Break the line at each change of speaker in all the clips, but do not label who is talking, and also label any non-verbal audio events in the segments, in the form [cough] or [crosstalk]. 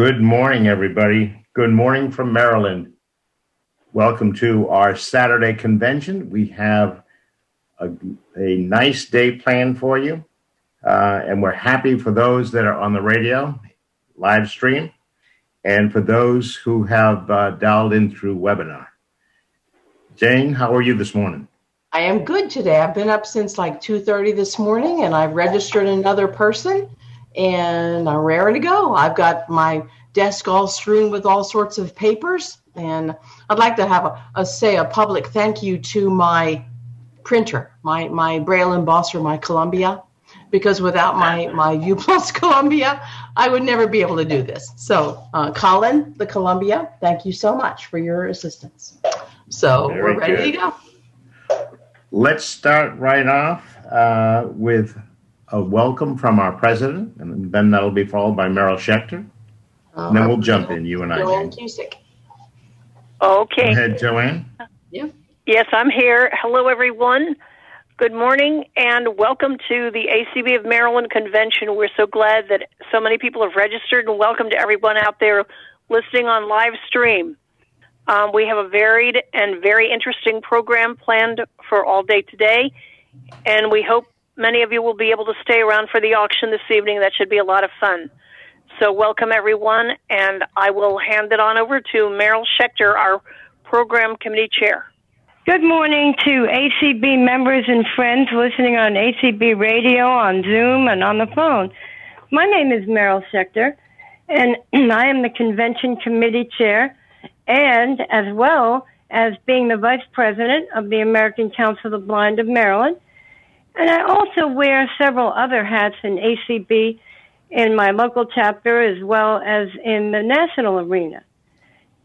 Good morning, everybody. Good morning from Maryland. Welcome to our Saturday convention. We have a, a nice day planned for you, uh, and we're happy for those that are on the radio, live stream, and for those who have uh, dialed in through webinar. Jane, how are you this morning?
I am good today. I've been up since like 2:30 this morning and I've registered another person and I'm raring to go. I've got my desk all strewn with all sorts of papers, and I'd like to have a, a say a public thank you to my printer, my my Braille embosser, my Columbia, because without my my U Plus [laughs] Columbia, I would never be able to do this. So, uh, Colin, the Columbia, thank you so much for your assistance. So Very we're ready good. to go.
Let's start right off uh, with a welcome from our president, and then that'll be followed by Meryl Schechter. Uh, and then we'll jump in, you and I.
Joanne Cusick.
Okay.
Go ahead, Joanne.
Yeah.
Yes, I'm here. Hello, everyone. Good morning and welcome to the ACB of Maryland convention. We're so glad that so many people have registered, and welcome to everyone out there listening on live stream. Um, we have a varied and very interesting program planned for all day today, and we hope many of you will be able to stay around for the auction this evening. That should be a lot of fun. So, welcome everyone, and I will hand it on over to Meryl Schechter, our program committee chair.
Good morning to ACB members and friends listening on ACB radio, on Zoom, and on the phone. My name is Meryl Schechter, and [clears throat] I am the convention committee chair, and as well as being the vice president of the American Council of the Blind of Maryland and I also wear several other hats in ACB in my local chapter as well as in the national arena.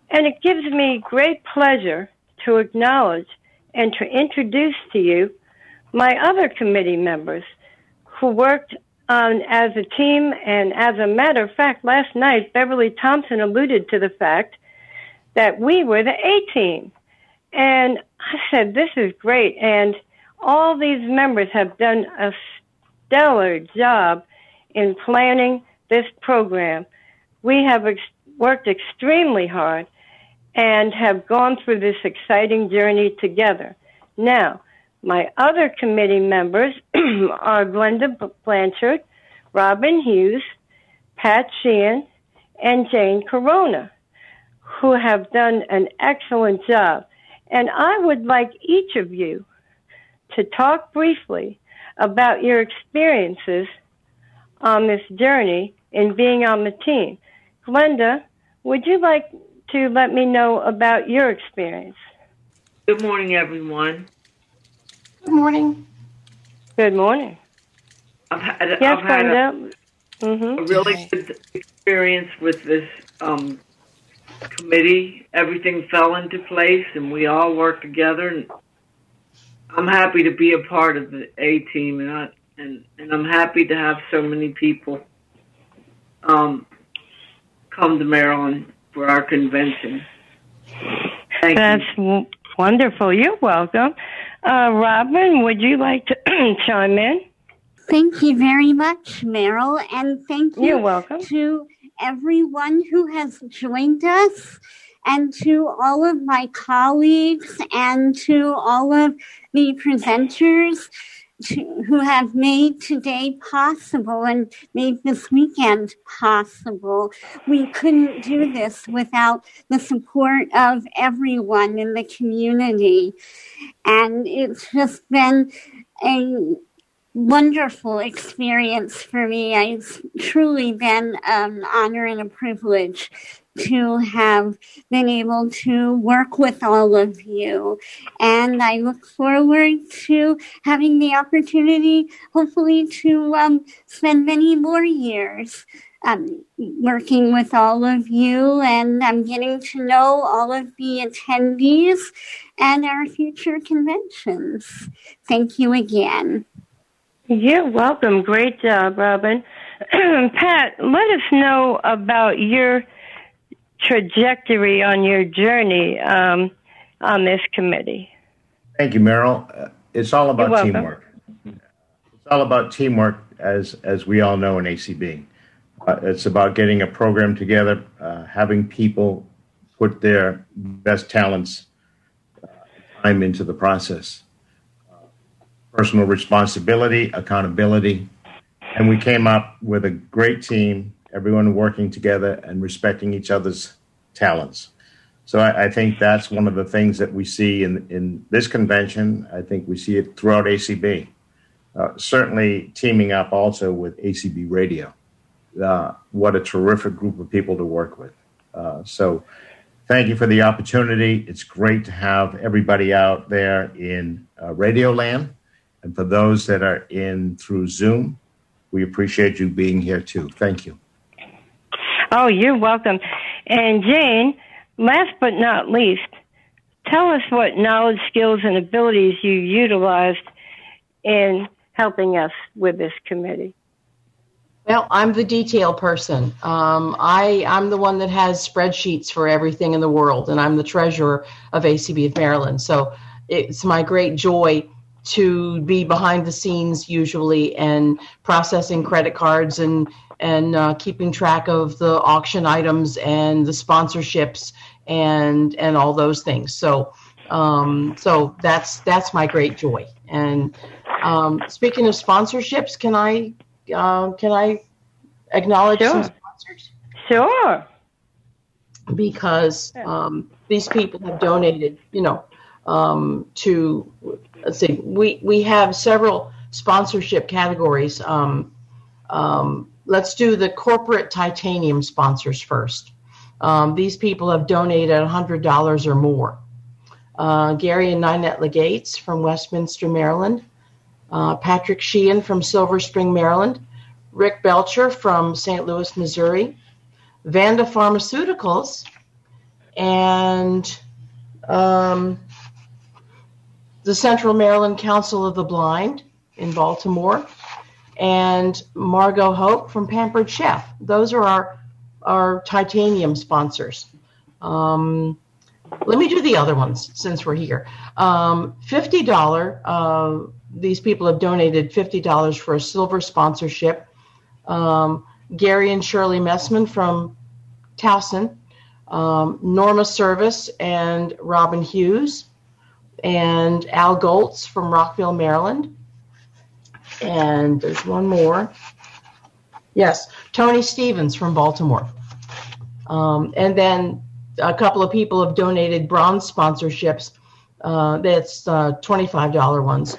And it gives me great pleasure to acknowledge and to introduce to you my other committee members who worked on as a team. And as a matter of fact, last night, Beverly Thompson alluded to the fact that we were the A team. And I said, this is great. And all these members have done a stellar job in planning this program. We have ex- worked extremely hard and have gone through this exciting journey together. Now, my other committee members [clears throat] are Glenda Blanchard, Robin Hughes, Pat Sheehan, and Jane Corona, who have done an excellent job. And I would like each of you to talk briefly about your experiences on this journey in being on the team. Glenda, would you like to let me know about your experience?
Good morning, everyone.
Good morning.
Good morning.
I've had,
yes,
I've had
Glenda.
a, mm-hmm. a, really good experience with this um, committee. Everything fell into place, and we all worked together. And I'm happy to be a part of the A team, and I and and I'm happy to have so many people um, come to Maryland for our convention. Thank
That's
you.
wonderful. You're welcome. Uh, Robin, would you like to [clears throat] chime in?
Thank you very much, Meryl, and thank you
You're welcome.
to everyone who has joined us and to all of my colleagues and to all of the presenters to, who have made today possible and made this weekend possible. We couldn't do this without the support of everyone in the community. And it's just been a wonderful experience for me. It's truly been an honor and a privilege to have been able to work with all of you. And I look forward to having the opportunity, hopefully, to um, spend many more years um, working with all of you. And I'm getting to know all of the attendees and our future conventions. Thank you again.
You're welcome. Great job, Robin. [clears throat] Pat, let us know about your trajectory on your journey um, on this committee.
Thank you, Meryl. Uh, it's all about teamwork. It's all about teamwork, as as we all know in ACB. Uh, it's about getting a program together, uh, having people put their best talents, uh, time into the process. Personal responsibility, accountability, and we came up with a great team, everyone working together and respecting each other's talents. So I, I, think that's one of the things that we see in, in this convention. I think we see it throughout ACB. Uh, certainly teaming up also with ACB Radio. Uh, what a terrific group of people to work with. Uh, so thank you for the opportunity. It's great to have everybody out there in uh, Radio Land. And for those that are in through Zoom, we appreciate you being here too. Thank you.
Oh, you're welcome. And Jane, last but not least, tell us what knowledge, skills, and abilities you utilized in helping us with this committee.
Well, I'm the detail person. Um, I, I'm the one that has spreadsheets for everything in the world, and I'm the treasurer of ACB of Maryland. So it's my great joy to be behind the scenes usually and processing credit cards and and uh, keeping track of the auction items and the sponsorships and and all those things. So um, so that's that's my great joy. And um, speaking of sponsorships, can I uh, can I acknowledge
sure.
some sponsors?
Sure.
Because um, these people have donated, you know, um, to let's see, we we have several sponsorship categories. Um, um, let's do the corporate titanium sponsors first. Um, these people have donated $100 or more. Uh, Gary and Ninette Legates from Westminster, Maryland. Uh, Patrick Sheehan from Silver Spring, Maryland. Rick Belcher from St. Louis, Missouri. Vanda Pharmaceuticals. And um, the Central Maryland Council of the Blind in Baltimore. And Margot Hope from Pampered Chef. Those are our, our titanium sponsors. Um, let me do the other ones since we're here. Um, $50, uh, these people have donated $50 for a silver sponsorship. Um, Gary and Shirley Messman from Towson, um, Norma Service and Robin Hughes, and Al Goltz from Rockville, Maryland. And there's one more. Yes, Tony Stevens from Baltimore. Um, and then a couple of people have donated bronze sponsorships. Uh, that's uh, $25 ones.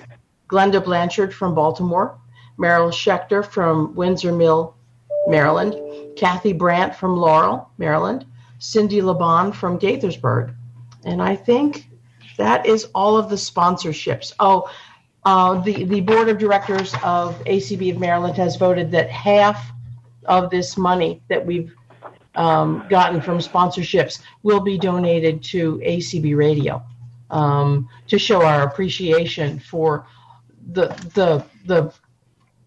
Glenda Blanchard from Baltimore, Meryl Schechter from Windsor Mill, Maryland, Kathy Brandt from Laurel, Maryland, Cindy Laban from Gaithersburg. And I think that is all of the sponsorships. Oh, uh, the, the board of directors of ACB of Maryland has voted that half of this money that we've um, gotten from sponsorships will be donated to ACB Radio um, to show our appreciation for the the the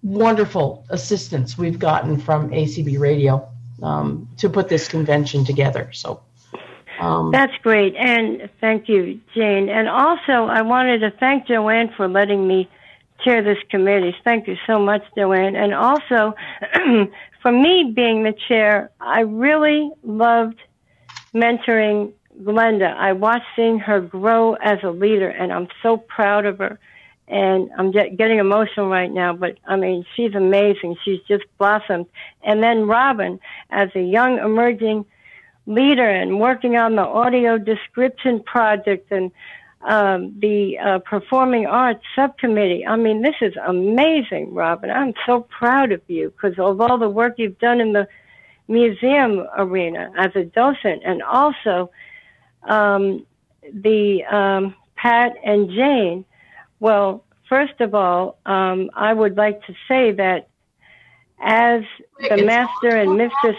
wonderful assistance we've gotten from ACB Radio um, to put this convention together. So.
Um, That's great, and thank you, Jane. And also, I wanted to thank Joanne for letting me chair this committee. Thank you so much, Joanne. And also, [clears throat] for me being the chair, I really loved mentoring Glenda. I watched seeing her grow as a leader, and I'm so proud of her. And I'm getting emotional right now, but I mean, she's amazing. She's just blossomed. And then Robin, as a young emerging leader and working on the audio description project and um, the uh, Performing Arts Subcommittee. I mean, this is amazing, Robin. I'm so proud of you because of all the work you've done in the museum arena as a docent and also um, the um, Pat and Jane. Well, first of all, um, I would like to say that as the master and mistress.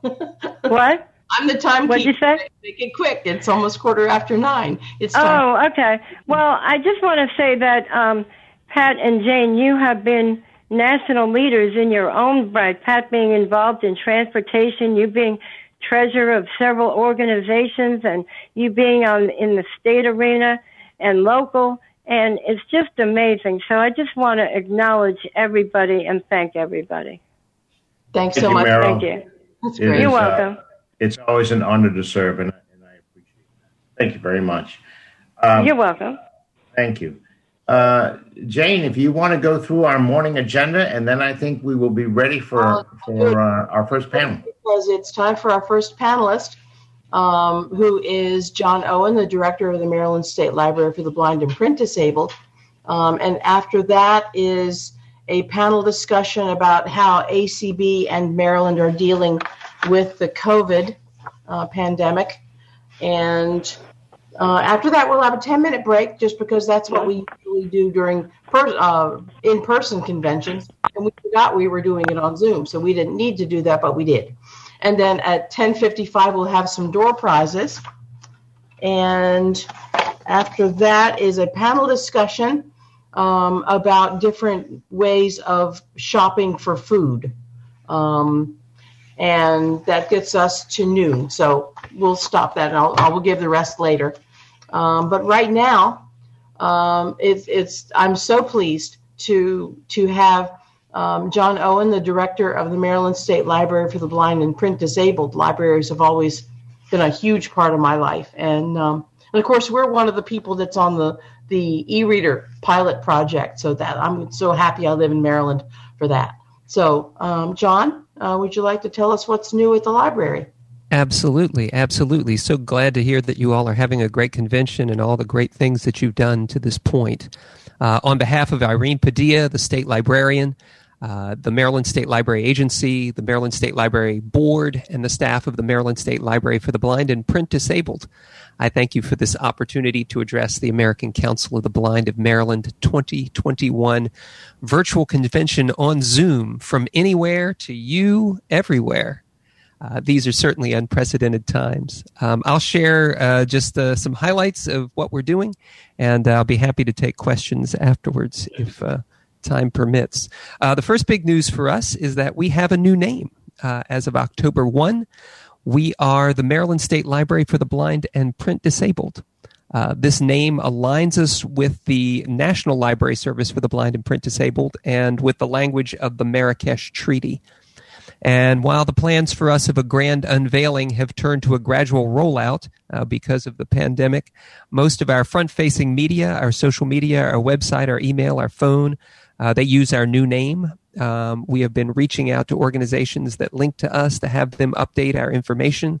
[laughs] what?
I'm the timekeeper.
What'd you say?
Make it quick. It's almost quarter after nine. It's
time. Oh, okay. Well, I just want to say that um, Pat and Jane, you have been national leaders in your own right. Pat being involved in transportation, you being treasurer of several organizations, and you being on in the state arena and local. And it's just amazing. So I just want to acknowledge everybody and thank everybody.
Thanks
Thank
so
you,
much.
Meryl.
Thank you.
That's great.
is,
You're
uh,
welcome.
It's always an honor to serve, and, and I appreciate that. Thank you very much. Um,
You're welcome.
Thank you. Uh, Jane, if you want to go through our morning agenda, and then I think we will be ready for,
Uh,
for uh, our first panel.
because it's time for our first panelist, um, who is John Owen, the director of the Maryland State Library for the Blind and Print Disabled. Um, and after that is a panel discussion about how ACB and Maryland are dealing with the COVID uh, pandemic. And uh, after that, we'll have a 10 minute break just because that's what we usually do during per- uh, in person conventions. And we forgot we were doing it on Zoom, so we didn't need to do that, but we did. And then at 10:55, we'll have some door prizes. And after that is a panel discussion um, about different ways of shopping for food. Um, and that gets us to noon. So we'll stop that and I'll, I will give the rest later. Um, but right now, um, it's, I'm so pleased to, to have um, John Owen, the director of the Maryland State Library for the Blind and Print Disabled. Libraries have always been a huge part of my life. And, um, and of course, we're one of the people that's on the, the e-reader pilot project. So that I'm so happy I live in Maryland for that. So, um, John, uh, would you like to tell us what's new at the library?
Absolutely, absolutely. So glad to hear that you all are having a great convention and all the great things that you've done to this point. Uh, on behalf of Irene Padilla, the state librarian, uh, the Maryland State Library Agency, the Maryland State Library Board, and the staff of the Maryland State Library for the Blind and Print Disabled, I thank you for this opportunity to address the American Council of the Blind of Maryland 2021 virtual convention on Zoom from anywhere to you everywhere. Uh, these are certainly unprecedented times. Um, I'll share uh, just uh, some highlights of what we're doing, and I'll be happy to take questions afterwards if uh, time permits. Uh, the first big news for us is that we have a new name uh, as of October 1. We are the Maryland State Library for the Blind and Print Disabled. Uh, this name aligns us with the National Library Service for the Blind and Print Disabled and with the language of the Marrakesh Treaty. And while the plans for us of a grand unveiling have turned to a gradual rollout uh, because of the pandemic, most of our front facing media, our social media, our website, our email, our phone, uh, they use our new name. Um, we have been reaching out to organizations that link to us to have them update our information.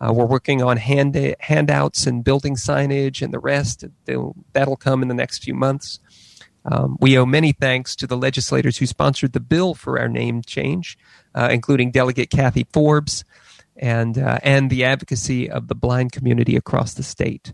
Uh, we're working on hand, handouts and building signage and the rest. They'll, that'll come in the next few months. Um, we owe many thanks to the legislators who sponsored the bill for our name change, uh, including Delegate Kathy Forbes and uh, and the advocacy of the blind community across the state.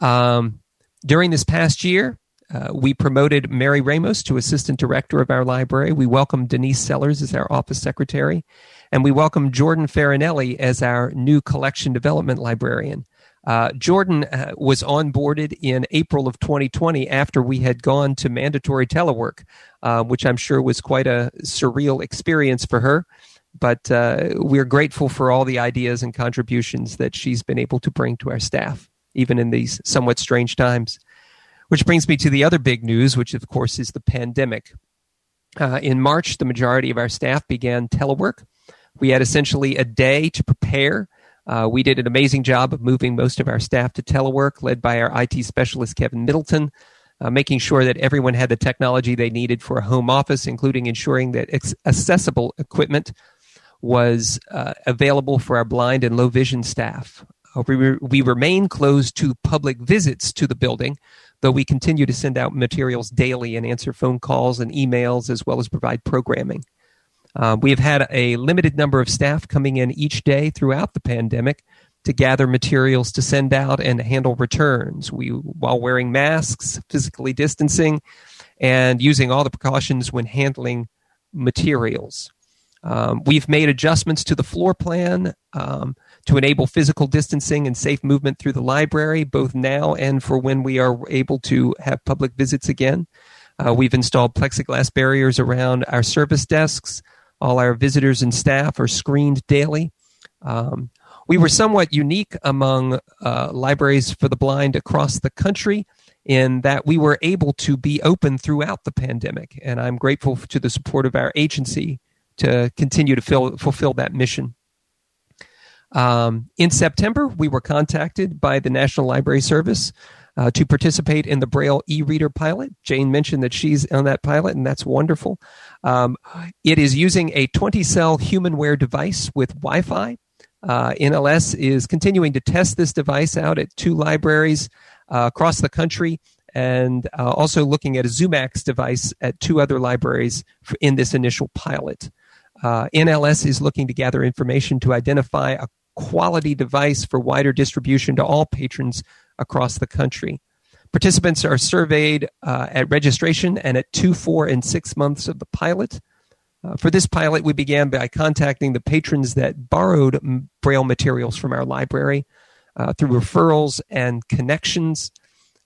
Um, during this past year, uh, we promoted Mary Ramos to assistant director of our library. We welcomed Denise Sellers as our office secretary, and we welcomed Jordan Farinelli as our new collection development librarian. Uh, Jordan uh, was onboarded in April of 2020 after we had gone to mandatory telework, uh, which I'm sure was quite a surreal experience for her. But uh, we're grateful for all the ideas and contributions that she's been able to bring to our staff, even in these somewhat strange times. Which brings me to the other big news, which of course is the pandemic. Uh, in March, the majority of our staff began telework. We had essentially a day to prepare uh, we did an amazing job of moving most of our staff to telework, led by our IT specialist, Kevin Middleton, uh, making sure that everyone had the technology they needed for a home office, including ensuring that ex- accessible equipment was uh, available for our blind and low vision staff. Uh, we, re- we remain closed to public visits to the building, though we continue to send out materials daily and answer phone calls and emails, as well as provide programming. Uh, we have had a limited number of staff coming in each day throughout the pandemic to gather materials to send out and handle returns. We, while wearing masks, physically distancing, and using all the precautions when handling materials. Um, we've made adjustments to the floor plan um, to enable physical distancing and safe movement through the library, both now and for when we are able to have public visits again. Uh, we've installed plexiglass barriers around our service desks. All our visitors and staff are screened daily. Um, we were somewhat unique among uh, libraries for the blind across the country in that we were able to be open throughout the pandemic. And I'm grateful to the support of our agency to continue to fill, fulfill that mission. Um, in September, we were contacted by the National Library Service uh, to participate in the Braille e-reader pilot. Jane mentioned that she's on that pilot, and that's wonderful. Um, it is using a 20-cell HumanWare device with Wi-Fi. Uh, NLS is continuing to test this device out at two libraries uh, across the country and uh, also looking at a Zoomax device at two other libraries in this initial pilot. Uh, NLS is looking to gather information to identify a quality device for wider distribution to all patrons across the country. Participants are surveyed uh, at registration and at two, four, and six months of the pilot. Uh, for this pilot, we began by contacting the patrons that borrowed Braille materials from our library uh, through referrals and connections.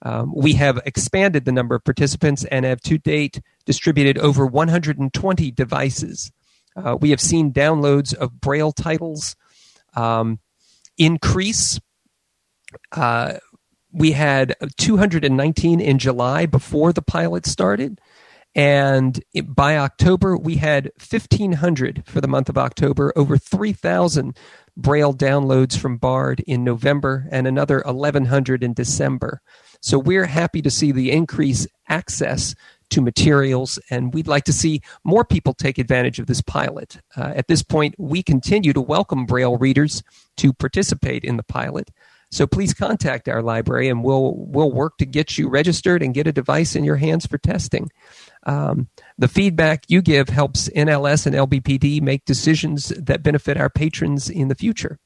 Um, we have expanded the number of participants and have to date distributed over 120 devices. Uh, we have seen downloads of Braille titles um, increase. Uh, we had 219 in July before the pilot started. And it, by October, we had 1,500 for the month of October, over 3,000 Braille downloads from Bard in November, and another 1,100 in December. So we're happy to see the increased access to materials, and we'd like to see more people take advantage of this pilot. Uh, at this point, we continue to welcome Braille readers to participate in the pilot. So please contact our library, and we'll we'll work to get you registered and get a device in your hands for testing. Um, the feedback you give helps NLS and LBPD make decisions that benefit our patrons in the future.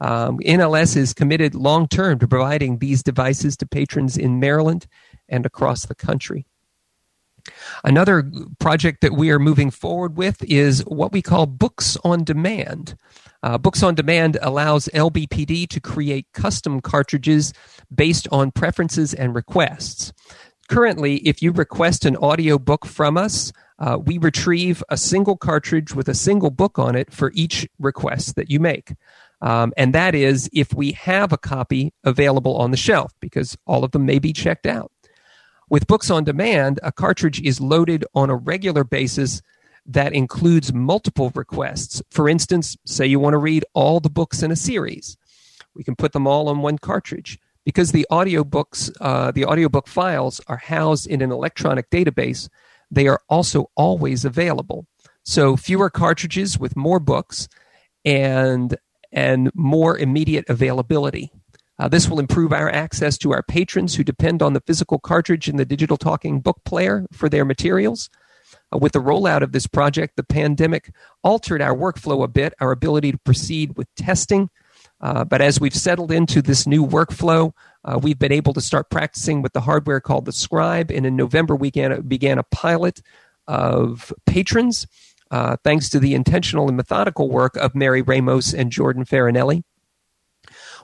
Um, NLS is committed long term to providing these devices to patrons in Maryland and across the country. Another project that we are moving forward with is what we call Books on Demand. Uh, Books on Demand allows LBPD to create custom cartridges based on preferences and requests. Currently, if you request an audio book from us, uh, we retrieve a single cartridge with a single book on it for each request that you make. Um, and that is if we have a copy available on the shelf, because all of them may be checked out. With Books on Demand, a cartridge is loaded on a regular basis that includes multiple requests. For instance, say you want to read all the books in a series. We can put them all on one cartridge. Because the audiobooks, uh, the audiobook files are housed in an electronic database, they are also always available. So fewer cartridges with more books and and more immediate availability. Uh, this will improve our access to our patrons who depend on the physical cartridge and the digital talking book player for their materials. Uh, with the rollout of this project, the pandemic altered our workflow a bit, our ability to proceed with testing. Uh, but as we've settled into this new workflow, uh, we've been able to start practicing with the hardware called the Scribe. And in November, we began, began a pilot of patrons, uh, thanks to the intentional and methodical work of Mary Ramos and Jordan Farinelli.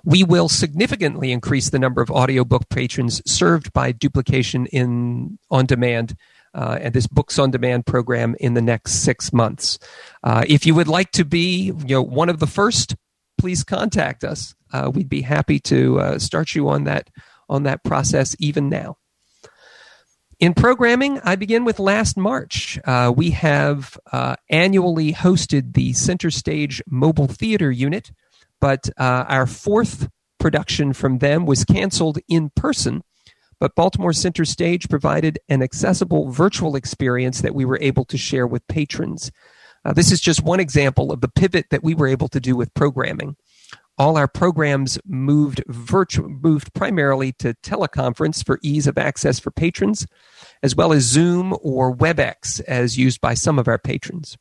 We will significantly increase the number of audiobook patrons served by duplication in on demand uh, and this books on demand program in the next six months. Uh, if you would like to be you know one of the first, please contact us. Uh, we'd be happy to uh, start you on that on that process even now. In programming, I begin with last March. Uh, we have uh, annually hosted the Center Stage Mobile Theater Unit, but our fourth production from them was canceled in person but Baltimore Center Stage provided an accessible virtual experience that we were able to share with patrons. Uh, this is just one example of the pivot that we were able to do with programming. All our programs moved virtual, moved primarily to teleconference for ease of access for patrons, as well as Zoom or WebEx as used by some of our patrons.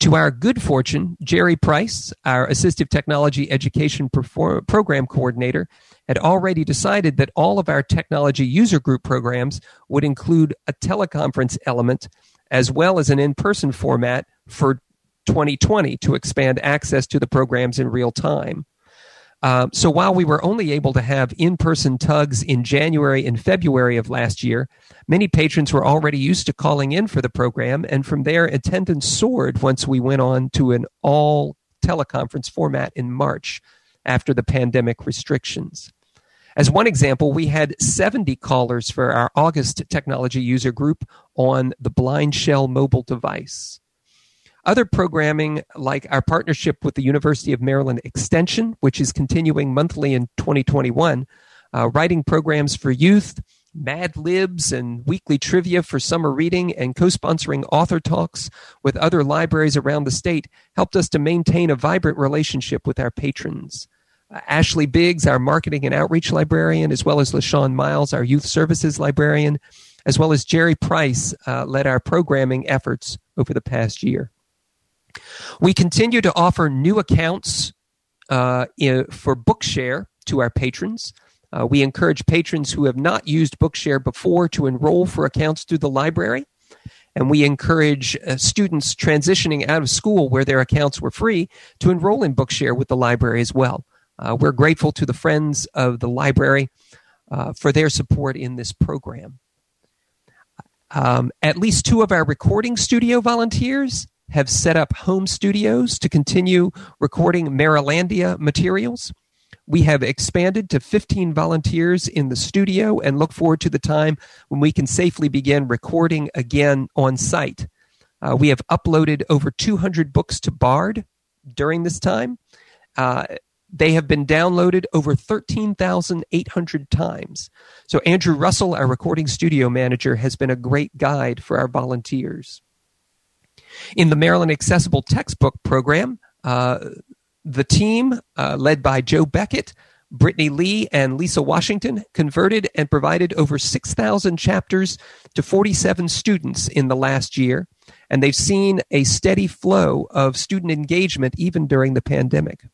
To our good fortune, Jerry Price, our Assistive Technology Education Perform- Program Coordinator, had already decided that all of our technology user group programs would include a teleconference element as well as an in person format for 2020 to expand access to the programs in real time. Uh, so while we were only able to have in person TUGs in January and February of last year, many patrons were already used to calling in for the program, and from there, attendance soared once we went on to an all teleconference format in March after the pandemic restrictions. As one example, we had 70 callers for our August technology user group on the BlindShell mobile device. Other programming, like our partnership with the University of Maryland Extension, which is continuing monthly in 2021, uh, writing programs for youth, Mad Libs and weekly trivia for summer reading, and co sponsoring author talks with other libraries around the state helped us to maintain a vibrant relationship with our patrons. Uh, Ashley Biggs, our marketing and outreach librarian, as well as LaShawn Miles, our youth services librarian, as well as Jerry Price, uh, led our programming efforts over the past year. We continue to offer new accounts uh, in, for Bookshare to our patrons. Uh, we encourage patrons who have not used Bookshare before to enroll for accounts through the library. And we encourage uh, students transitioning out of school where their accounts were free to enroll in Bookshare with the library as well. Uh, we're grateful to the friends of the library uh, for their support in this program. Um, at least two of our recording studio volunteers have set up home studios to continue recording Marylandia materials. We have expanded to 15 volunteers in the studio and look forward to the time when we can safely begin recording again on site. Uh, we have uploaded over 200 books to Bard during this time. Uh, they have been downloaded over 13,800 times. So, Andrew Russell, our recording studio manager, has been a great guide for our volunteers. In the Maryland Accessible Textbook Program, uh, the team, uh, led by Joe Beckett, Brittany Lee, and Lisa Washington, converted and provided over 6,000 chapters to 47 students in the last year, and they've seen a steady flow of student engagement even during the pandemic.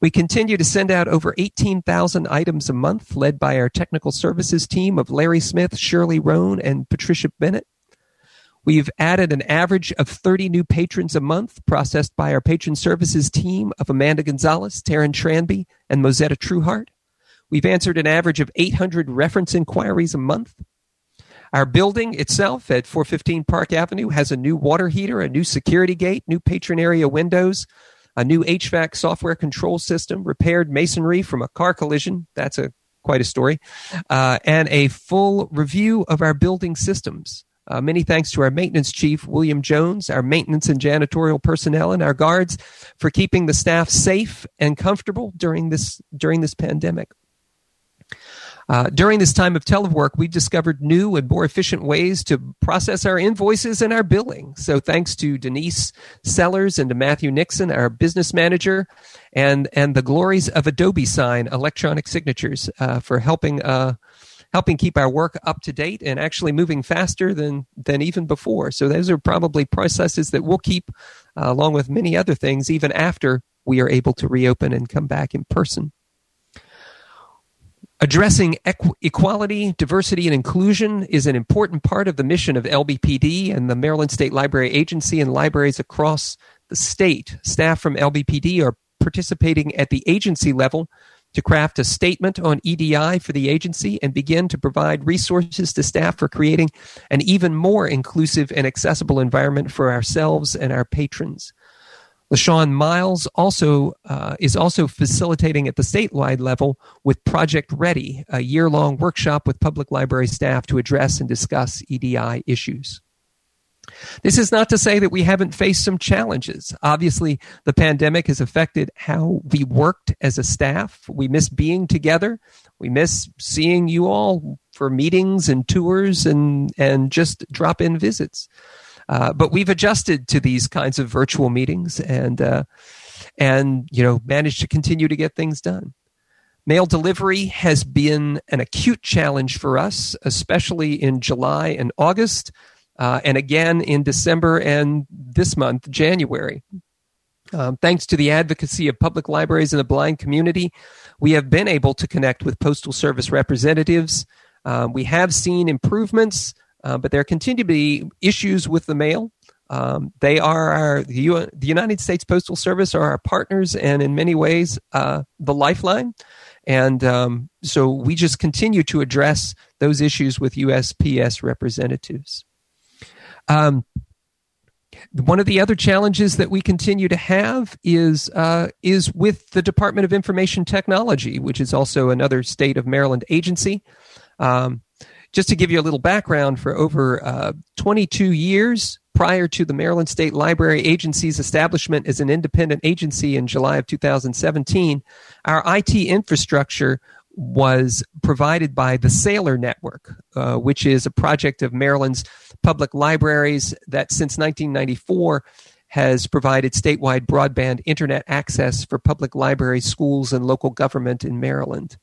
We continue to send out over 18,000 items a month, led by our technical services team of Larry Smith, Shirley Roan, and Patricia Bennett. We've added an average of 30 new patrons a month, processed by our patron services team of Amanda Gonzalez, Taryn Tranby, and Mosetta Trueheart. We've answered an average of 800 reference inquiries a month. Our building itself at 415 Park Avenue has a new water heater, a new security gate, new patron area windows, a new HVAC software control system, repaired masonry from a car collision. That's a quite a story, uh, and a full review of our building systems. Uh, many thanks to our maintenance chief, William Jones, our maintenance and janitorial personnel, and our guards for keeping the staff safe and comfortable during this during this pandemic. Uh, during this time of telework, we've discovered new and more efficient ways to process our invoices and our billing. So, thanks to Denise Sellers and to Matthew Nixon, our business manager, and and the glories of Adobe Sign electronic signatures uh, for helping uh, helping keep our work up to date and actually moving faster than than even before. So, those are probably processes that we'll keep uh, along with many other things even after we are able to reopen and come back in person. Addressing equ- equality, diversity, and inclusion is an important part of the mission of LBPD and the Maryland State Library Agency and libraries across the state. Staff from LBPD are participating at the agency level to craft a statement on EDI for the agency and begin to provide resources to staff for creating an even more inclusive and accessible environment for ourselves and our patrons. LaShawn Miles also uh, is also facilitating at the statewide level with Project Ready, a year-long workshop with public library staff to address and discuss EDI issues. This is not to say that we haven't faced some challenges. Obviously, the pandemic has affected how we worked as a staff. We miss being together. We miss seeing you all for meetings and tours and, and just drop in visits. Uh, but we've adjusted to these kinds of virtual meetings and uh, and you know managed to continue to get things done. Mail delivery has been an acute challenge for us, especially in July and August, uh, and again in December and this month, January. Um, thanks to the advocacy of public libraries and the blind community, we have been able to connect with Postal Service representatives. Um, we have seen improvements uh, but there continue to be issues with the mail. Um, they are our, the, U- the, United States Postal Service are our partners and in many ways uh, the lifeline. And um, so we just continue to address those issues with USPS representatives. Um, one of the other challenges that we continue to have is uh, is with the Department of Information Technology, which is also another state of Maryland agency. Um, just to give you a little background, for over uh, 22 years, prior to the Maryland State Library Agency's establishment as an independent agency in July of 2017, our IT infrastructure was provided by the Sailor Network, uh, which is a project of Maryland's public libraries that since 1994 has provided statewide broadband internet access for public libraries, schools, and local government in Maryland.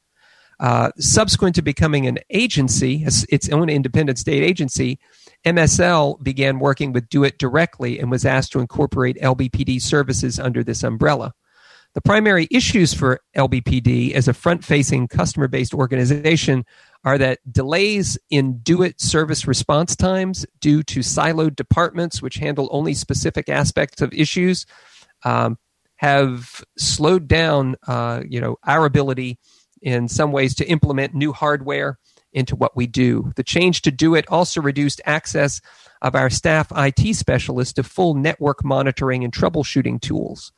Uh, subsequent to becoming an agency, its own independent state agency, MSL began working with DoIT directly and was asked to incorporate LBPD services under this umbrella. The primary issues for LBPD as a front facing customer based organization are that delays in DoIT service response times due to siloed departments which handle only specific aspects of issues um, have slowed down uh, you know our ability in some ways to implement new hardware into what we do. The change to DoIT also reduced access of our staff IT specialists to full network monitoring and troubleshooting tools.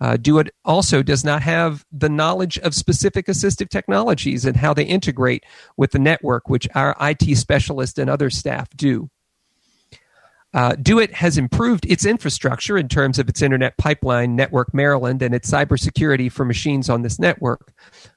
Uh, DoIT also does not have the knowledge of specific assistive technologies and how they integrate with the network, which our IT specialists and other staff do. Uh, DoIT has improved its infrastructure in terms of its internet pipeline network Maryland and its cybersecurity for machines on this network.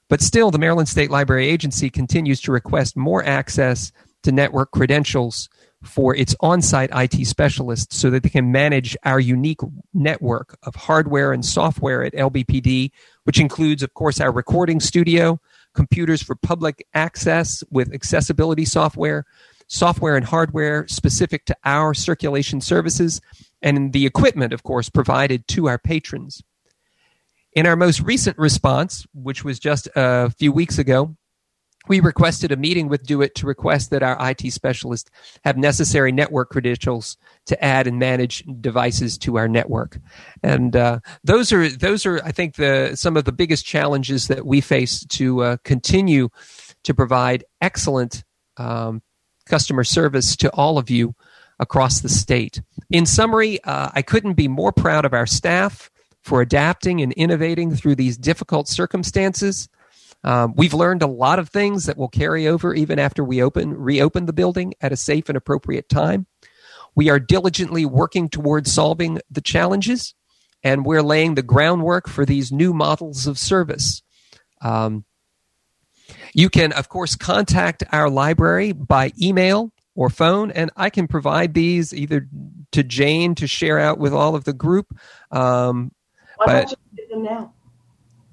But still, the Maryland State Library Agency continues to request more access to network credentials for its on site IT specialists so that they can manage our unique network of hardware and software at LBPD, which includes, of course, our recording studio, computers for public access with accessibility software, software and hardware specific to our circulation services, and the equipment, of course, provided to our patrons. In our most recent response, which was just a few weeks ago, we requested a meeting with DoIT to request that our IT specialists have necessary network credentials to add and manage devices to our network. And uh, those are those are I think the some of the biggest challenges that we face to uh, continue to provide excellent um, customer service to all of you across the state. In summary, uh, I couldn't be more proud of our staff for adapting and innovating through these difficult circumstances. Um, we've learned a lot of things that will carry over even after we open reopen the building at a safe and appropriate time. We are diligently working towards solving the challenges, and we're laying the groundwork for these new models of service. Um, you can, of course, contact our library by email or phone, and I can provide these either to Jane to share out with all of the group. Um,
Why
but,
don't you give them now?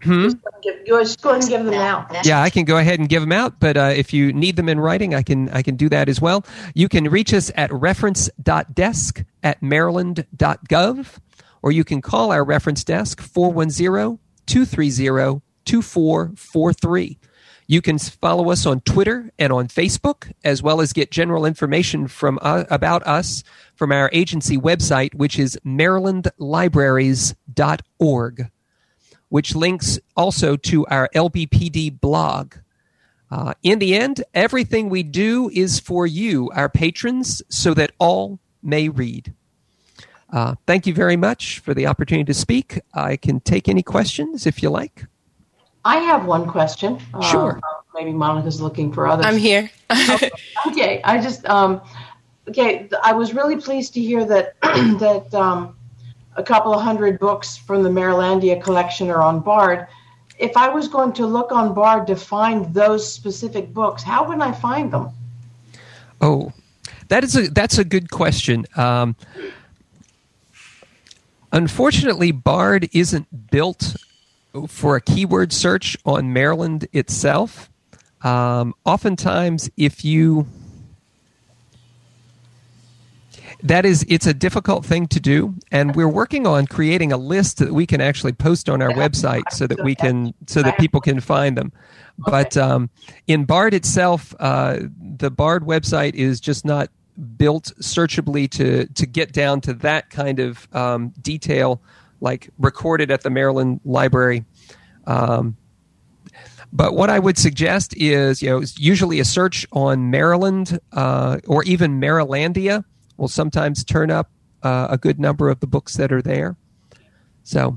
Hmm?
Just, give, just go ahead and give them now.
Yeah, I can go ahead and give them out, but uh, if you need them in writing, I can I can do that as well. You can reach us at reference.desk at maryland.gov, or you can call our reference desk 410-230-2443. You can follow us on Twitter and on Facebook, as well as get general information from uh, about us from our agency website, which is marylandlibraries.org which links also to our LBPD blog. Uh, in the end, everything we do is for you, our patrons, so that all may read. Uh, thank you very much for the opportunity to speak. I can take any questions if you like.
I have one question.
Sure.
Uh, maybe Monica's looking for others.
I'm here.
okay. okay. I just um, okay. I was really pleased to hear that [clears throat] that um, a couple of hundred books from the Marylandia collection are on Bard. If I was going to look on Bard to find those specific books, how would I find them?
Oh, that is a that's a good question. Um, unfortunately, Bard isn't built for a keyword search on Maryland itself. Um, oftentimes, if you that is it's a difficult thing to do and we're working on creating a list that we can actually post on our website so that we can so that people can find them. But um, in bard itself uh, the bard website is just not built searchably to to get down to that kind of um, detail like recorded at the maryland library. Um, but what I would suggest is, you know, usually a search on Maryland uh, or even Marylandia will sometimes turn up uh, a good number of the books that are there. So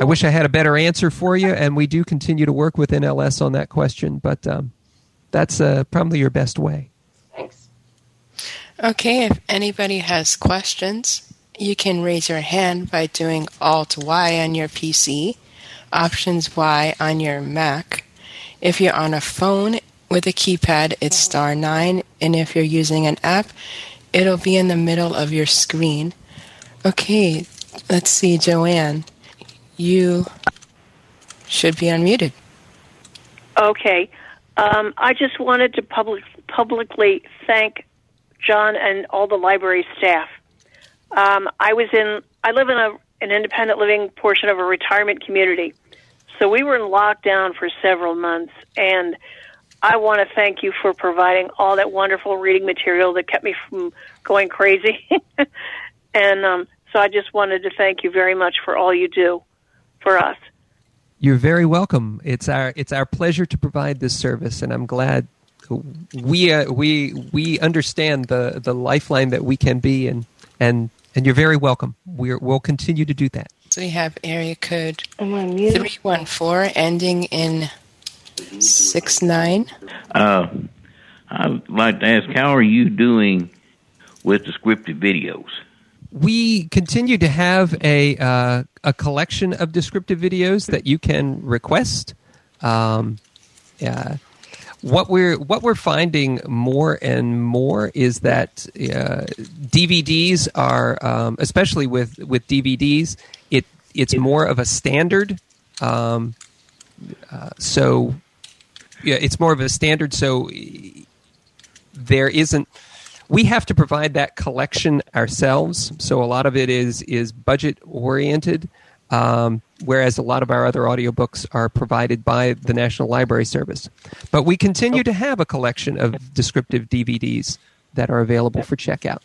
I wish I had a better answer for you, and we do continue to work with NLS on that question, but um, that's uh, probably your best way.
Thanks.
Okay, if anybody has questions, you can raise your hand by doing Alt Y on your PC, Options Y on your Mac. If you're on a phone with a keypad, it's star 9, and if you're using an app, it'll be in the middle of your screen. Okay, let's see, Joanne. You should be unmuted.
Okay. Um, I just wanted to public, publicly thank John and all the library staff. Um, I was in, I live in a, an independent living portion of a retirement community. So we were in lockdown for several months, and I want to thank you for providing all that wonderful reading material that kept me from going crazy. [laughs] and um, so I just wanted to thank you very much for all you do for us.
You're very welcome. It's our it's our pleasure to provide this service, and I'm glad we uh, we we understand the the lifeline that we can be, and and and you're very welcome. We're, we'll continue to do that.
So we have area code three one four ending in six nine.
Uh, I'd like to ask, how are you doing with the scripted videos?
we continue to have a uh, a collection of descriptive videos that you can request. Um, uh, what we're what we're finding more and more is that uh, DVDs are, um, especially with with DVDs, it it's more of a standard. Um, uh, so yeah, it's more of a standard. So there isn't we have to provide that collection ourselves. So a lot of it is is budget oriented, um, whereas a lot of our other audiobooks are provided by the National Library Service. But we continue to have a collection of descriptive DVDs that are available for checkout.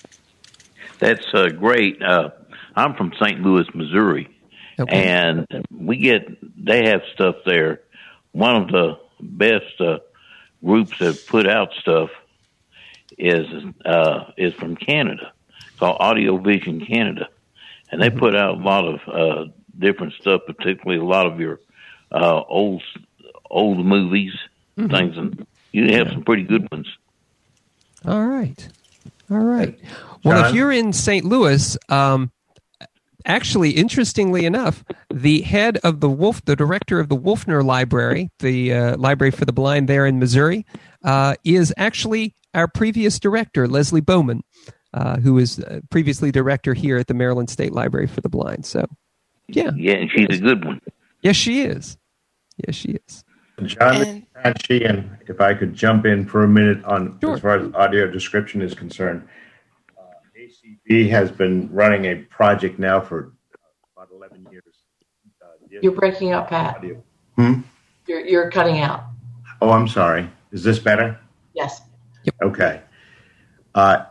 That's uh, great. Uh, I'm from St. Louis, Missouri, okay. and we get they have stuff there. One of the best uh, groups that put out stuff is uh, is from Canada, called Audio Vision Canada, and they mm-hmm. put out a lot of uh, different stuff, particularly a lot of your uh, old old movies, mm-hmm. things, and you have yeah. some pretty good ones.
All right, all right. Well, John? if you're in St. Louis, um, actually, interestingly enough, the head of the Wolf, the director of the Wolfner Library, the uh, library for the blind there in Missouri, uh, is actually our previous director, Leslie Bowman, uh, who was uh, previously director here at the Maryland State Library for the Blind. So, yeah.
Yeah, and she's a good one.
Yes, she is. Yes, she is.
John Patchy, and if I could jump in for a minute on sure. as far as audio description is concerned, ACB has been running a project now for about 11 years.
Uh, you're breaking up, Pat.
Hmm?
You're, you're cutting out.
Oh, I'm sorry. Is this better?
Yes.
Yep. Okay. Uh,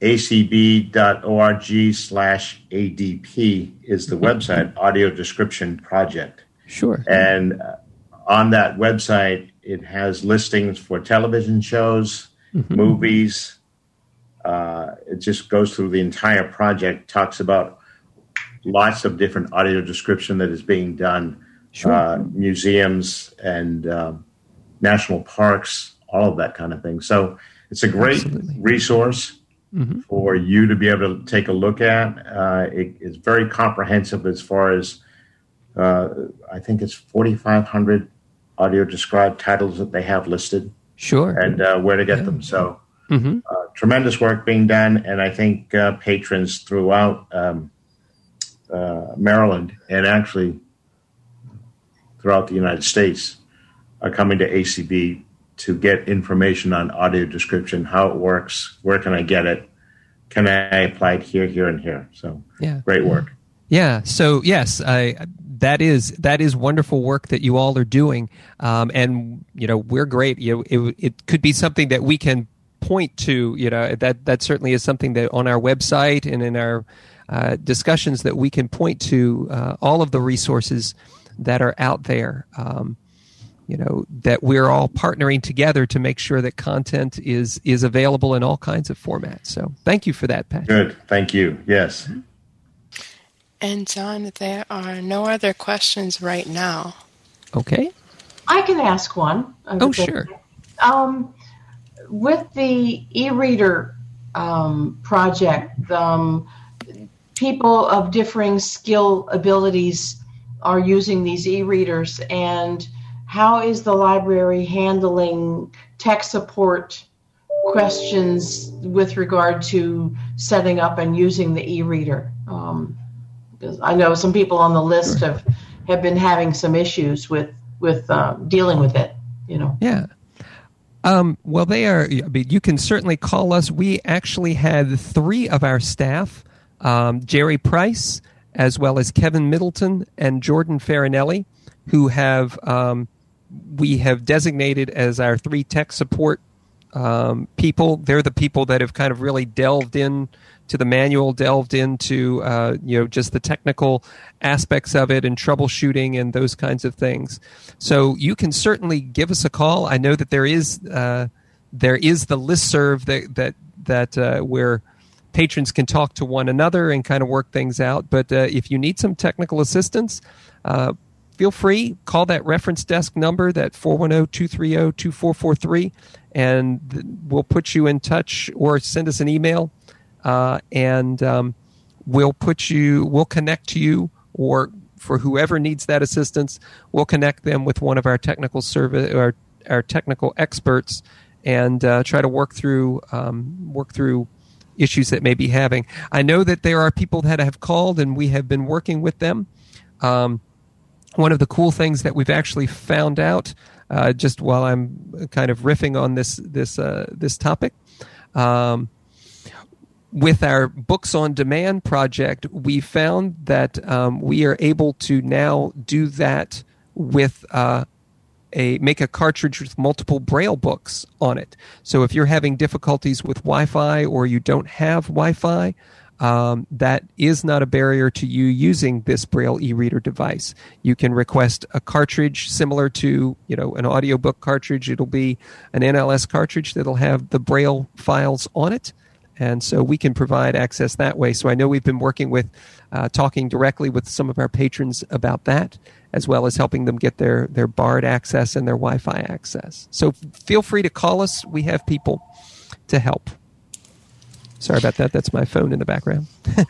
acb.org slash ADP is the website, Audio Description Project.
Sure.
And uh, on that website, it has listings for television shows, mm-hmm. movies. Uh, it just goes through the entire project, talks about lots of different audio description that is being done, sure. uh, museums and uh, national parks, all of that kind of thing. So it's a great Absolutely. resource mm-hmm. for you to be able to take a look at. Uh, it, it's very comprehensive as far as uh, I think it's 4,500 audio described titles that they have listed.
Sure.
And uh, where to get yeah. them. So mm-hmm. Uh, tremendous work being done. And I think uh, patrons throughout um, uh, Maryland and actually throughout the United States are coming to ACB to get information on audio description, how it works, where can I get it, can I apply it here, here, and here. So, yeah, great work.
Yeah. So yes, I that is that is wonderful work that you all are doing, um, and you know we're great. You know, it, it could be something that we can point to. You know, that that certainly is something that on our website and in our uh, discussions that we can point to uh, all of the resources that are out there. Um, you know that we're all partnering together to make sure that content is is available in all kinds of formats. So thank you for that pat.
Good. Thank you. Yes.
And john there are no other questions right now.
Okay.
I can ask one.
Oh sure.
um, with the e-reader um, project. Um, people of differing skill abilities are using these e-readers, and how is the library handling tech support questions with regard to setting up and using the e-reader? Um, because I know some people on the list have have been having some issues with with uh, dealing with it. You know.
Yeah. Um, well, they are. I mean, you can certainly call us. We actually had three of our staff, um, Jerry Price, as well as Kevin Middleton and Jordan Farinelli, who have um, we have designated as our three tech support um, people. They're the people that have kind of really delved in to the manual, delved into uh, you know just the technical aspects of it and troubleshooting and those kinds of things. So you can certainly give us a call. I know that there is uh, there is the list serve that that that uh, where patrons can talk to one another and kind of work things out. But uh, if you need some technical assistance, uh, feel free call that reference desk number that 410-230-2443 and we'll put you in touch or send us an email uh, and um, we'll put you we'll connect to you or for whoever needs that assistance we'll connect them with one of our technical service or our technical experts and uh, try to work through um, work through issues that may be having. I know that there are people that have called and we have been working with them um, one of the cool things that we've actually found out uh, just while i'm kind of riffing on this this uh, this topic um, with our books on demand project, we found that um, we are able to now do that with uh, a make a cartridge with multiple braille books on it. So if you're having difficulties with Wi-Fi or you don't have Wi-Fi, um, that is not a barrier to you using this braille e-reader device. You can request a cartridge similar to you know an audiobook cartridge. It'll be an NLS cartridge that'll have the braille files on it and so we can provide access that way. So I know we've been working with, uh, talking directly with some of our patrons about that, as well as helping them get their their BARD access and their Wi-Fi access. So feel free to call us. We have people to help. Sorry about that. That's my phone in the background.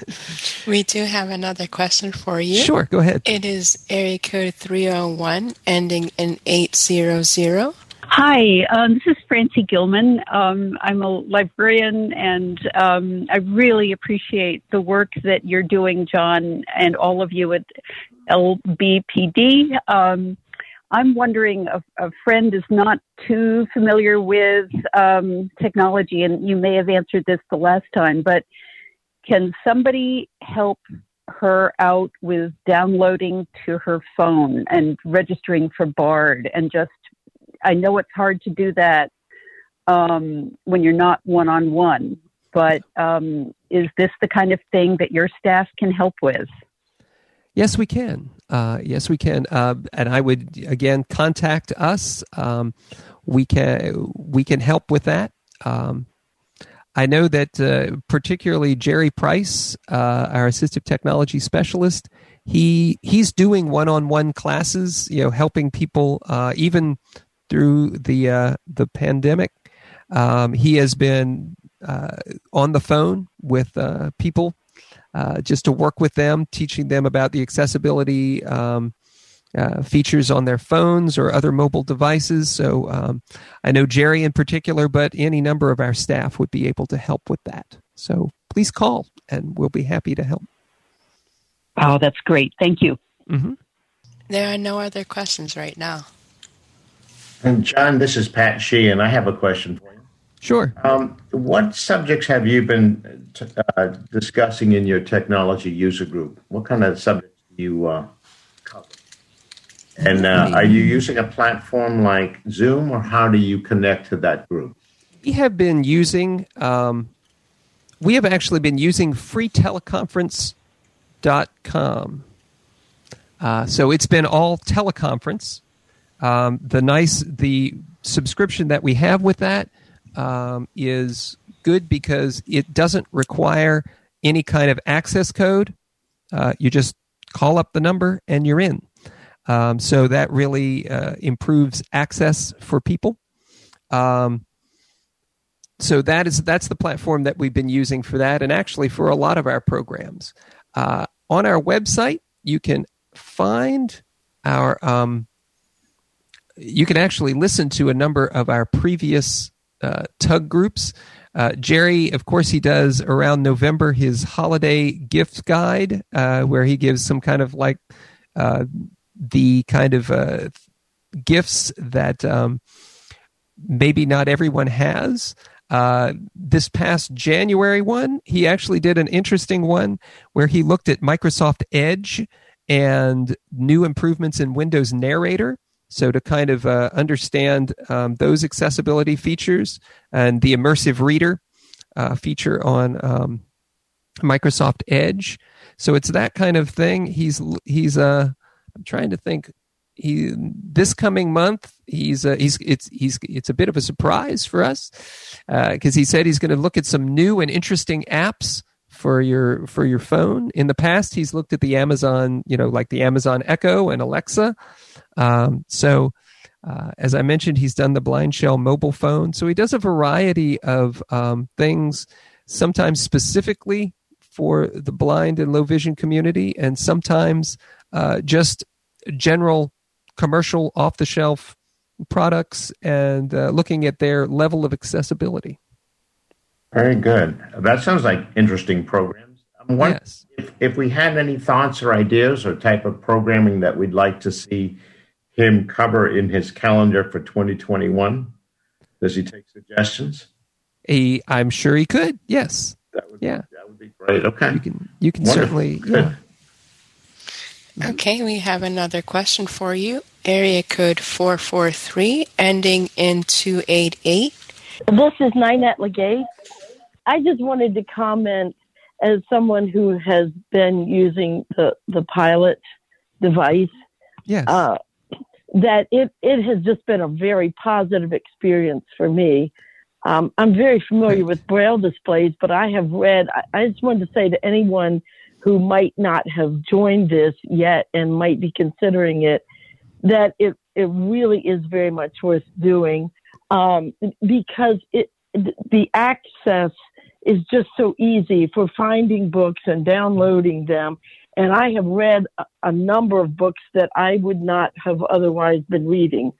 [laughs]
we do have another question for you.
Sure, go ahead.
It is area code 301 ending in 800.
Hi, um, this is Francie Gilman. Um, I'm a librarian, and um, I really appreciate the work that you're doing, John, and all of you at LBPD. I'm wondering, a, a, friend is not too familiar with um, technology, and you may have answered this the last time, but can somebody help her out with downloading to her phone and registering for BARD and just I know it's hard to do that um, when you're not one on one, but um, is this the kind of thing that your staff can help with?
Yes, we can. Uh, yes, we can. Uh, and I would again contact us. Um, we can we can help with that. Um, I know that uh, particularly Jerry Price, uh, our assistive technology specialist, he he's doing one-on-one classes. You know, helping people uh, even through the uh, the pandemic. Um, he has been on the phone with people uh, just to work with them, teaching them about the accessibility um, uh, features on their phones or other mobile devices. So um, I know Jerry in particular, but any number of our staff would be able to help with that. So please call, and we'll be happy to help.
Oh, that's great. Thank you.
Mm-hmm.
There are no other questions right now.
And John, this is Pat Shee, and I have a question for you.
Sure.
Um, what subjects have you been t- uh, discussing in your technology user group? What kind of subjects do you uh, cover? And uh, are you using a platform like Zoom, or how do you connect to that group?
We have been using. Um, we have actually been using freeteleconference.com. Uh, so it's been all teleconference um, the nice the subscription that we have with that um, is good because it doesn't require any kind of access code. Uh, you just call up the number and you're in. Um, so that really uh, improves access for people. Um, so that is that's the platform that we've been using for that, and actually for a lot of our programs. Uh, on our website, you can find our. Um, you can actually listen to a number of our previous uh, TUG groups. Uh, Jerry, of course, he does around November his holiday gift guide, uh, where he gives some kind of like uh, the kind of uh, gifts that um, maybe not everyone has. This past January one, he actually did an interesting one where he looked at Microsoft Edge and new improvements in Windows Narrator. So, to kind of uh, understand um, those accessibility features and the immersive reader uh, feature on um, Microsoft Edge. So, it's that kind of thing. He's, he's, uh, I'm trying to think. He this coming month he's uh, he's it's he's it's a bit of a surprise for us because uh, he said he's going to look at some new and interesting apps for your for your phone. In the past, he's looked at the Amazon, you know, like the Amazon Echo and Alexa. Um, so, uh, as I mentioned, he's done the BlindShell mobile phone. So he does a variety of um, things, sometimes specifically for the blind and low vision community, and sometimes uh, just general commercial off the shelf products and uh, looking at their level of accessibility.
Very good. That sounds like interesting programs. I'm wondering yes. if, if we had any thoughts or ideas or type of programming that we'd like to see him cover in his calendar for 2021. Does he take suggestions?
He, I'm sure he could. Yes.
That would yeah. Be, that would be great. Okay.
You can you can certainly yeah. [laughs]
Okay, we have another question for you. Area code 443 ending in 288.
This is Ninette Legay. I just wanted to comment as someone who has been using the, the pilot device.
Yes. Uh,
that it, it has just been a very positive experience for me. Um, I'm very familiar with Braille displays, but I have read, I, I just wanted to say to anyone who might not have joined this yet and might be considering it, that it, it really is very much worth doing um, because it, the access is just so easy for finding books and downloading them. And I have read a, number of books that I would not have otherwise been reading.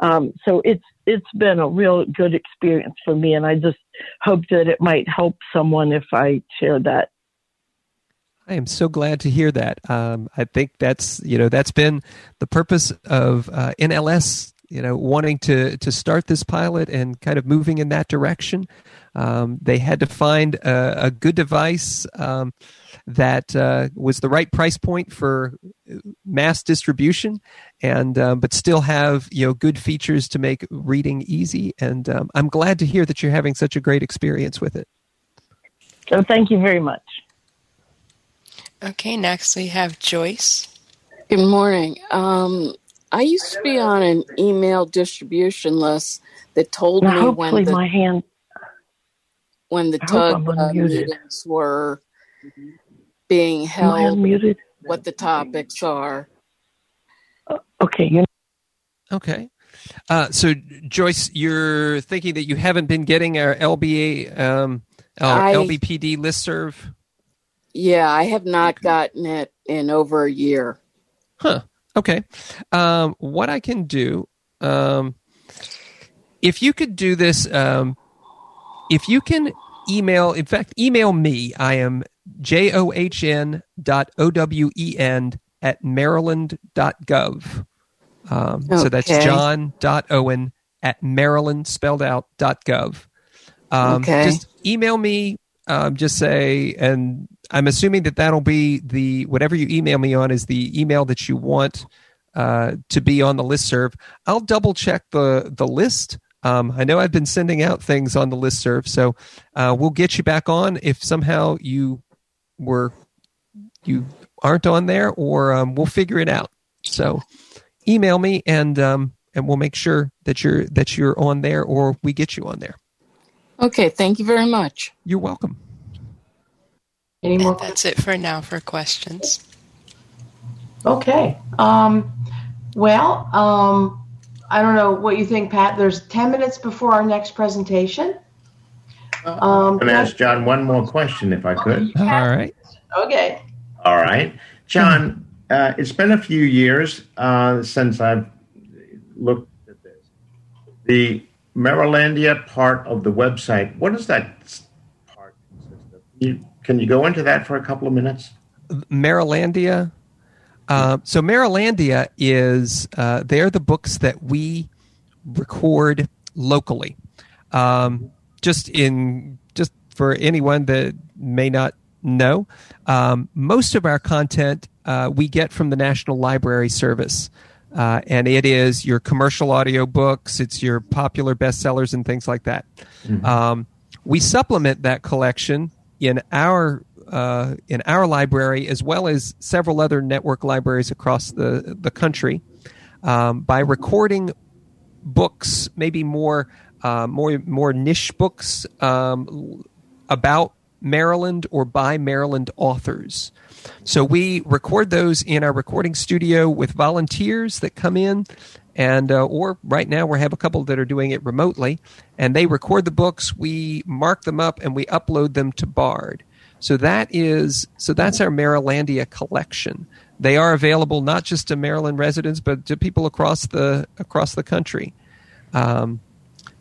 Um, so it's it's been a real good experience for me, and I just hope that it might help someone if I share that.
I am so glad to hear that. Um, I think that's you know that's been the purpose of uh, NLS you know wanting to to start this pilot and kind of moving in that direction. Um, they had to find a, a good device um, that uh, was the right price point for mass distribution, and um, but still have you know good features to make reading easy. And um, I'm glad to hear that you're having such a great experience with it.
So thank you very much.
Okay, next we have Joyce.
Good morning. Um, I used to be on an email distribution list that told now, me when the,
my hand
when the TUG uh, meetings were being held, what the topics are.
Uh, okay. You
okay. Uh, so, Joyce, you're thinking that you haven't been getting our LBA, um, our I, LBPD listserv?
Yeah, I have not gotten it in over a year.
Huh. Okay. Um, what I can do, um, if you could do this, um, if you can email, in fact, email me. I am J O H N dot O W E N at maryland.gov. Um, okay. So that's John dot Owen at Maryland spelled out dot gov. Um, okay. Just email me. Um, just say, and I'm assuming that that'll be the whatever you email me on is the email that you want uh, to be on the list serve. I'll double check the the list um, I know I've been sending out things on the list serve, so uh, we'll get you back on if somehow you were you aren't on there, or um, we'll figure it out. So email me and um, and we'll make sure that you're that you're on there, or we get you on there.
Okay, thank you very much.
You're welcome.
Any more? that's it for now for questions.
Okay. Um, well, um, I don't know what you think, Pat. There's 10 minutes before our next presentation.
Um, I'm going to ask John one more question, if I could.
All right.
Okay.
All right. John, uh, it's been a few years uh, since I've looked at this. The Marylandia part of the website, what does that part consist of? You, can you go into that for a couple of minutes?
Marylandia. Uh, so Marylandia is uh, they're the books that we record locally. Um, just in just for anyone that may not know, um, most of our content uh, we get from the National Library Service. Uh, and it is your commercial audio books, it's your popular bestsellers and things like that. Mm-hmm. Um, we supplement that collection in our uh, in our library as well as several other network libraries across the the country um, by recording books, maybe more uh, more more niche books um, about Maryland or by Maryland authors. So we record those in our recording studio with volunteers that come in, and uh, or right now we have a couple that are doing it remotely, and they record the books. We mark them up and we upload them to Bard. So that is so that's our Marylandia collection. They are available not just to Maryland residents, but to people across the across the country. Um,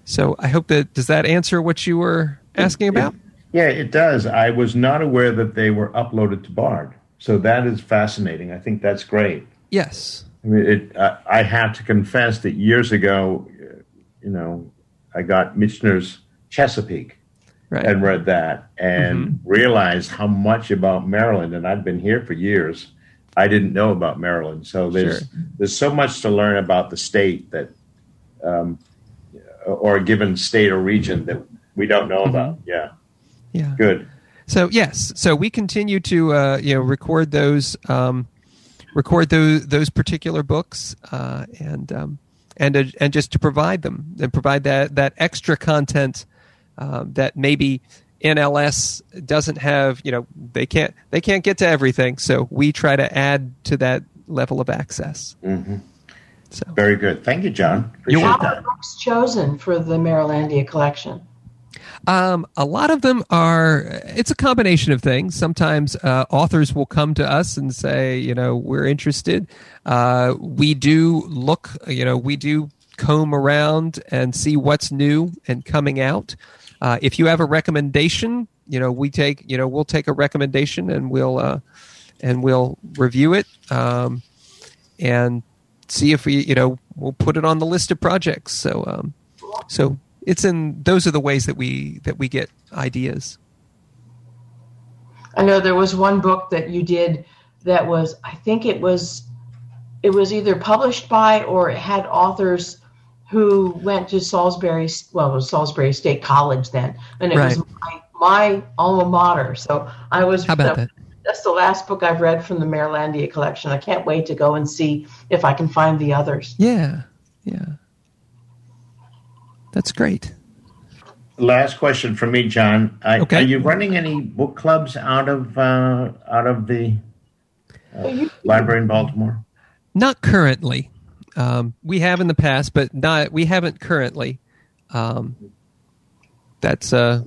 so I hope that does that answer what you were asking about.
Yeah, it does. I was not aware that they were uploaded to Bard, so that is fascinating. I think that's great.
Yes,
I mean, it, uh, I have to confess that years ago, you know, I got Michener's Chesapeake, right. and read that and mm-hmm. realized how much about Maryland. And I've been here for years. I didn't know about Maryland, so there's sure. there's so much to learn about the state that, um, or a given state or region that we don't know mm-hmm. about. Yeah,
yeah,
good.
So yes, so we continue to uh, you know record those um, record those those particular books uh, and um, and uh, and just to provide them and provide that that extra content um, that maybe NLS doesn't have. You know, they can't they can't get to everything, so we try to add to that level of access.
Mm-hmm. So very good. Thank you, John. Appreciate
How that. books chosen for the Marylandia collection?
Um, a lot of them are. It's a combination of things. Sometimes uh, authors will come to us and say, you know, we're interested. Uh, we do look. You know, we do comb around and see what's new and coming out. Uh, if you have a recommendation, you know we take you know we'll take a recommendation and we'll uh, and we'll review it um, and see if we you know we'll put it on the list of projects. So um, so it's in those are the ways that we that we get ideas.
I know there was one book that you did that was I think it was it was either published by or it had authors who went to Salisbury, well, it was Salisbury State College then, and it right. was my, my, alma mater. So I was.
How about that?
That's the last book I've read from the Marylandia collection. I can't wait to go and see if I can find the others.
Yeah, yeah, that's great.
Last question from me, John. Uh, okay. Are you running any book clubs out of uh, out of the uh, library in Baltimore?
Not currently. Um, we have in the past, but not we haven't currently. Um, that's uh,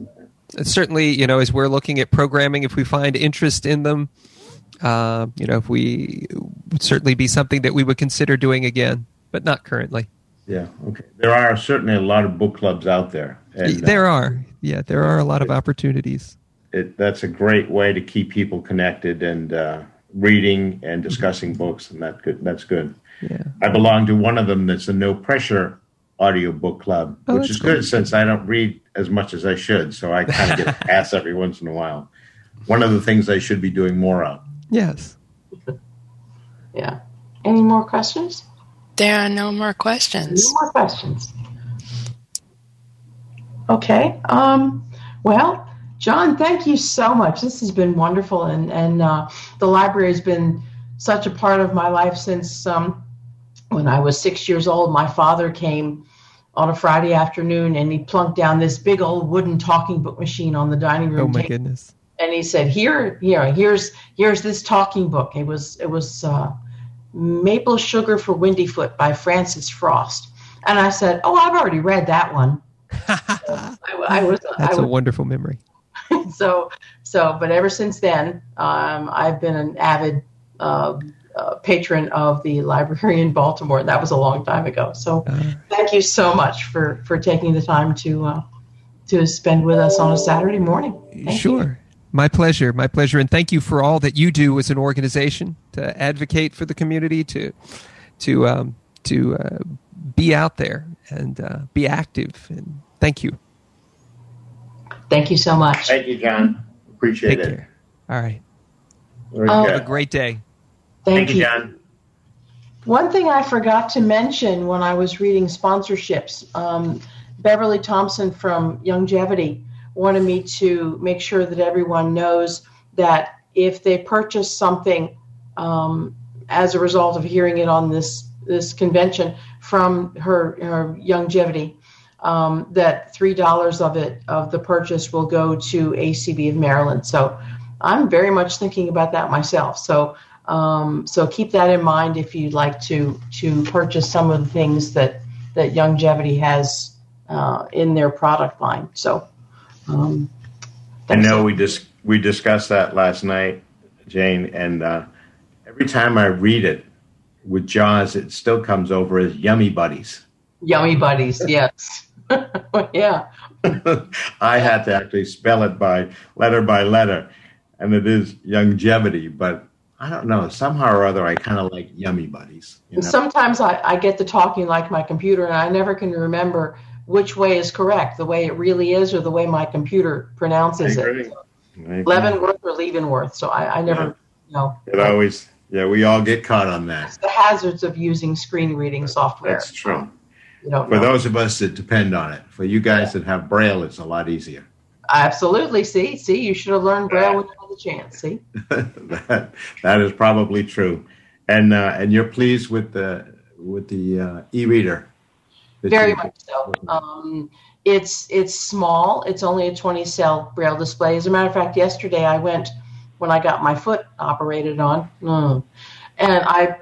certainly you know as we're looking at programming, if we find interest in them, uh, you know, if we would certainly be something that we would consider doing again, but not currently.
Yeah. Okay. There are certainly a lot of book clubs out there.
And, there uh, are. Yeah, there are a lot of opportunities.
It, that's a great way to keep people connected and uh, reading and discussing books, and that good. That's good.
Yeah.
I belong to one of them that's a no pressure audio book club, oh, which is cool. good since I don't read as much as I should. So I kind of get [laughs] pass every once in a while. One of the things I should be doing more of.
Yes.
yeah. Any more questions?
There are no more questions.
No more questions. Okay. Um, well, John, thank you so much. This has been wonderful, and and uh, the library has been such a part of my life since um, when I was six years old, my father came on a Friday afternoon and he plunked down this big old wooden talking book machine on the dining room.
Oh my
table.
goodness!
And he said, "Here, here, here's here's this talking book." It was it was uh, Maple Sugar for Windyfoot by Frances Frost. And I said, "Oh, I've already read that one."
I, [laughs] I, was. That's I was, a wonderful memory. [laughs]
so, so, but ever since then, um, I've been an avid uh, uh, patron of the library in Baltimore. That was a long time ago. So, uh, thank you so much for for taking the time to uh, to spend with us on a Saturday morning.
Thank sure. You. My pleasure. My pleasure. And thank you for all that you do as an organization to advocate for the community, to to um, to uh, be out there and uh, be active. And thank you.
Thank you so much.
Thank you, John. Appreciate
Take
it.
Care. All right.
Oh,
Have a great day.
Thank,
thank you, John.
One thing I forgot to mention when I was reading sponsorships, um, Beverly Thompson from Youngevity wanted me to make sure that everyone knows that if they purchase something um, as a result of hearing it on this this convention from her, her Youngevity, um, that three dollars of it of the purchase will go to ACB of Maryland. So I'm very much thinking about that myself. So um, so keep that in mind if you'd like to to purchase some of the things that that Youngevity has uh, in their product line. So um,
I know we just we discussed that last night, Jane, and uh, every time I read it with Jaws, it still comes over as Yummy Buddies.
Yummy Buddies, [laughs] yes. [laughs] yeah. [laughs]
I had to actually spell it by letter by letter, and it is Youngevity, but I don't know. Somehow or other, I kind of like Yummy Buddies.
You know? Sometimes I, I get to talking like my computer, and I never can remember which way is correct, the way it really is, or the way my computer pronounces it. Leavenworth or Leavenworth. So I, I never yeah. know.
It always, yeah, we all get caught on that.
It's the hazards of using screen reading software.
That's true. You For know. those of us that depend on it, for you guys yeah. that have Braille, it's a lot easier.
Absolutely. See, see, you should have learned Braille when you had the chance. See, [laughs]
that that is probably true, and uh, and you're pleased with the with the uh, e-reader.
Very much so. Um, it's it's small. It's only a 20 cell Braille display. As a matter of fact, yesterday I went when I got my foot operated on, mm, and I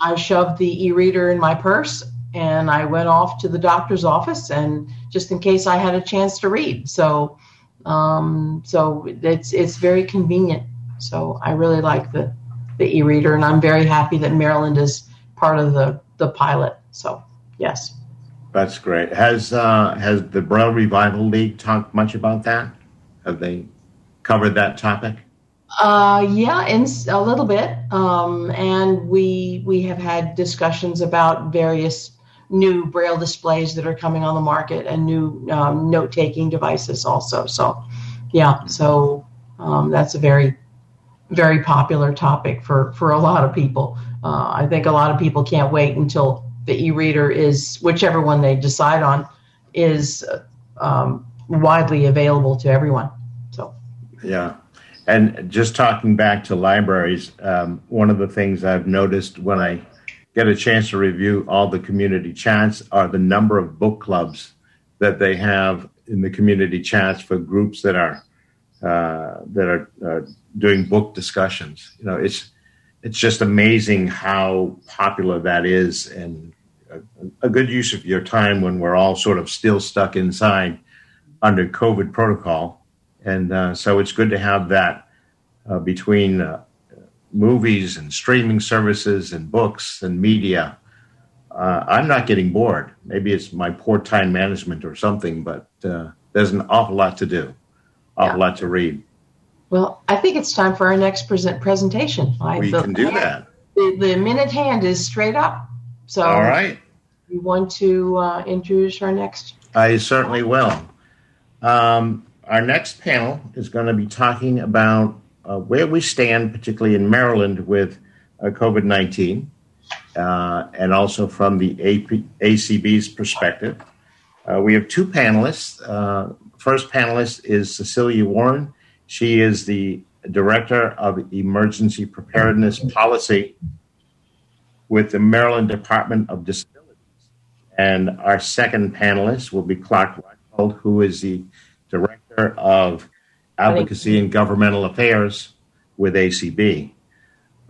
I shoved the e-reader in my purse and I went off to the doctor's office and just in case I had a chance to read. So um, so it's it's very convenient. So I really like the the e-reader, and I'm very happy that Maryland is part of the the pilot. So yes,
that's great. Has uh, has the Braille Revival League talked much about that? Have they covered that topic?
Uh, yeah, in a little bit. Um, and we we have had discussions about various new braille displays that are coming on the market and new um, note taking devices also. So, yeah, so um, that's a very, very popular topic for, for a lot of people. Uh, I think a lot of people can't wait until the e reader is, whichever one they decide on, is um, widely available to everyone. So,
yeah. And just talking back to libraries, um, one of the things I've noticed when I get a chance to review all the community chats are the number of book clubs that they have in the community chats for groups that are uh, that are uh, doing book discussions. You know, it's it's just amazing how popular that is, and a, a good use of your time when we're all sort of still stuck inside under COVID protocol. And uh, so it's good to have that uh, between uh, movies and streaming services and books and media, uh, I'm not getting bored. Maybe it's my poor time management or something, but uh, there's an awful lot to do, awful yeah. lot to read.
Well, I think it's time for our next present presentation.
I, we the, can do that.
The, the, minute hand is straight up. So,
all right.
You want to uh, introduce our next?
I certainly will. Um, our next panel is going to be talking about uh, where we stand, particularly in Maryland, with uh, COVID 19, uh, and also from the AP, ACB's perspective. Uh, we have two panelists. Uh, first panelist is Cecilia Warren. She is the Director of Emergency Preparedness Policy with the Maryland Department of Disabilities. And our second panelist will be Clark Rachfal, who is the Director of Advocacy and Governmental Affairs with ACB.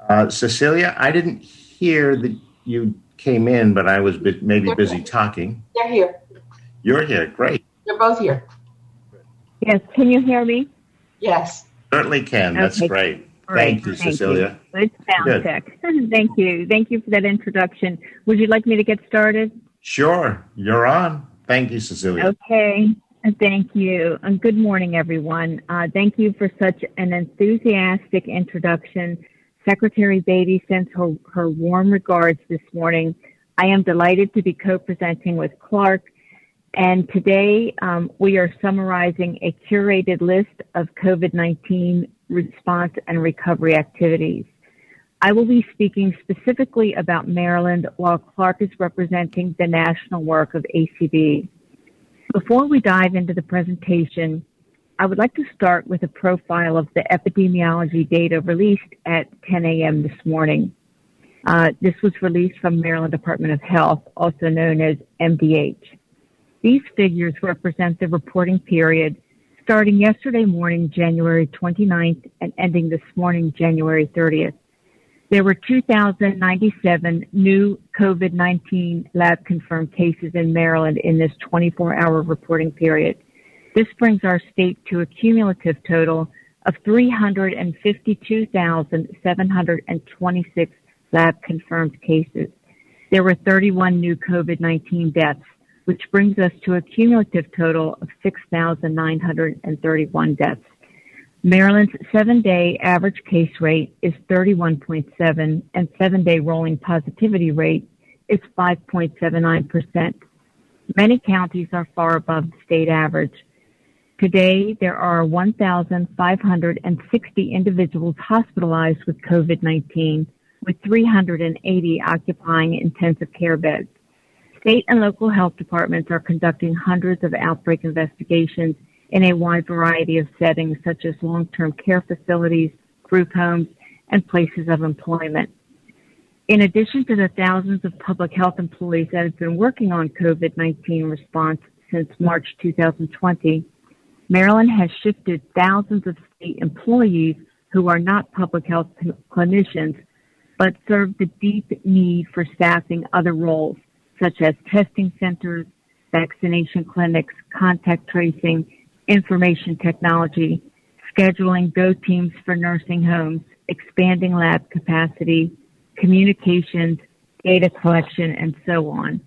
Uh, Cecilia, I didn't hear that you came in, but I was maybe busy talking.
They're here.
You're here. Great.
They're both here.
Yes. Can you hear me?
Yes.
Certainly can. That's
Okay.
great.
All right.
Thank you, Cecilia.
You. It's sound
Good.
check. [laughs] Thank you. Thank you for that introduction. Would you like me to get started?
Sure, you're on. Thank you, Cecilia.
Okay. Thank you. And good morning, everyone. Uh, thank you for such an enthusiastic introduction. Secretary Beatty sends her, her warm regards this morning. I am delighted to be co-presenting with Clark. And today um, we are summarizing a curated list of COVID-19 response and recovery activities. I will be speaking specifically about Maryland while Clark is representing the national work of ACB. Before we dive into the presentation, I would like to start with a profile of the epidemiology data released at 10 a.m. this morning. Uh, this was released from Maryland Department of Health, also known as MDH. These figures represent the reporting period starting yesterday morning, January 29th, and ending this morning, January 30th. There were 2,097 new COVID-19 lab confirmed cases in Maryland in this 24 hour reporting period. This brings our state to a cumulative total of 352,726 lab confirmed cases. There were 31 new COVID-19 deaths, which brings us to a cumulative total of 6,931 deaths. Maryland's seven day average case rate is 31.7 and seven day rolling positivity rate is 5.79%. Many counties are far above the state average. Today, there are 1,560 individuals hospitalized with COVID-19, with 380 occupying intensive care beds. State and local health departments are conducting hundreds of outbreak investigations in a wide variety of settings, such as long-term care facilities, group homes, and places of employment. In addition to the thousands of public health employees that have been working on COVID-19 response since March 2020, Maryland has shifted thousands of state employees who are not public health clinicians, but serve the deep need for staffing other roles, such as testing centers, vaccination clinics, contact tracing, information technology, scheduling go teams for nursing homes, expanding lab capacity, communications, data collection, and so on.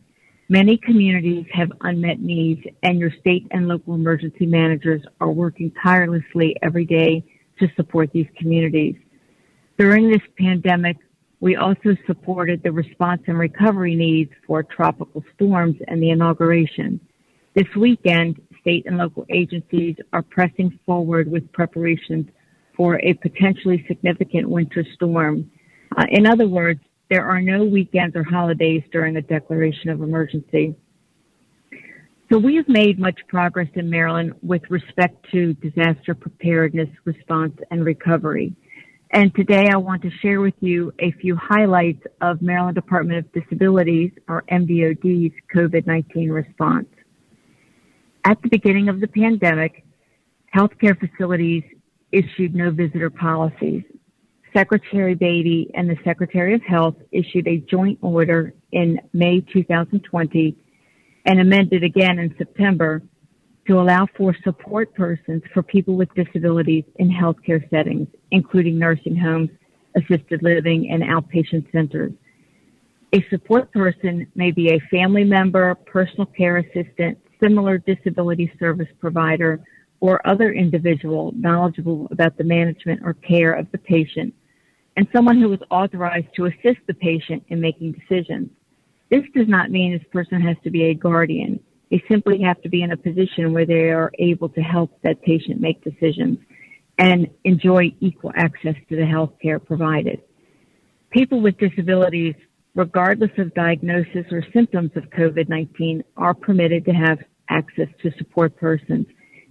Many communities have unmet needs and your state and local emergency managers are working tirelessly every day to support these communities. During this pandemic, we also supported the response and recovery needs for tropical storms and the inauguration. This weekend, state and local agencies are pressing forward with preparations for a potentially significant winter storm. Uh, in other words, there are no weekends or holidays during a declaration of emergency. So we have made much progress in Maryland with respect to disaster preparedness, response, and recovery. And today I want to share with you a few highlights of Maryland Department of Disabilities, or MDOD's COVID-19 response. At the beginning of the pandemic, healthcare facilities issued no visitor policies. Secretary Beatty and the Secretary of Health issued a joint order in May 2020 and amended again in September to allow for support persons for people with disabilities in healthcare settings, including nursing homes, assisted living, and outpatient centers. A support person may be a family member, personal care assistant, similar disability service provider, or other individual knowledgeable about the management or care of the patient, and someone who is authorized to assist the patient in making decisions. This does not mean this person has to be a guardian. They simply have to be in a position where they are able to help that patient make decisions and enjoy equal access to the health care provided. People with disabilities, regardless of diagnosis or symptoms of COVID-19, are permitted to have access to support persons.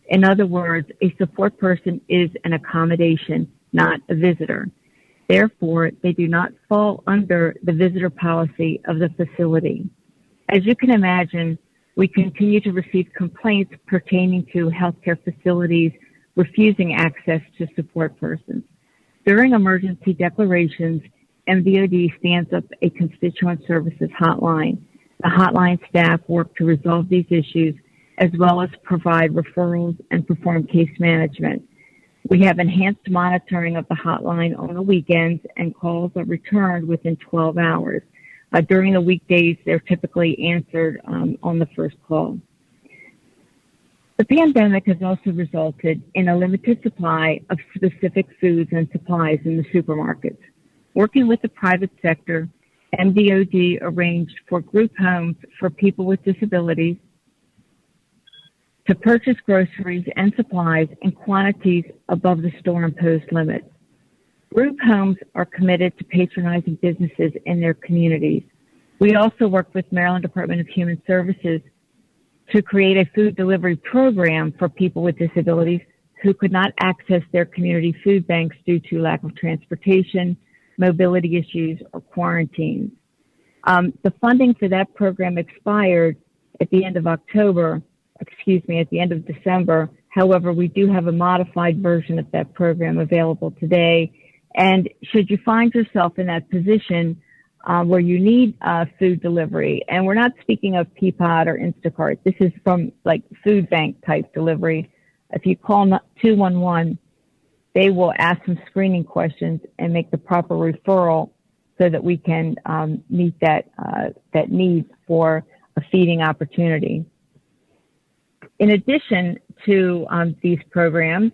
In other words, a support person is an accommodation, not a visitor. Therefore, they do not fall under the visitor policy of the facility. As you can imagine, we continue to receive complaints pertaining to healthcare facilities refusing access to support persons. During emergency declarations, MDOD stands up a constituent services hotline. The hotline staff work to resolve these issues as well as provide referrals and perform case management. We have enhanced monitoring of the hotline on the weekends and calls are returned within 12 hours. Uh, during the weekdays, they're typically answered um, on the first call. The pandemic has also resulted in a limited supply of specific foods and supplies in the supermarkets. Working with the private sector, MDOD arranged for group homes for people with disabilities to purchase groceries and supplies in quantities above the store imposed limits. Group homes are committed to patronizing businesses in their communities. We also work with Maryland Department of Human Services to create a food delivery program for people with disabilities who could not access their community food banks due to lack of transportation, mobility issues, or quarantines. Um, the funding for that program expired at the end of October, excuse me, at the end of December. However, we do have a modified version of that program available today. And should you find yourself in that position uh, where you need uh, food delivery, and we're not speaking of Peapod or Instacart, this is from like food bank type delivery. If you call 211, they will ask some screening questions and make the proper referral so that we can um, meet that uh, that need for a feeding opportunity. In addition to um, these programs,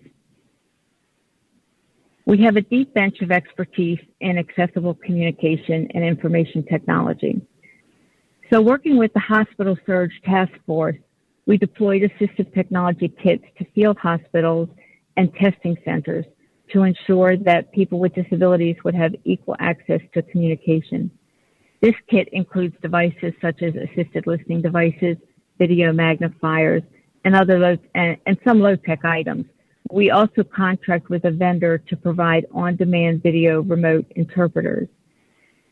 we have a deep bench of expertise in accessible communication and information technology. So, working with the Hospital Surge Task Force, we deployed assistive technology kits to field hospitals and testing centers to ensure that people with disabilities would have equal access to communication. This kit includes devices such as assisted listening devices, video magnifiers, and other low, and, and some low-tech items. We also contract with a vendor to provide on-demand video remote interpreters.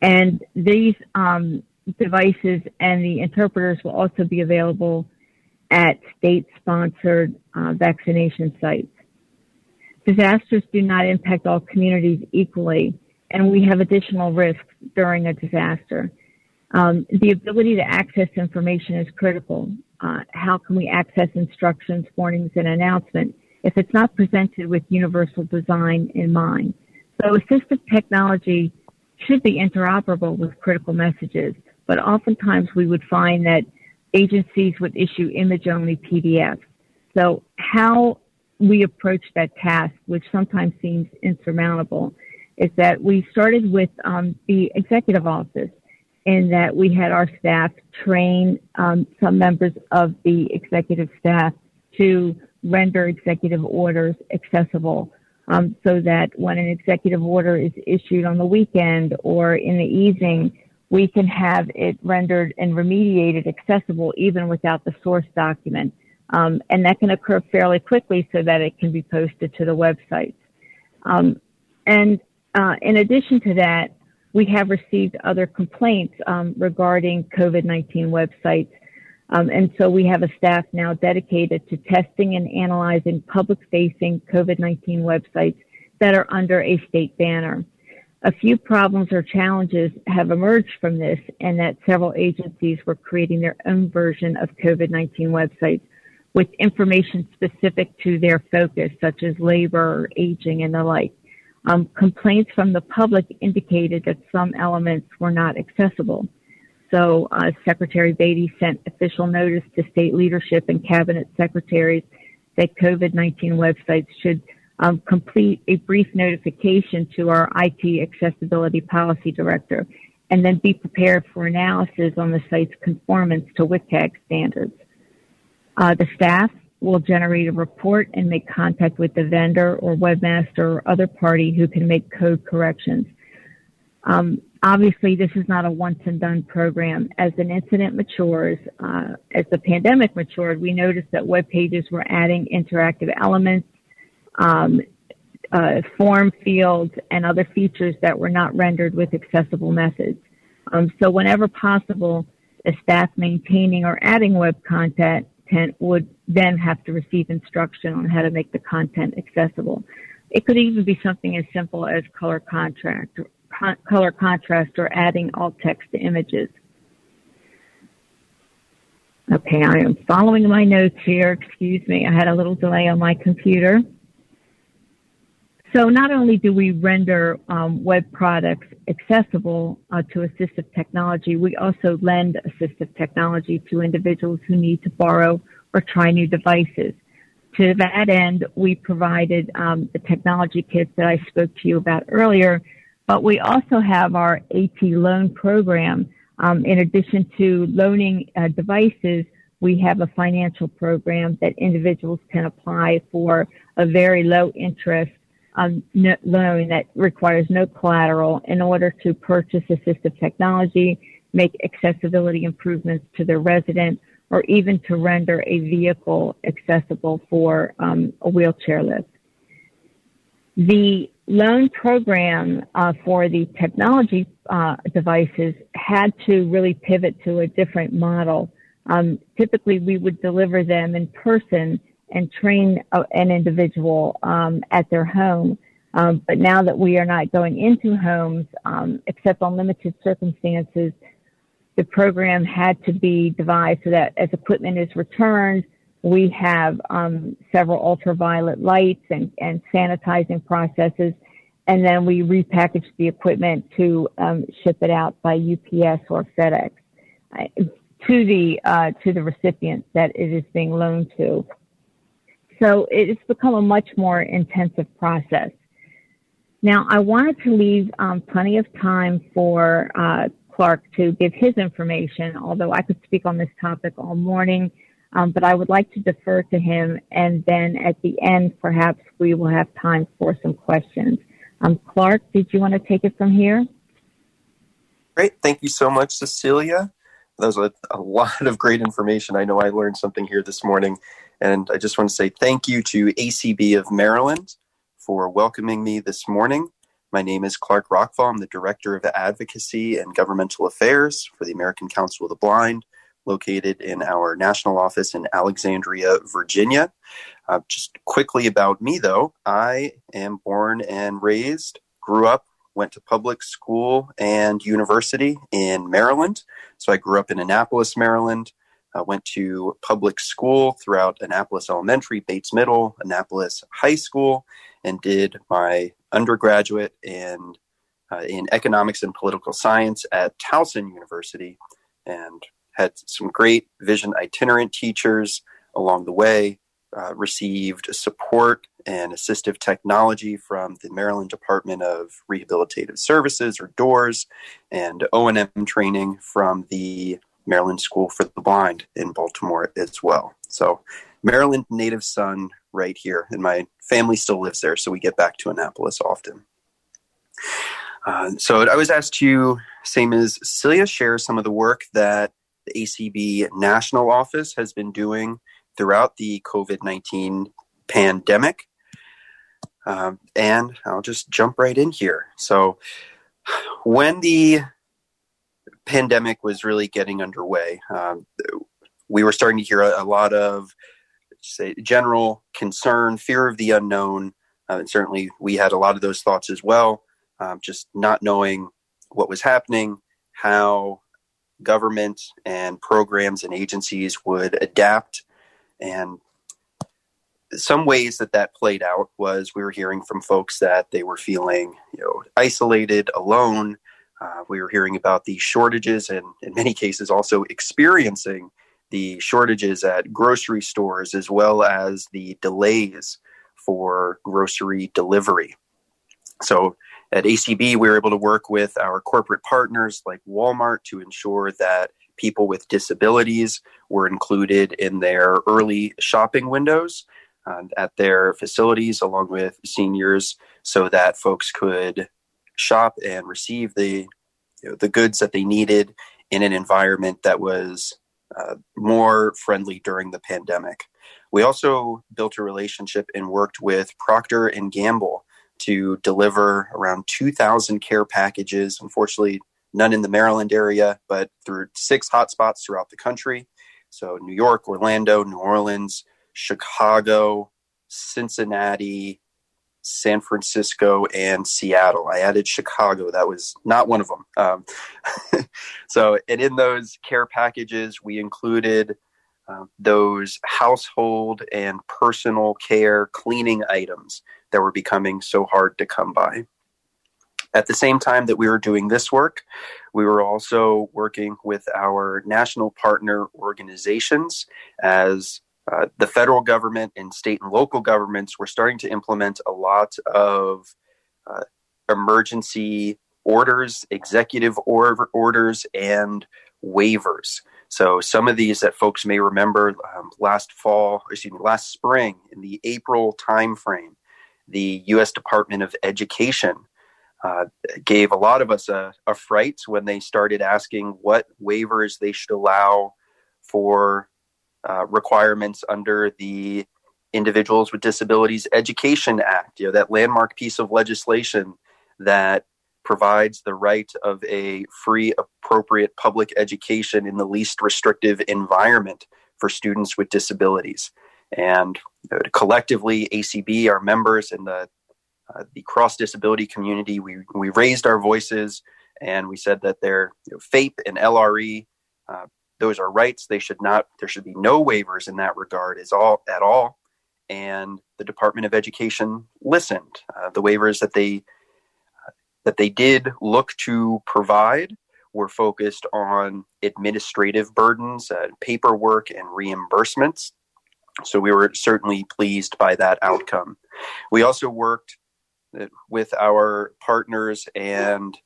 And these um, devices and the interpreters will also be available at state-sponsored uh, vaccination sites. Disasters do not impact all communities equally, and we have additional risks during a disaster. Um, the ability to access information is critical. Uh, how can we access instructions, warnings, and announcements if it's not presented with universal design in mind? So assistive technology should be interoperable with critical messages, but oftentimes we would find that agencies would issue image-only PDFs. So how we approach that task, which sometimes seems insurmountable, is that we started with um, the executive office and that we had our staff train um, some members of the executive staff to render executive orders accessible um, so that when an executive order is issued on the weekend or in the evening, we can have it rendered and remediated accessible even without the source document. Um, and that can occur fairly quickly so that it can be posted to the website. Um, and uh, in addition to that, we have received other complaints um, regarding COVID-19 websites. Um, and so we have a staff now dedicated to testing and analyzing public-facing COVID-19 websites that are under a state banner. A few problems or challenges have emerged from this and that several agencies were creating their own version of COVID-19 websites with information specific to their focus, such as labor, aging, and the like. Um, complaints from the public indicated that some elements were not accessible. So uh, Secretary Beatty sent official notice to state leadership and cabinet secretaries that COVID-19 websites should um, complete a brief notification to our IT accessibility policy director and then be prepared for analysis on the site's conformance to WCAG standards. Uh, the staff will generate a report and make contact with the vendor or webmaster or other party who can make code corrections. Um, obviously, this is not a once and done program. As an incident matures, uh, as the pandemic matured, we noticed that web pages were adding interactive elements, um, uh, form fields, and other features that were not rendered with accessible methods. Um, so, whenever possible, the staff maintaining or adding web content content would then have to receive instruction on how to make the content accessible. It could even be something as simple as color contrast, con- color contrast or adding alt text to images. Okay, I am following my notes here. Excuse me, I had a little delay on my computer. So not only do we render um, web products accessible uh, to assistive technology, we also lend assistive technology to individuals who need to borrow or try new devices. To that end, we provided um, the technology kits that I spoke to you about earlier, but we also have our AT loan program. Um, in addition to loaning uh, devices, we have a financial program that individuals can apply for a very low interest um, loan that requires no collateral in order to purchase assistive technology, make accessibility improvements to their resident, or even to render a vehicle accessible for um, a wheelchair lift. The loan program uh, for the technology uh, devices had to really pivot to a different model. Um, typically, we would deliver them in person and train a, an individual um, at their home. Um, but now that we are not going into homes, um, except on limited circumstances, the program had to be devised so that as equipment is returned, we have um, several ultraviolet lights and, and, sanitizing processes, and then we repackage the equipment to um, ship it out by UPS or FedEx to the uh, to the recipient that it is being loaned to. So it's become a much more intensive process. Now, I wanted to leave um, plenty of time for uh, Clark to give his information, although I could speak on this topic all morning. Um, but I would like to defer to him, and then at the end, perhaps we will have time for some questions. Um, Clark, did you want to take it from here?
Great. Thank you so much, Cecilia. That was a, a lot of great information. I know I learned something here this morning, and I just want to say thank you to ACB of Maryland for welcoming me this morning. My name is Clark Rachfal. I'm the Director of Advocacy and Governmental Affairs for the American Council of the Blind, located in our national office in Alexandria, Virginia. Uh, just quickly about me, though, I am born and raised, grew up, went to public school and university in Maryland. So I grew up in Annapolis, Maryland. I went to public school throughout Annapolis Elementary, Bates Middle, Annapolis High School, and did my undergraduate in uh, in economics and political science at Towson University, and had some great vision itinerant teachers along the way. Uh, received support and assistive technology from the Maryland Department of Rehabilitative Services, or DORS, and O&M training from the Maryland School for the Blind in Baltimore as well. So, Maryland native son right here, and my family still lives there, so we get back to Annapolis often. Uh, so, I was asked to, same as Celia, share some of the work that the ACB National Office has been doing throughout the COVID 19 pandemic. Um, and I'll just jump right in here. So, when the pandemic was really getting underway, um, we were starting to hear a, a, lot of say general concern, fear of the unknown, uh, and certainly we had a lot of those thoughts as well. Um, just not knowing what was happening, how government and programs and agencies would adapt, and some ways that that played out was we were hearing from folks that they were feeling you know isolated alone uh, we were hearing about the shortages and in many cases also experiencing the shortages at grocery stores as well as the delays for grocery delivery. So at acb we were able to work with our corporate partners like walmart to ensure that people with disabilities were included in their early shopping windows uh, at their facilities along with seniors so that folks could shop and receive the you know, the goods that they needed in an environment that was uh, more friendly during the pandemic. We also built a relationship and worked with Procter and Gamble to deliver around 2,000 care packages. Unfortunately, none in the Maryland area, but through six hotspots throughout the country. So New York, Orlando, New Orleans, Chicago, Cincinnati, San Francisco, and Seattle. I added Chicago. That was not one of them. Um, [laughs] so, and in those care packages, we included uh, those household and personal care cleaning items that were becoming so hard to come by. At the same time that we were doing this work, we were also working with our national partner organizations as uh, the federal government and state and local governments were starting to implement a lot of uh, emergency orders, executive or- orders, and waivers. So some of these that folks may remember um, last fall, excuse me, last spring in the April timeframe, the U.S. Department of Education uh, gave a lot of us a, a fright when they started asking what waivers they should allow for uh, requirements under the Individuals with Disabilities Education Act, you know, that landmark piece of legislation that provides the right of a free, appropriate public education in the least restrictive environment for students with disabilities. And uh, collectively, ACB, our members, and the uh, the cross disability community, we we raised our voices and we said that their you know, FAPE and LRE, uh, those are rights. They should not. There should be no waivers in that regard, is all at all. And the Department of Education listened. Uh, the waivers that they that they did look to provide were focused on administrative burdens, uh, paperwork, and reimbursements. So we were certainly pleased by that outcome. We also worked uh, with our partners and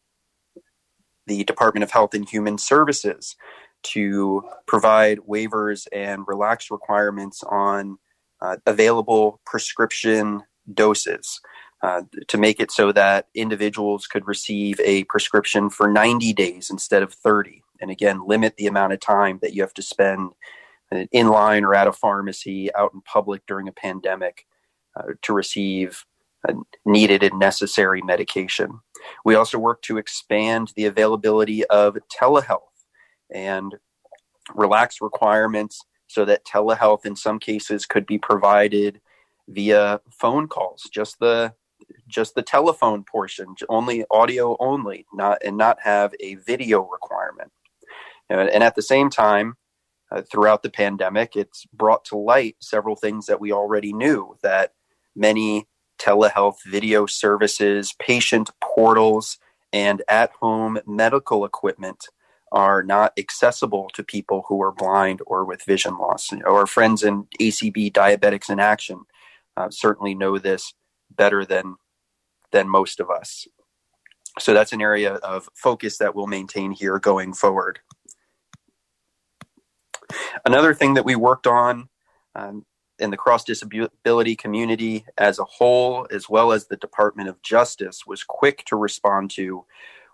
the Department of Health and Human Services to provide waivers and relaxed requirements on uh, available prescription doses. Uh, to make it so that individuals could receive a prescription for 90 days instead of 30. And again, limit the amount of time that you have to spend in line or at a pharmacy out in public during a pandemic uh, to receive needed and necessary medication. We also work to expand the availability of telehealth and relax requirements so that telehealth in some cases could be provided via phone calls just the just the telephone portion, only audio only, not and not have a video requirement. And at the same time, uh, throughout the pandemic, it's brought to light several things that we already knew that many telehealth video services, patient portals, and at home medical equipment are not accessible to people who are blind or with vision loss. Our friends in ACB Diabetics in Action uh, certainly know this better than than most of us. So that's an area of focus that we'll maintain here going forward. Another thing that we worked on um, in the cross disability community as a whole, as well as the Department of Justice, was quick to respond to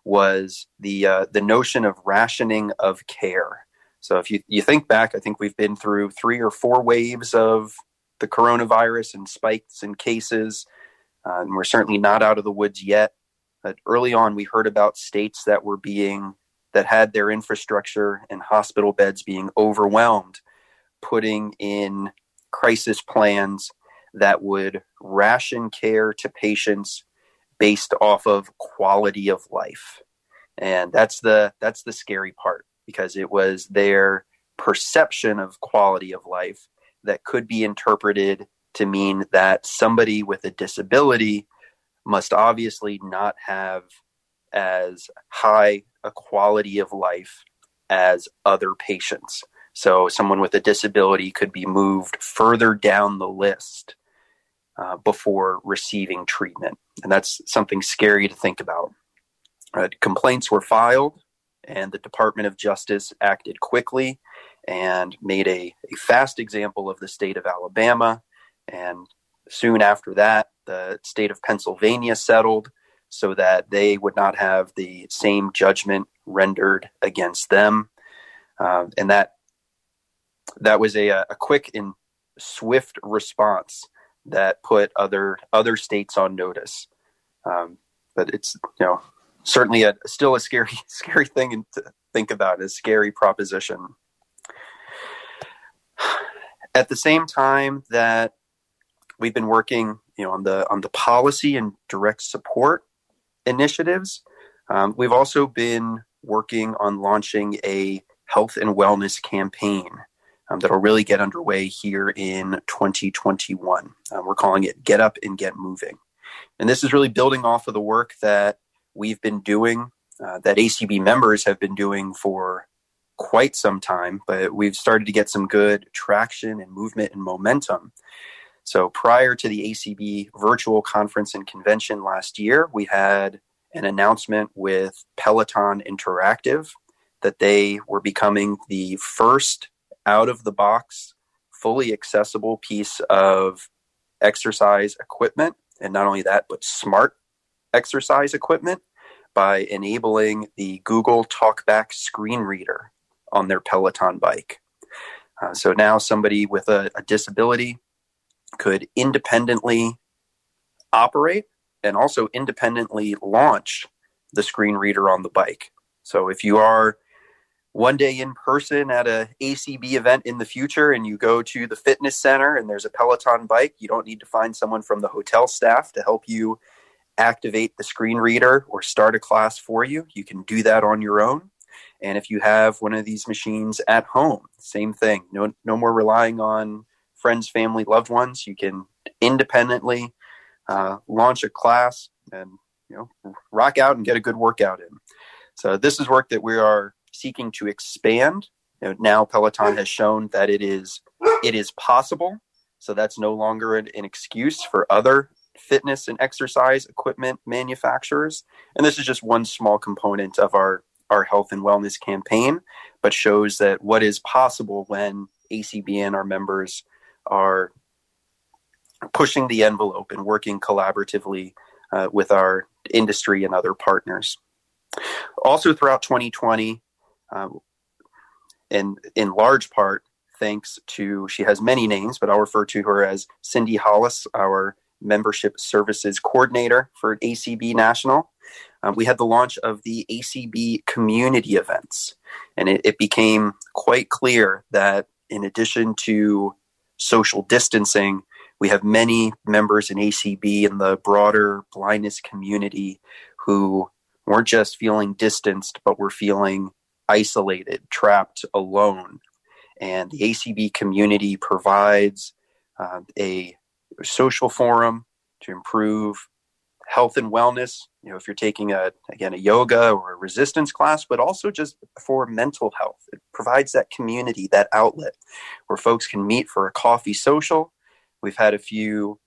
was the uh, the notion of rationing of care. So if you, you think back, I think we've been through three or four waves of the coronavirus and spikes and cases. Uh, and we're certainly not out of the woods yet. But early on, we heard about states that were being that had their infrastructure and hospital beds being overwhelmed, putting in crisis plans that would ration care to patients based off of quality of life. And that's the that's the scary part because it was their perception of quality of life that could be interpreted to mean that somebody with a disability must obviously not have as high a quality of life as other patients. So, someone with a disability could be moved further down the list uh, before receiving treatment. And that's something scary to think about. Uh, complaints were filed, and the Department of Justice acted quickly and made a, a fast example of the state of Alabama and soon after that, the state of Pennsylvania settled so that they would not have the same judgment rendered against them. Uh, and that that was a, a quick and swift response that put other other states on notice. Um, but it's you know certainly a still a scary [laughs] scary thing to think about, a scary proposition. At the same time that we've been working you know on the on the policy and direct support initiatives um, we've also been working on launching a health and wellness campaign um, that'll really get underway here in 2021. Um, we're calling it Get Up and Get Moving. And this is really building off of the work that we've been doing, uh, that ACB members have been doing for quite some time, but we've started to get some good traction and movement and momentum. So prior to the ACB virtual conference and convention last year, we had an announcement with Peloton Interactive that they were becoming the first out of the box, fully accessible piece of exercise equipment. And not only that, but smart exercise equipment by enabling the Google TalkBack screen reader on their Peloton bike. Uh, so now somebody with a, a disability could independently operate and also independently launch the screen reader on the bike. So if you are one day in person at a ACB event in the future and you go to the fitness center and there's a Peloton bike, you don't need to find someone from the hotel staff to help you activate the screen reader or start a class for you. You can do that on your own. And if you have one of these machines at home, same thing. No no more relying on friends, family, loved ones. You can independently uh, launch a class and you know rock out and get a good workout in. So this is work that we are seeking to expand. You know, now Peloton has shown that it is it is possible. So that's no longer an, an excuse for other fitness and exercise equipment manufacturers. And this is just one small component of our our health and wellness campaign, but shows that what is possible when ACBN, our members are pushing the envelope and working collaboratively uh, with our industry and other partners. Also, throughout 2020, um, in large part thanks to, she has many names, but I'll refer to her as Cindy Hollis, our membership services coordinator for ACB National. Um, we had the launch of the ACB community events, and it, it became quite clear that in addition to social distancing, we have many members in ACB and the broader blindness community who weren't just feeling distanced, but were feeling isolated, trapped, alone. And the ACB community provides uh, a social forum to improve health and wellness. You know, if you're taking a again a yoga or a resistance class, but also just for mental health, it provides that community, that outlet where folks can meet for a coffee social. We've had a few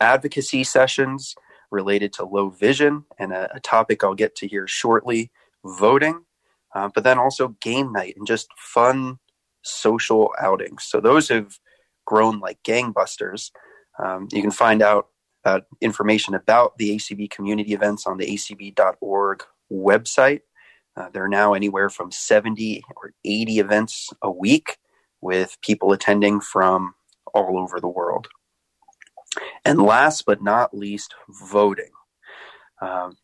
advocacy sessions related to low vision and a, a topic I'll get to here shortly, voting, uh, but then also game night and just fun social outings. So those have grown like gangbusters. Um, you can find out uh, information about the ACB community events on the acb.org website. Uh, there are now anywhere from 70 or 80 events a week with people attending from all over the world. And last but not least, voting. Um,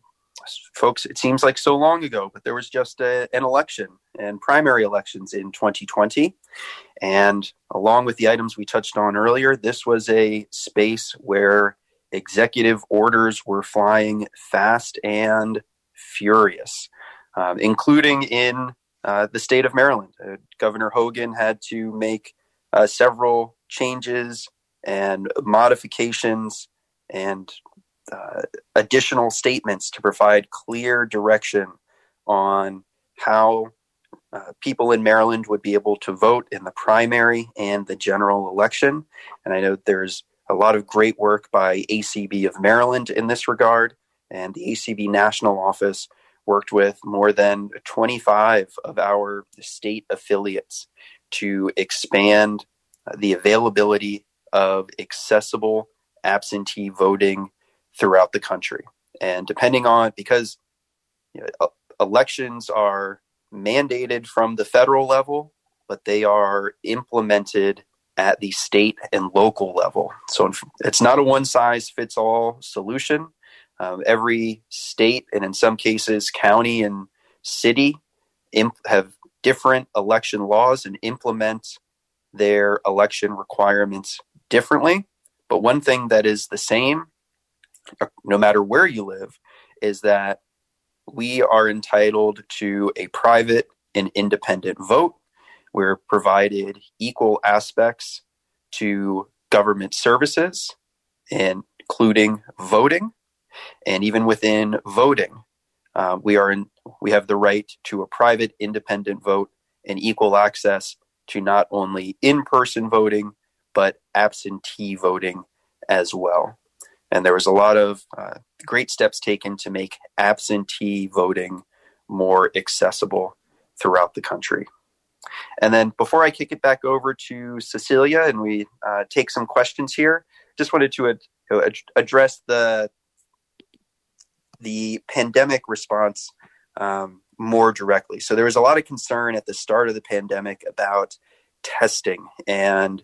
folks, it seems like so long ago, but there was just a, an election and primary elections in 2020. And along with the items we touched on earlier, this was a space where executive orders were flying fast and furious, um, including in uh, the state of Maryland. Uh, Governor Hogan had to make uh, several changes and modifications and uh, additional statements to provide clear direction on how uh, people in Maryland would be able to vote in the primary and the general election. And I know there's a lot of great work by ACB of Maryland in this regard, and the ACB National Office worked with more than 25 of our state affiliates to expand uh, the availability of accessible absentee voting throughout the country. And depending on, because you know, elections are mandated from the federal level, but they are implemented at the state and local level. So it's not a one size fits all solution. Um, every state, and in some cases, county and city, imp- have different election laws and implement their election requirements differently. But one thing that is the same no matter where you live, is that we are entitled to a private and independent vote. We're provided equal aspects to government services, including voting, and even within voting, uh, we are in, we have the right to a private, independent vote and equal access to not only in-person voting but absentee voting as well. And there was a lot of uh, great steps taken to make absentee voting more accessible throughout the country. And then before I kick it back over to Cecilia and we uh, take some questions here, just wanted to ad- address the the pandemic response um, more directly. So there was a lot of concern at the start of the pandemic about testing and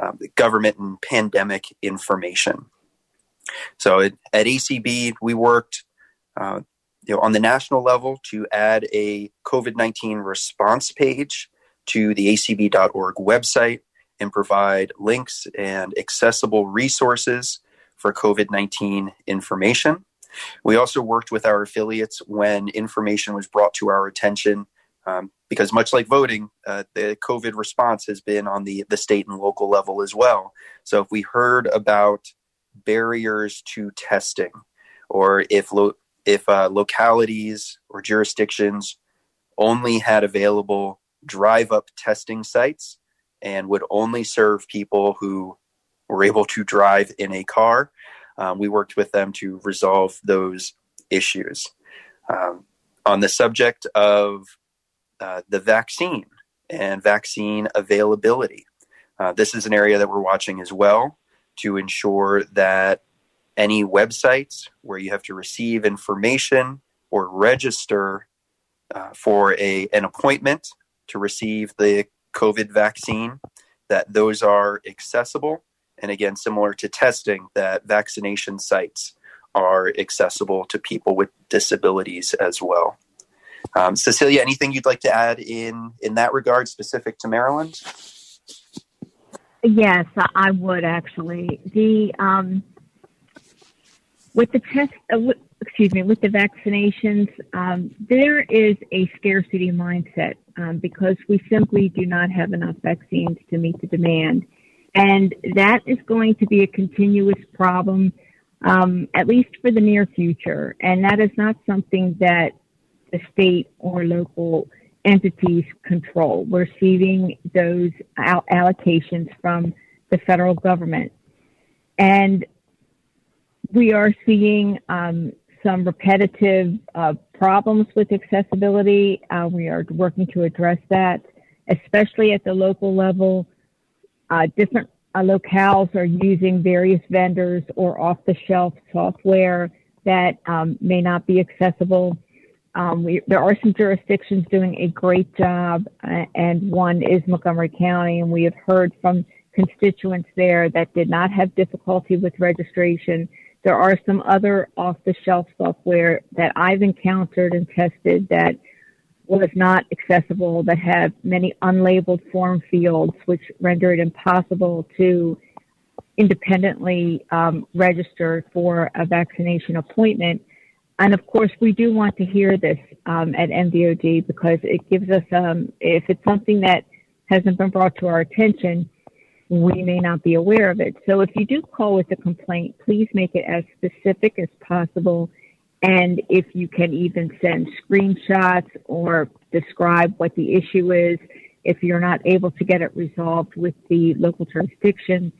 um, government and pandemic information. So at, at ACB, we worked uh, you know, on the national level to add a COVID 19 response page to the acb.org website and provide links and accessible resources for COVID 19 information. We also worked with our affiliates when information was brought to our attention, um, because much like voting, uh, the COVID response has been on the, the state and local level as well. So if we heard about barriers to testing, or if lo- if uh, localities or jurisdictions only had available drive up testing sites and would only serve people who were able to drive in a car, um, we worked with them to resolve those issues. Um, on the subject of uh, the vaccine and vaccine availability, uh, this is an area that we're watching as well to ensure that any websites where you have to receive information or register uh, for a an appointment to receive the COVID vaccine, that those are accessible and again, similar to testing, that vaccination sites are accessible to people with disabilities as well. Um, Cecilia, anything you'd like to add in in that regard, specific to Maryland?
Yes, I would actually. The um, with the test, uh, excuse me, with the vaccinations, um, there is a scarcity mindset um, because we simply do not have enough vaccines to meet the demand. And that is going to be a continuous problem, um, at least for the near future. And that is not something that the state or local entities control. We're receiving those allocations from the federal government. And we are seeing um, some repetitive uh, problems with accessibility. Uh, we are working to address that, especially at the local level. Uh, different uh, locales are using various vendors or off the shelf software that um, may not be accessible. Um, we, there are some jurisdictions doing a great job, uh, and one is Montgomery County, and we have heard from constituents there that did not have difficulty with registration. There are some other off the shelf software that I've encountered and tested that was not accessible that have many unlabeled form fields, which render it impossible to independently um, register for a vaccination appointment. And of course, we do want to hear this um, at MDOD because it gives us, um, if it's something that hasn't been brought to our attention, we may not be aware of it. So if you do call with a complaint, please make it as specific as possible and if you can even send screenshots or describe what the issue is, if you're not able to get it resolved with the local jurisdiction.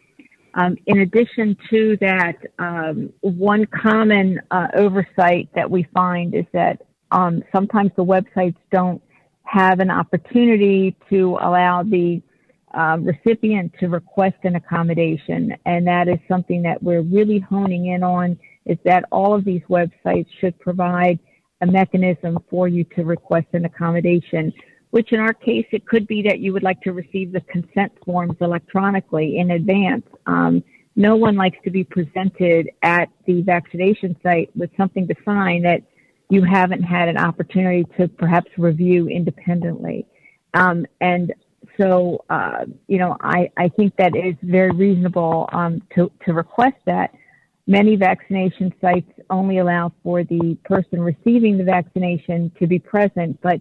Um, in addition to that, um, one common uh, oversight that we find is that um, sometimes the websites don't have an opportunity to allow the uh, recipient to request an accommodation, and that is something that we're really honing in on is that all of these websites should provide a mechanism for you to request an accommodation, which in our case, it could be that you would like to receive the consent forms electronically in advance. Um, no one likes to be presented at the vaccination site with something to sign that you haven't had an opportunity to perhaps review independently. Um, and so, uh, you know, I, I think that is very reasonable um, to, to request that. Many vaccination sites only allow for the person receiving the vaccination to be present, but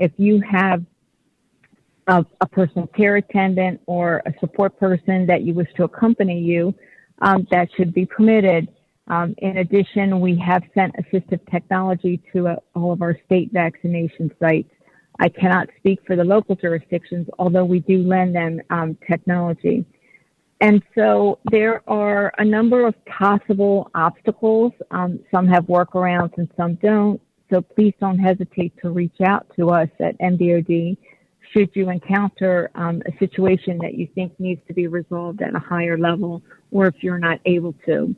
if you have a, a personal care attendant or a support person that you wish to accompany you, um, that should be permitted. Um, in addition, we have sent assistive technology to uh, all of our state vaccination sites. I cannot speak for the local jurisdictions, although we do lend them um, technology. And so there are a number of possible obstacles. Um, some have workarounds and some don't. So please don't hesitate to reach out to us at MDOD should you encounter um, a situation that you think needs to be resolved at a higher level or if you're not able to.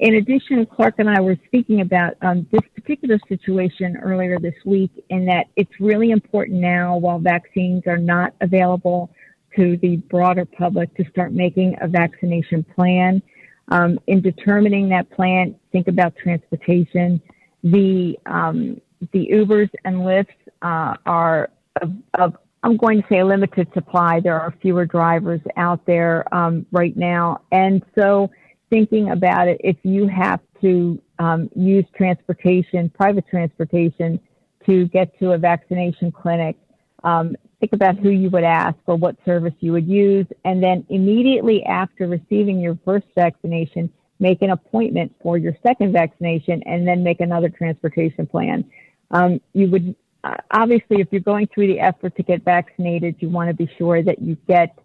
In addition, Clark and I were speaking about um, this particular situation earlier this week in that it's really important now while vaccines are not available to the broader public to start making a vaccination plan. Um, in determining that plan, think about transportation. The um, the Ubers and Lyfts uh, are of, of, I'm going to say a limited supply. There are fewer drivers out there um, right now, and so thinking about it, if you have to um, use transportation, private transportation, to get to a vaccination clinic, um, think about who you would ask or what service you would use, and then immediately after receiving your first vaccination, make an appointment for your second vaccination, and then make another transportation plan. Um, you would uh, obviously, if you're going through the effort to get vaccinated, you want to be sure that you get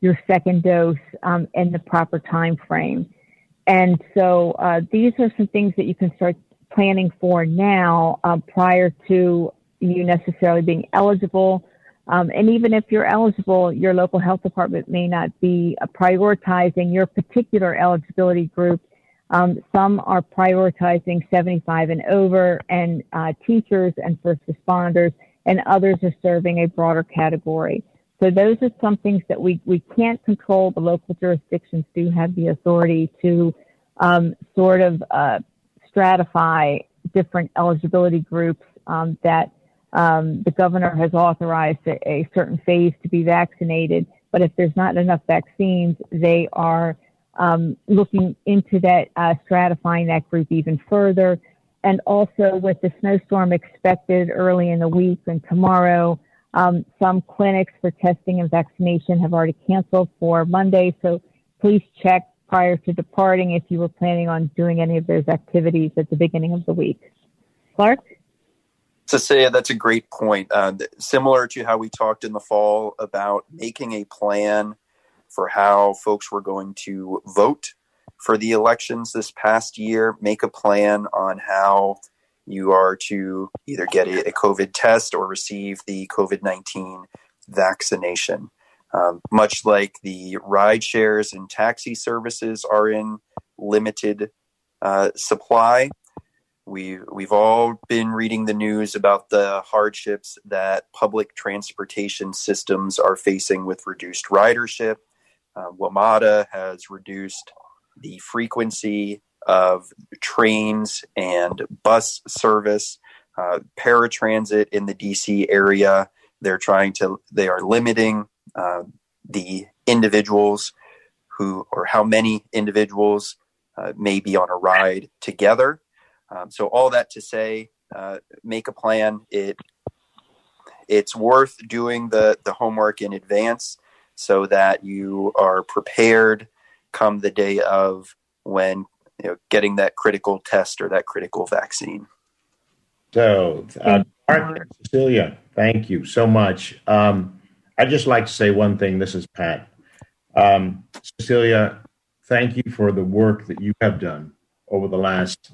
your second dose um, in the proper time frame. And so uh, these are some things that you can start planning for now um, prior to you necessarily being eligible um, and even if you're eligible, your local health department may not be uh, prioritizing your particular eligibility group. Um, some are prioritizing 75 and over, and uh, teachers and first responders, and others are serving a broader category. So those are some things that we, we can't control. The local jurisdictions do have the authority to um, sort of uh, stratify different eligibility groups um, that um, the governor has authorized a, a, certain phase to be vaccinated, but if there's not enough vaccines, they are um, looking into that, uh, stratifying that group even further. And also, with the snowstorm expected early in the week and tomorrow, um, some clinics for testing and vaccination have already canceled for Monday. So please check prior to departing if you were planning on doing any of those activities at the beginning of the week. Clark?
Cecilia, that's a great point. Uh, similar to how we talked in the fall about making a plan for how folks were going to vote for the elections this past year, make a plan on how you are to either get a, a COVID test or receive the COVID 19 vaccination. Um, much like the ride shares and taxi services are in limited uh, supply, we we've all been reading the news about the hardships that public transportation systems are facing with reduced ridership. Uh, WMATA has reduced the frequency of trains and bus service. Uh, paratransit in the DC area, they're trying to they are limiting uh, the individuals who or how many individuals uh, may be on a ride together. Um, so all that to say, uh, make a plan. It it's worth doing the the homework in advance so that you are prepared come the day of when you know getting that critical test or that critical vaccine.
So, uh, Mark, Cecilia, thank you so much. Um, I'd just like to say one thing. This is Pat. Um, Cecilia, thank you for the work that you have done over the last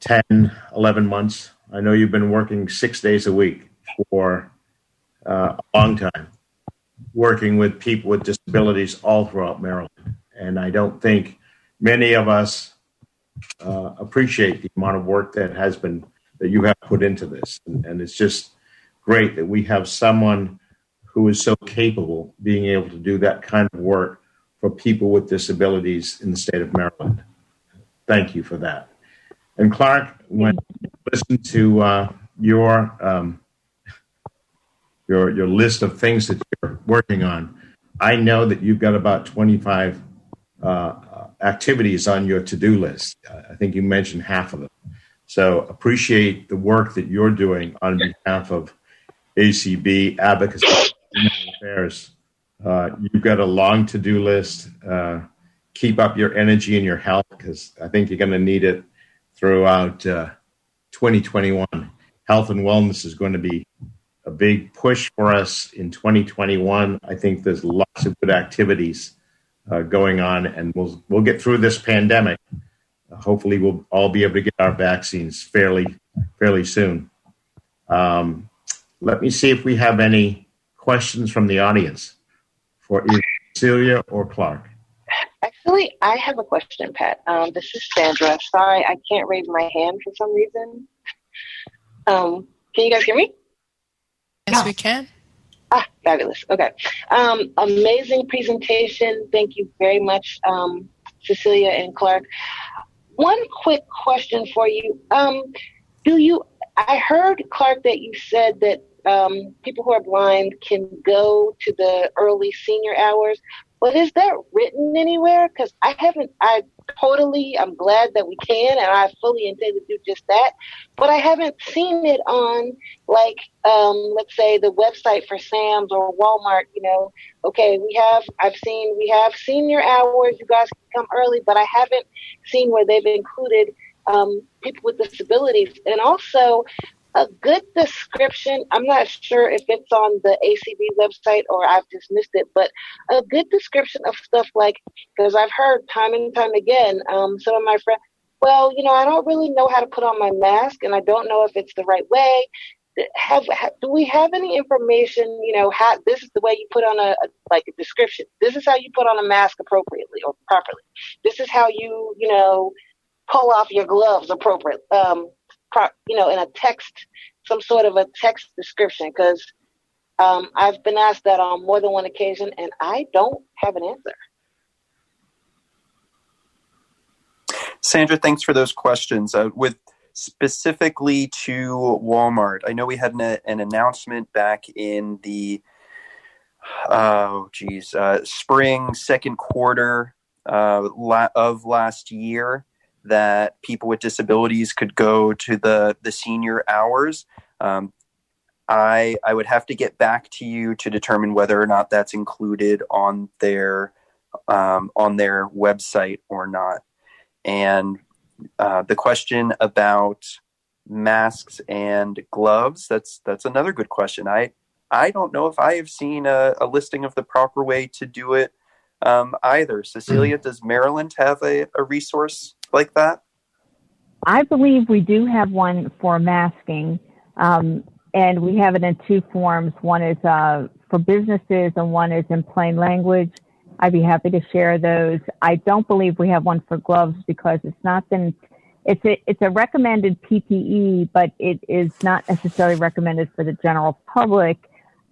10, 11 months. I know you've been working six days a week for uh, a long time, working with people with disabilities all throughout Maryland. And I don't think many of us uh, appreciate the amount of work that has been that you have put into this. And, and it's just great that we have someone who is so capable being able to do that kind of work for people with disabilities in the state of Maryland. Thank you for that. And Clark, when you listen to uh, your um, your your list of things that you're working on, I know that you've got about 25 uh, activities on your to-do list. I think you mentioned half of them. So appreciate the work that you're doing on behalf of ACB advocacy Affairs. Uh, you've got a long to do list. Uh, keep up your energy and your health because I think you're going to need it throughout uh, 2021. Health and wellness is going to be a big push for us in 2021. I think there's lots of good activities uh, going on, and we'll we'll get through this pandemic. Hopefully, we'll all be able to get our vaccines fairly fairly soon. Um, let me see if we have any questions from the audience for either Celia or Clark.
Actually, I have a question, Pat. Um, this is Sandra. Sorry, I can't raise my hand for some reason. Um, can you guys hear me?
Yes, we can.
Ah, fabulous. Okay. Um, amazing presentation. Thank you very much, um, Cecilia and Clark. One quick question for you. Um, do you, I heard, Clark, that you said that um, people who are blind can go to the early senior hours. But is that written anywhere? Because I haven't, I totally, I'm glad that we can, and I fully intend to do just that. But I haven't seen it on, like, um, let's say the website for Sam's or Walmart. You know, okay, we have, I've seen, we have senior hours. You guys can come early, but I haven't seen where they've included um, people with disabilities. And also, a good description. I'm not sure if it's on the ACB website or I've just missed it, but a good description of stuff like, because I've heard time and time again, um, some of my friends, well, you know, I don't really know how to put on my mask and I don't know if it's the right way. Have, have do we have any information? You know, how this is the way you put on a, a like a description. This is how you put on a mask appropriately or properly. This is how you, you know, pull off your gloves appropriately. Um, you know, in a text, some sort of a text description, because um, I've been asked that on more than one occasion, and I don't have an answer.
Sandra, thanks for those questions. Uh, with specifically to Walmart, I know we had an, an announcement back in the oh geez uh, spring second quarter uh, la- of last year that people with disabilities could go to the the senior hours. Um, I I would have to get back to you to determine whether or not that's included on their um, on their website or not. And uh, the question about masks and gloves that's that's another good question. I I don't know if I have seen a, a listing of the proper way to do it um, either. Cecilia, does Maryland have a, a resource like that?
I believe we do have one for masking, um, and we have it in two forms. One is uh, for businesses, and one is in plain language. I'd be happy to share those. I don't believe we have one for gloves because it's not been. It's a it's a recommended PPE, but it is not necessarily recommended for the general public.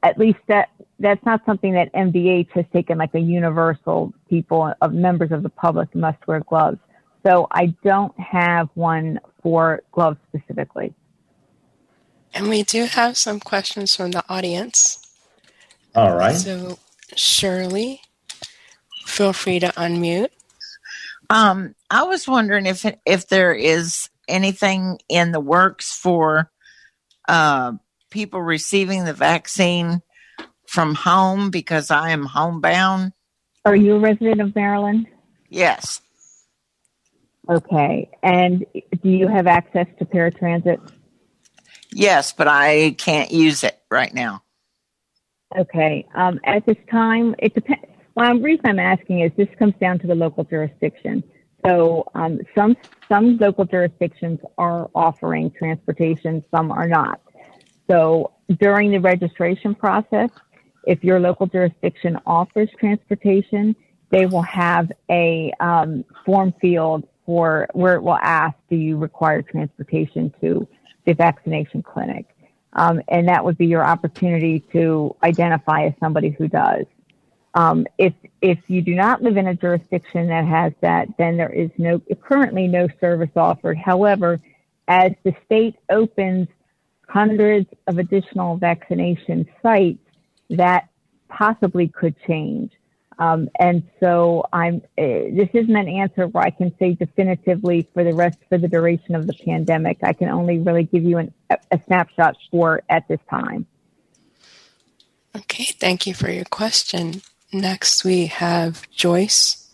At least that that's not something that MDH has taken like a universal people of members of the public must wear gloves. So I don't have one for gloves specifically.
And we do have some questions from the audience.
All right.
So, Shirley, feel free to unmute.
Um, I was wondering if if there is anything in the works for uh, people receiving the vaccine from home because I am homebound.
Are you a resident of Maryland?
Yes.
Okay. And do you have access to paratransit?
Yes, but I can't use it right now.
Okay. Um, at this time, it depends. Well, the reason I'm asking is this comes down to the local jurisdiction. So um, some some local jurisdictions are offering transportation, some are not. So during the registration process, if your local jurisdiction offers transportation, they will have a um, form field for where it will ask, do you require transportation to the vaccination clinic? Um, and that would be your opportunity to identify as somebody who does. Um, if if you do not live in a jurisdiction that has that, then there is no currently no service offered. However, as the state opens hundreds of additional vaccination sites, that possibly could change. Um, and so I'm, uh, this isn't an answer where I can say definitively for the rest, for the duration of the pandemic. I can only really give you an, a snapshot for at this time.
Okay, thank you for your question. Next, we have Joyce.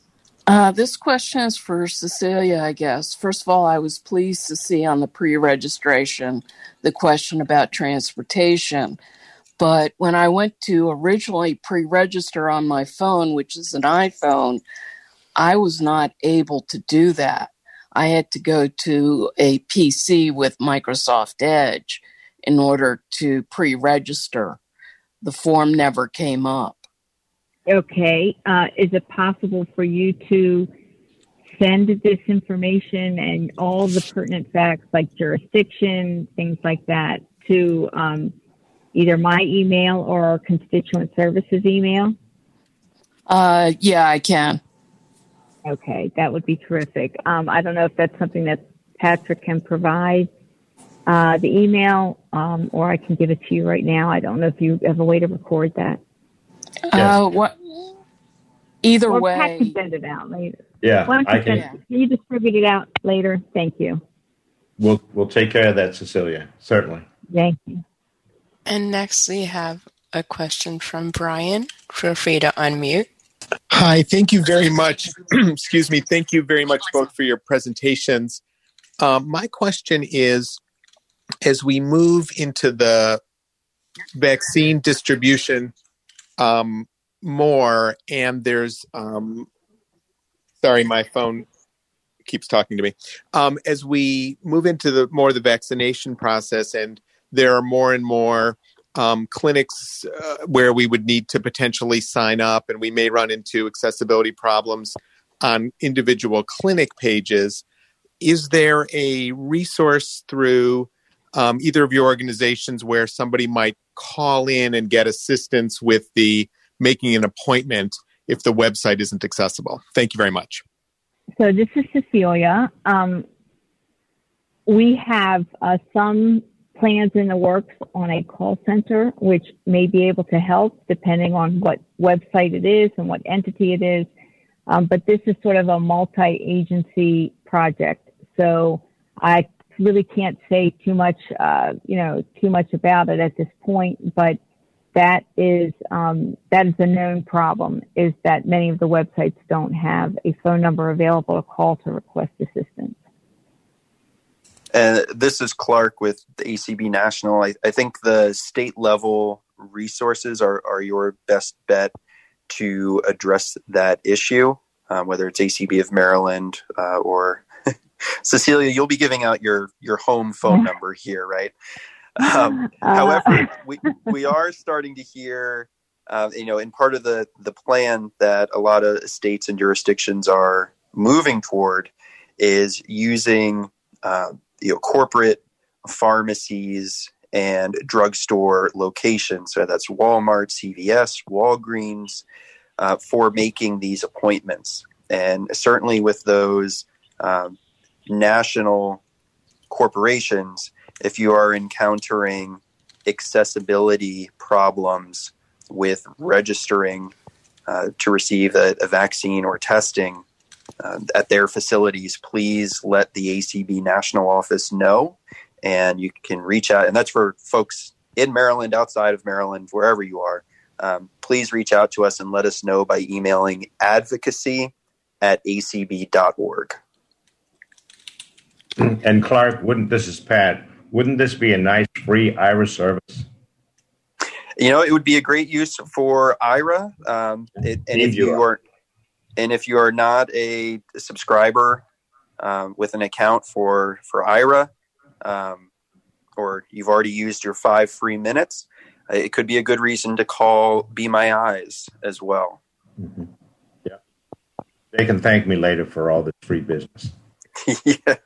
Uh, this question is for Cecilia, I guess. First of all, I was pleased to see on the pre registration the question about transportation. But when I went to originally pre register on my phone, which is an iPhone, I was not able to do that. I had to go to a PC with Microsoft Edge in order to pre register. The form never came up.
Okay. Uh, is it possible for you to send this information and all the pertinent facts like jurisdiction, things like that, to um, either my email or our constituent services email?
Uh, yeah, I can.
Okay, that would be terrific. Um, I don't know if that's something that Patrick can provide. Uh, the email, um, or I can give it to you right now. I don't know if you have a way to record that.
Uh, what? Either
or
way,
Pat can send it out later.
Yeah,
Why don't you
I can.
send- Can you distribute it out later? Thank you.
We'll we'll take care of that, Cecilia. Certainly.
Thank you.
And next, we have a question from Brian. Feel free to unmute.
Hi, thank you very much. [clears throat] Excuse me. Thank you very much both for your presentations. Um, my question is as we move into the vaccine distribution um, more, and there's, um, sorry, my phone keeps talking to me. Um, as we move into the more the vaccination process, and there are more and more um, clinics uh, where we would need to potentially sign up, and we may run into accessibility problems on individual clinic pages. Is there a resource through um, either of your organizations where somebody might call in and get assistance with the making an appointment if the website isn't accessible? Thank you very much.
So this is Cecilia. Um, we have uh, some plans in the works on a call center, which may be able to help depending on what website it is and what entity it is. Um, but this is sort of a multi-agency project, so I really can't say too much, uh, you know, too much about it at this point. But that is um, that is a known problem. Is that many of the websites don't have a phone number available to call to request assistance.
And this is Clark with the ACB National. I, I think the state level resources are, are your best bet to address that issue, um, whether it's ACB of Maryland uh, or [laughs] Cecilia. You'll be giving out your your home phone [laughs] number here, right? Um, [laughs] however, we we are starting to hear, uh, you know, in part of the the plan that a lot of states and jurisdictions are moving toward is using uh, you know corporate pharmacies and drugstore locations. So that's Walmart, CVS, Walgreens, uh, for making these appointments. And certainly with those um, national corporations, if you are encountering accessibility problems with registering uh, to receive a, a vaccine or testing uh, at their facilities, please let the ACB national office know. And you can reach out, and that's for folks in Maryland, outside of Maryland, wherever you are. Um, please reach out to us and let us know by emailing advocacy at acb.org.
And Clark, wouldn't this is Pat? Wouldn't this be a nice free Aira service?
You know, it would be a great use for Aira. Um, it, and if you are, and if you are not a subscriber um, with an account for for Aira, um, or you've already used your five free minutes, uh, it could be a good reason to call Be My Eyes as well.
Mm-hmm. Yeah, they can thank me later for all this free business.
yeah. [laughs]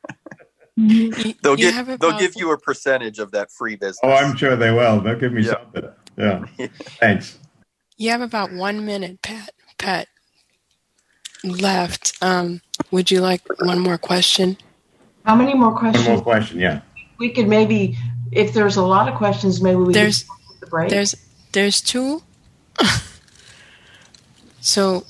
[laughs] They'll
you
give they'll give you a percentage of that free business.
Oh, I'm sure they will. They'll give me
Yeah.
something. Yeah. Thanks.
You have about one minute, Pat. Pat left. Um, would you like one more question?
How many more questions?
One more question. Yeah.
We could maybe, if there's a lot of questions, maybe we
There's-
could the break.
There's there's two. [laughs] so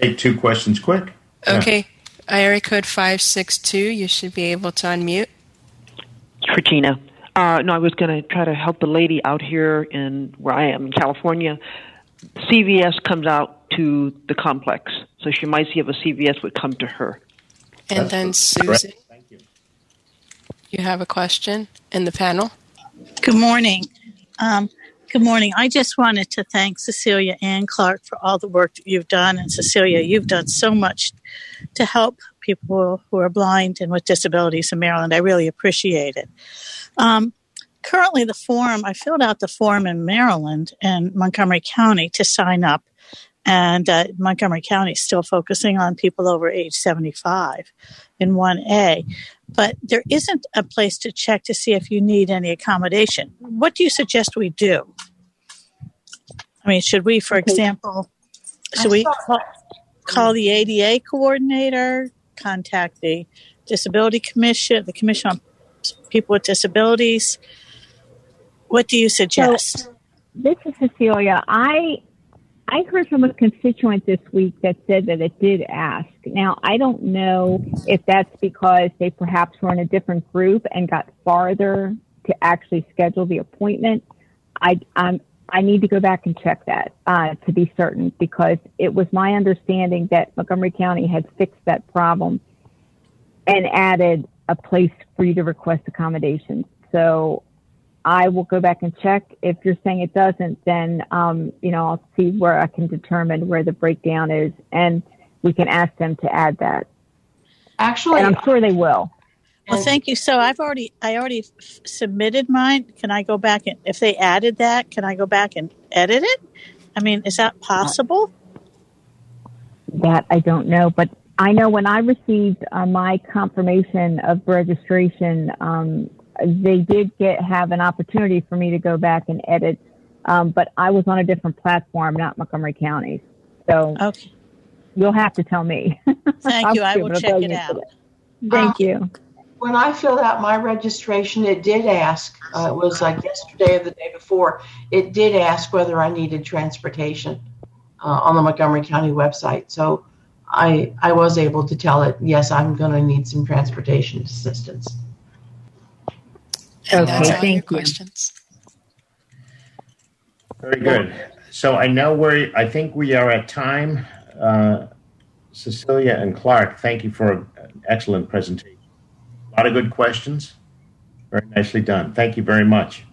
Take two questions quick. Yeah.
okay, area code five six two. You should be able to unmute.
Regina. Uh, no, I was going to try to help the lady out here in where I am in California. CVS comes out to the complex, so she might see if a CVS would come to her.
And then Susan, Thank you have a question in the panel?
Good morning. Um, good morning. I just wanted to thank Cecilia and Clark for all the work that you've done. And Cecilia, you've done so much to help people who are blind and with disabilities in Maryland. I really appreciate it. Um, currently, the form, I filled out the form in Maryland and Montgomery County to sign up. And uh, Montgomery County is still focusing on people over age 75 in 1A. But there isn't a place to check to see if you need any accommodation. What do you suggest we do? I mean, should we, for example, should we call, call the ADA coordinator, contact the Disability Commission, the Commission on People with Disabilities? What do you suggest?
So, this is Cecilia. I I heard from a constituent this week that said that it did ask. Now, I don't know if that's because they perhaps were in a different group and got farther to actually schedule the appointment. I, I'm, I need to go back and check that uh, to be certain because it was my understanding that Montgomery County had fixed that problem and added a place for you to request accommodations. So I will go back and check. If you're saying it doesn't, then um, you know I'll see where I can determine where the breakdown is, and we can ask them to add that.
Actually,
and I'm sure they will.
Well, thank you. So I've already I already f- submitted mine. Can I go back and if they added that, can I go back and edit it? I mean, is that possible?
That I don't know, but I know when I received uh, my confirmation of registration, um, they did get have an opportunity for me to go back and edit, um, but I was on a different platform, not Montgomery County. So
okay.
you'll have to tell me.
Thank [laughs] you. I will check it out.
that. Thank you.
When I filled out my registration, it did ask, uh, it was like yesterday or the day before, it did ask whether I needed transportation uh, on the Montgomery County website. So I, I was able to tell it, yes, I'm going to need some transportation assistance.
And that's
Okay,
all your
thank you.
questions.
Very good. So I know we're, I think we are at time. Uh, Cecilia and Clark, thank you for an excellent presentation. A lot of good questions. Very nicely done. Thank you very much.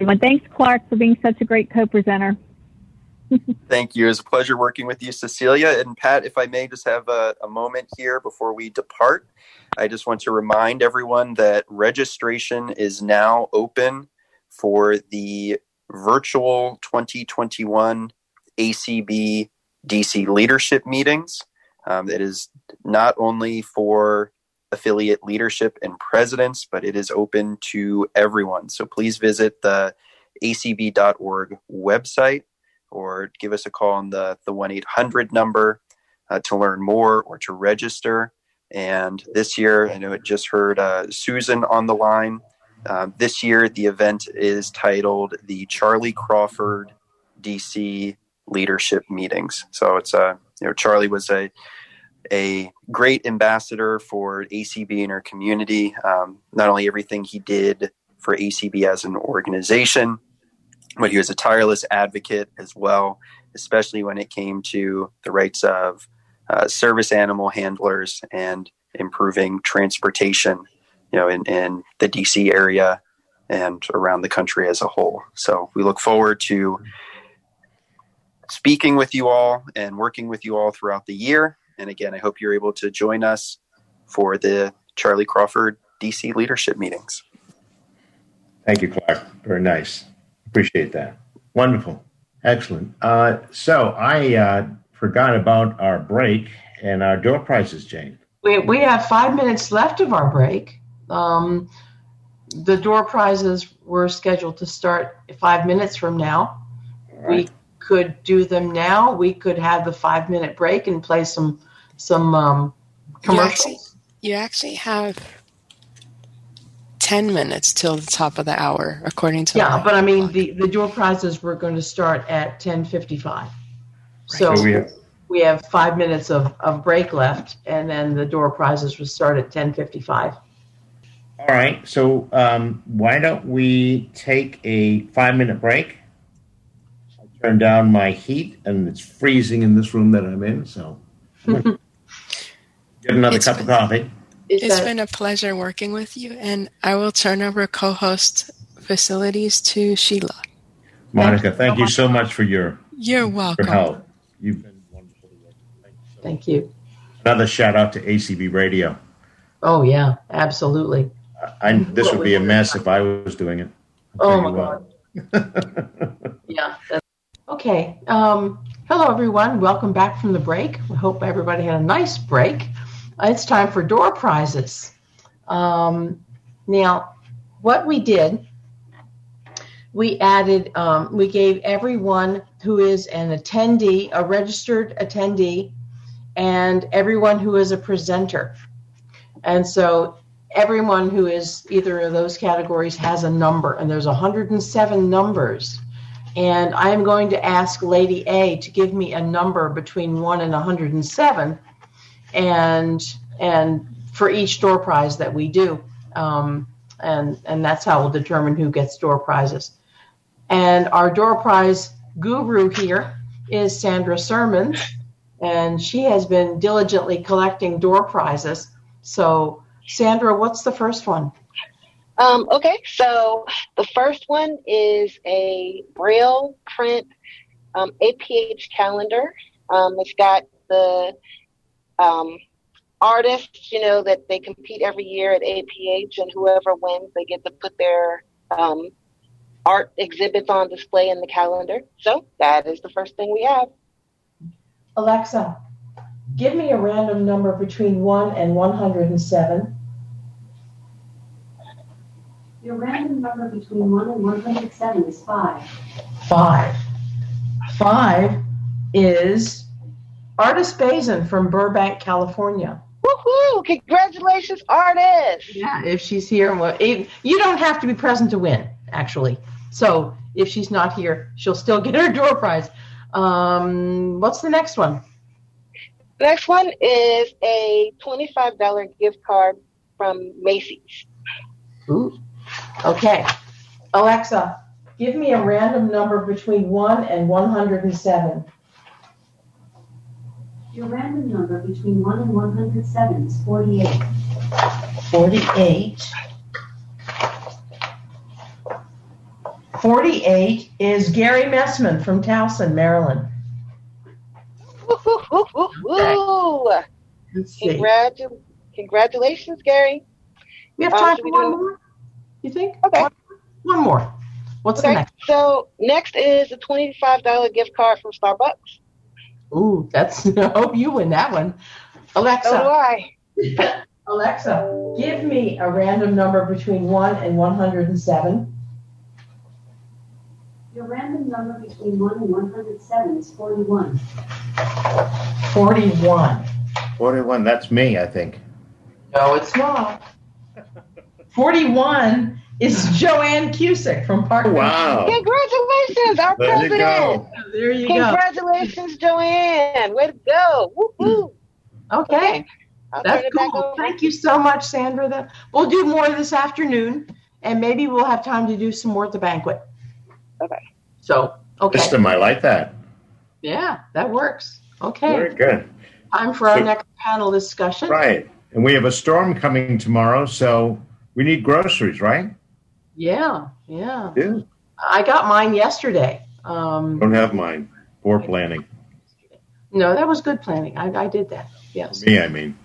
Well, thanks, Clark, for being such a great co-presenter. [laughs]
Thank you. It was a pleasure working with you, Cecilia. And Pat, if I may just have a, a moment here before we depart, I just want to remind everyone that registration is now open for the virtual 2021 ACB DC leadership meetings. Um, it is not only for affiliate leadership and presidents, but it is open to everyone. So please visit the acb.org website or give us a call on the, the 1 800 number uh, to learn more or to register. And this year, I know it just heard uh, Susan on the line. Um, this year, the event is titled the Charlie Crawford DC Leadership Meetings. So it's a, you know, Charlie was a, a great ambassador for ACB in our community. Um, not only everything he did for ACB as an organization, but he was a tireless advocate as well, especially when it came to the rights of uh, service animal handlers and improving transportation, you know, in, in the DC area and around the country as a whole. So we look forward to speaking with you all and working with you all throughout the year. And again, I hope you're able to join us for the Charlie Crawford DC leadership meetings.
Thank you, Clark. Very nice. Appreciate that. Wonderful. Excellent. Uh, so I uh, forgot about our break and our door prizes, Jane.
We, we have five minutes left of our break. Um, the door prizes were scheduled to start five minutes from now. We could do them now. We could have the five minute break and play some some um,
You
commercials.
actually, you actually have 10 minutes till the top of the hour, according to
Yeah, but I mean the the door prizes were going to start at ten fifty five. So,
So we have-
we have five minutes of, of break left, and then the door prizes will start at ten fifty five.
All right. So um, why don't we take a five minute break? I turn down my heat, and it's freezing in this room that I'm in. So [laughs] get another
It's
cup of coffee.
It's been a pleasure working with you, and I will turn over co-host facilities to Sheila.
Monica, thank you so much for your
You're
your
welcome.
help. You've been
Thank you.
another shout out to ACB Radio.
Oh yeah, absolutely.
I, this would be a mess if I was doing it.
Oh my
god.
Yeah. Okay. Um, hello, everyone. Welcome back from the break. We hope everybody had a nice break. Uh, it's time for door prizes. Um, now, what we did, we added, um, we gave everyone who is an attendee, a registered attendee, and everyone who is a presenter. And so everyone who is either of those categories has a number, and there's 107 numbers. And I am going to ask Lady A to give me a number between 1 and 107 and and for each door prize that we do. Um, and and that's how we'll determine who gets door prizes. And our door prize guru here is Sandra Sermons, and she has been diligently collecting door prizes. So, Sandra, what's the first one?
Um, okay, so the first one is a braille print um, APH calendar. Um, it's got the um, artists, you know, that they compete every year at APH, and whoever wins, they get to put their um, art exhibits on display in the calendar. So that is the first thing we have.
Alexa, give me a random number between 1 and 107.
Your random number between 1 and 107 is 5.
5. 5 is Artist Bazin from Burbank, California.
Woohoo! Congratulations, artist!
Yeah, if she's here, well, if, you don't have to be present to win, actually. So if she's not here, she'll still get her door prize. Um, what's the next one?
The next one is a $25 gift card from Macy's.
Ooh. Okay. Alexa, give me a random number between 1 and 107.
Your random number between 1 and 107 is 48.
48. 48 is Gary Messman from Towson, Maryland.
Woo!
See.
Congratu- congratulations, Gary.
We have time for one
do-
more? You think?
Okay.
One, more. What's
Okay,
next?
so next is a $25 gift card from Starbucks.
Ooh, that's. I hope you win that one. Alexa.
So do I.
Alexa, give me a random number between 1 and 107.
Your random number between 1 and 107 is 41.
41.
41, that's me, I think.
No, it's not. [laughs] 41 is Joanne Cusick from Park.
Wow.
Congratulations, our
There you
president.
go.
There you go.
Congratulations, Joanne. Way to go. Woo-hoo. [laughs]
Okay.
I'll
That's
turn it back
cool. Thank you so much, Sandra. We'll do more this afternoon, and maybe we'll have time to do some more at the banquet.
Okay.
So, okay.
System, I like that.
Yeah, that works. Okay.
Very good.
Time for our
So-
next panel discussion.
Right. And we have a storm coming tomorrow, so we need groceries, right?
Yeah, yeah.
Yeah.
I got mine yesterday. Um,
Don't have mine. Poor planning.
no, that was good planning. I, I did that. Yes.
Me, I mean.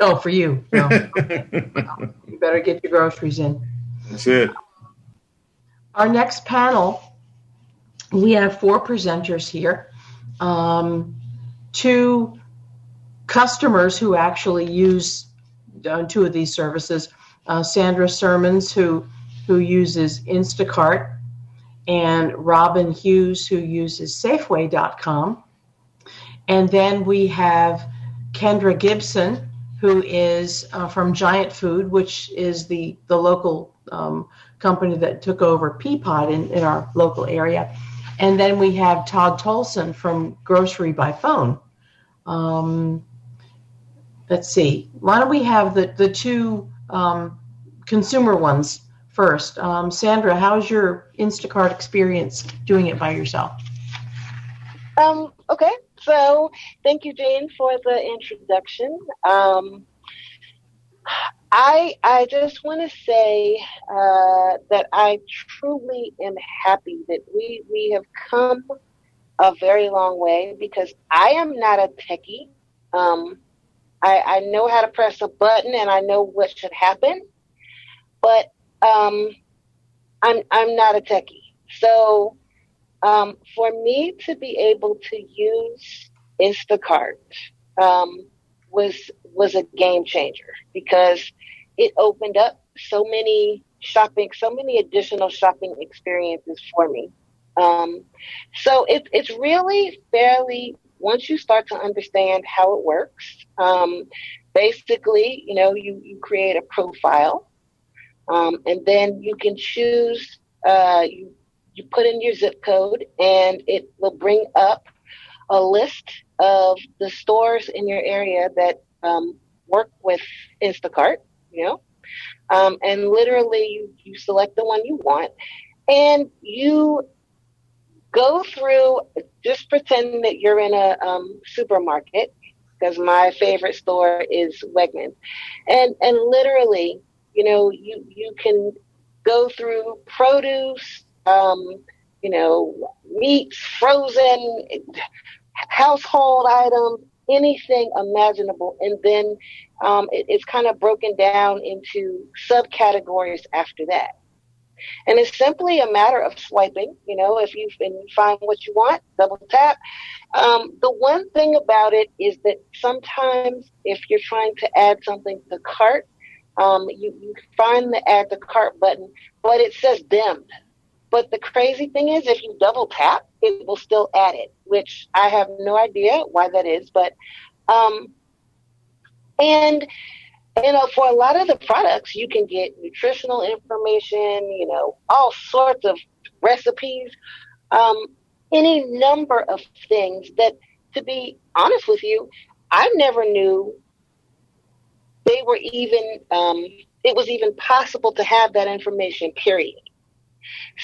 Oh, for you. No. [laughs] you better get your groceries in.
That's it.
Our next panel, we have four presenters here. Um, two customers who actually use uh, two of these services. Uh, Sandra Sermons, who who uses Instacart, and Robin Hughes, who uses Safeway.com. And then we have Kendra Gibson, who is uh, from Giant Food, which is the the local um, company that took over Peapod in, in our local area. And then we have Todd Tolson from Grocery by Phone. Um, let's see. Why don't we have the the two um, consumer ones first. Um, Sandra, how's your Instacart experience doing it by yourself?
Um, okay, so thank you, Jane, for the introduction. Um, I I just want to say uh, that I truly am happy that we we have come a very long way because I am not a techie. Um, I, I know how to press a button and I know what should happen, but um, I'm I'm not a techie. So um, for me to be able to use Instacart um, was was a game changer because it opened up so many shopping, so many additional shopping experiences for me. Um, so it, it's really fairly once you start to understand how it works. Um, basically, you know, you, you create a profile, um, and then you can choose. Uh, you you put in your zip code, and it will bring up a list of the stores in your area that um, work with Instacart. You know, um, and literally you, you select the one you want, and you go through. Just pretend that you're in a um, supermarket because my favorite store is Wegmans, and and literally, you know, you you can go through produce, um, you know, meats, frozen, household items, anything imaginable, and then um, it, it's kind of broken down into subcategories after that. And it's simply a matter of swiping. You know, if you find what you want, double tap. Um, the one thing about it is that sometimes if you're trying to add something to cart, um, you, you find the add to cart button, but it says dimmed. But the crazy thing is, if you double tap, it will still add it, which I have no idea why that is. But, um, and, you know, for a lot of the products, you can get nutritional information, you know, all sorts of recipes, um, any number of things that, to be honest with you, I never knew they were even, um, it was even possible to have that information, period.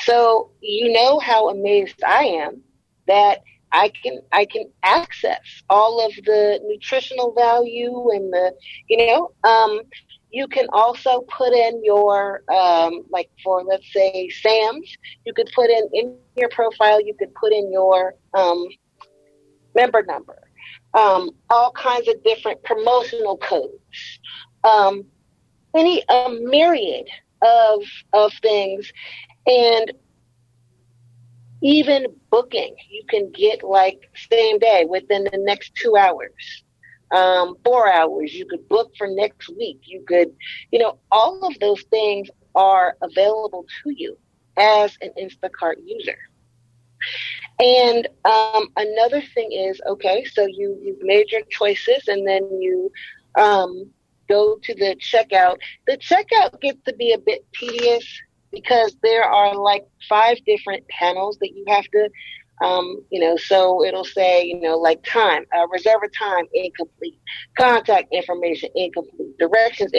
So you know how amazed I am that I can I can access all of the nutritional value and the you know um, you can also put in your um, like for let's say Sam's you could put in in your profile you could put in your um, member number um, all kinds of different promotional codes um, any a myriad of of things and even booking, you can get like same day within the next two hours, um, four hours. You could book for next week. You could, you know, all of those things are available to you as an Instacart user. And um, another thing is, okay, so you you've made your choices, and then you um, go to the checkout. The checkout gets to be a bit tedious because there are like five different panels that you have to um, you know, so it'll say, you know, like time, uh, reserve a time, incomplete, contact information, incomplete, directions,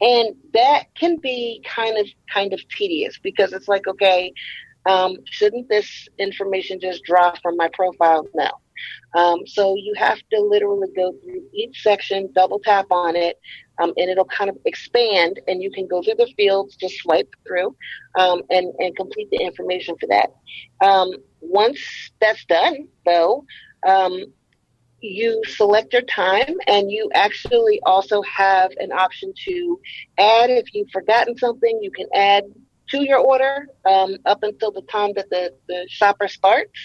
and that can be kind of, kind of tedious because it's like, okay, um, shouldn't this information just drop from my profile? No. Um, so you have to literally go through each section, double tap on it, um, and it'll kind of expand, and you can go through the fields, just swipe through, um, and and complete the information for that. Um, once that's done, though, um, you select your time, and you actually also have an option to add if you've forgotten something. You can add to your order um, up until the time that the, the shopper starts.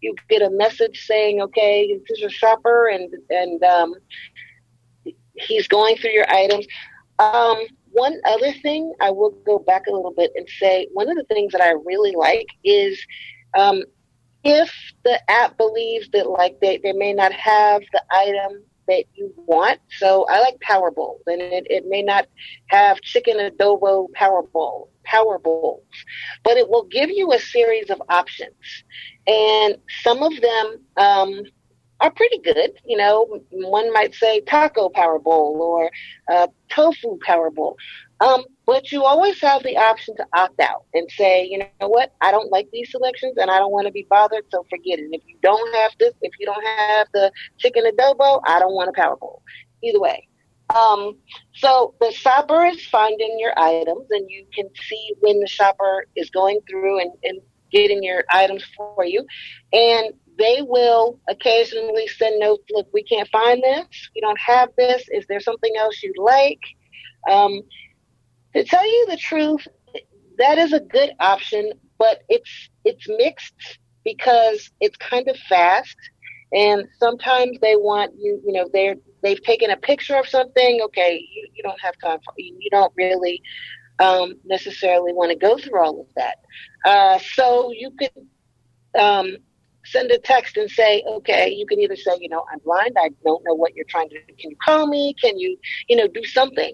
You get a message saying, okay, this is your shopper and, and um, he's going through your items. Um, one other thing, I will go back a little bit and say one of the things that I really like is um, if the app believes that like they, they may not have the item that you want. So I like Power Bowls, and it, it may not have chicken adobo Power Bowl, Power Bowls, but it will give you a series of options, and some of them um, are pretty good. You know, one might say taco Power Bowl or uh, tofu Power Bowl. Um, But you always have the option to opt out and say, you know what, I don't like these selections and I don't want to be bothered, so forget it. And If you don't have this, if you don't have the chicken adobo, I don't want a power bowl. Either way. Um, so the shopper is finding your items and you can see when the shopper is going through and, and getting your items for you. And they will occasionally send notes, look, we can't find this. We don't have this. Is there something else you'd like? Um, to tell you the truth, that is a good option, but it's it's mixed because it's kind of fast, and sometimes they want you. You know, they're they've taken a picture of something. Okay, you, you don't have time for you. Don't really um, necessarily want to go through all of that. Uh, so you could um, send a text and say, okay, you can either say, you know, I'm blind. I don't know what you're trying to do. Can you call me? Can you, you know, do something?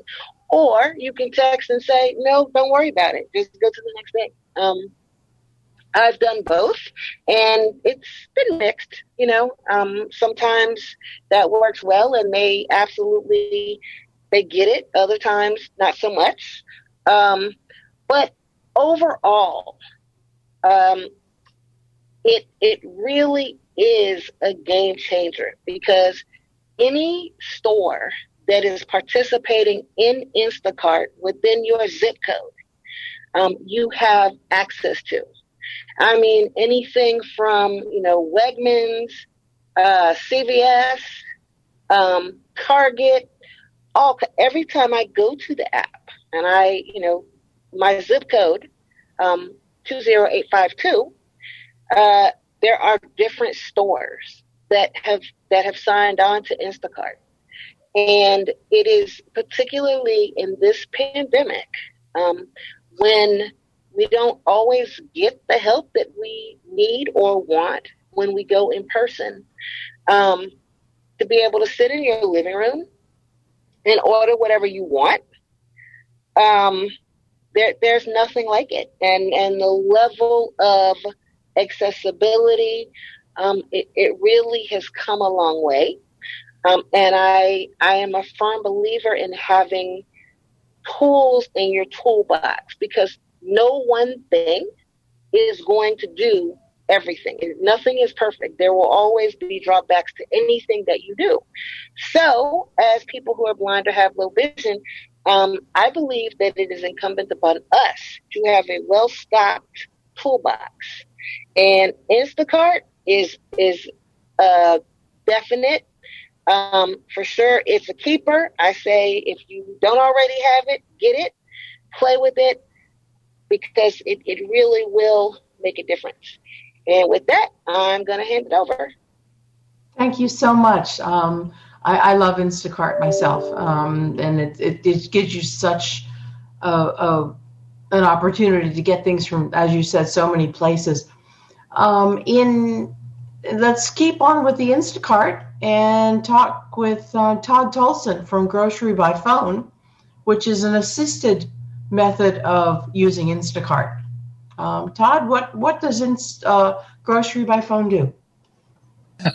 Or you can text and say, no, don't worry about it. Just go to the next day. Um, I've done both and it's been mixed, you know, um, sometimes that works well and they absolutely, they get it. Other times, not so much. Um, but overall, um, it, it really is a game changer because any store that is participating in Instacart within your zip code, um, you have access to. I mean, anything from, you know, Wegmans, uh, CVS, um, Target, all, every time I go to the app and I, you know, my zip code, um, 20852, uh, there are different stores that have, that have signed on to Instacart. And it is particularly in this pandemic um, when we don't always get the help that we need or want when we go in person. Um, to be able to sit in your living room and order whatever you want, um, there, there's nothing like it. And, and the level of accessibility, um, it, it really has come a long way. Um, and I, I am a firm believer in having tools in your toolbox because no one thing is going to do everything. Nothing is perfect. There will always be drawbacks to anything that you do. So, as people who are blind or have low vision, um, I believe that it is incumbent upon us to have a well stocked toolbox. And Instacart is is a definite um, for sure, it's a keeper. I say if you don't already have it, get it, play with it, because it, it really will make a difference. And with that, I'm going to hand it over.
Thank you so much. Um, I, I, love Instacart myself, um, and it, it, it, gives you such a, a, an opportunity to get things from, as you said, so many places. Um, in let's keep on with the Instacart and talk with uh, Todd Tolson from Grocery by Phone, which is an assisted method of using Instacart. Um, Todd, what what does Inst- uh, Grocery by Phone do?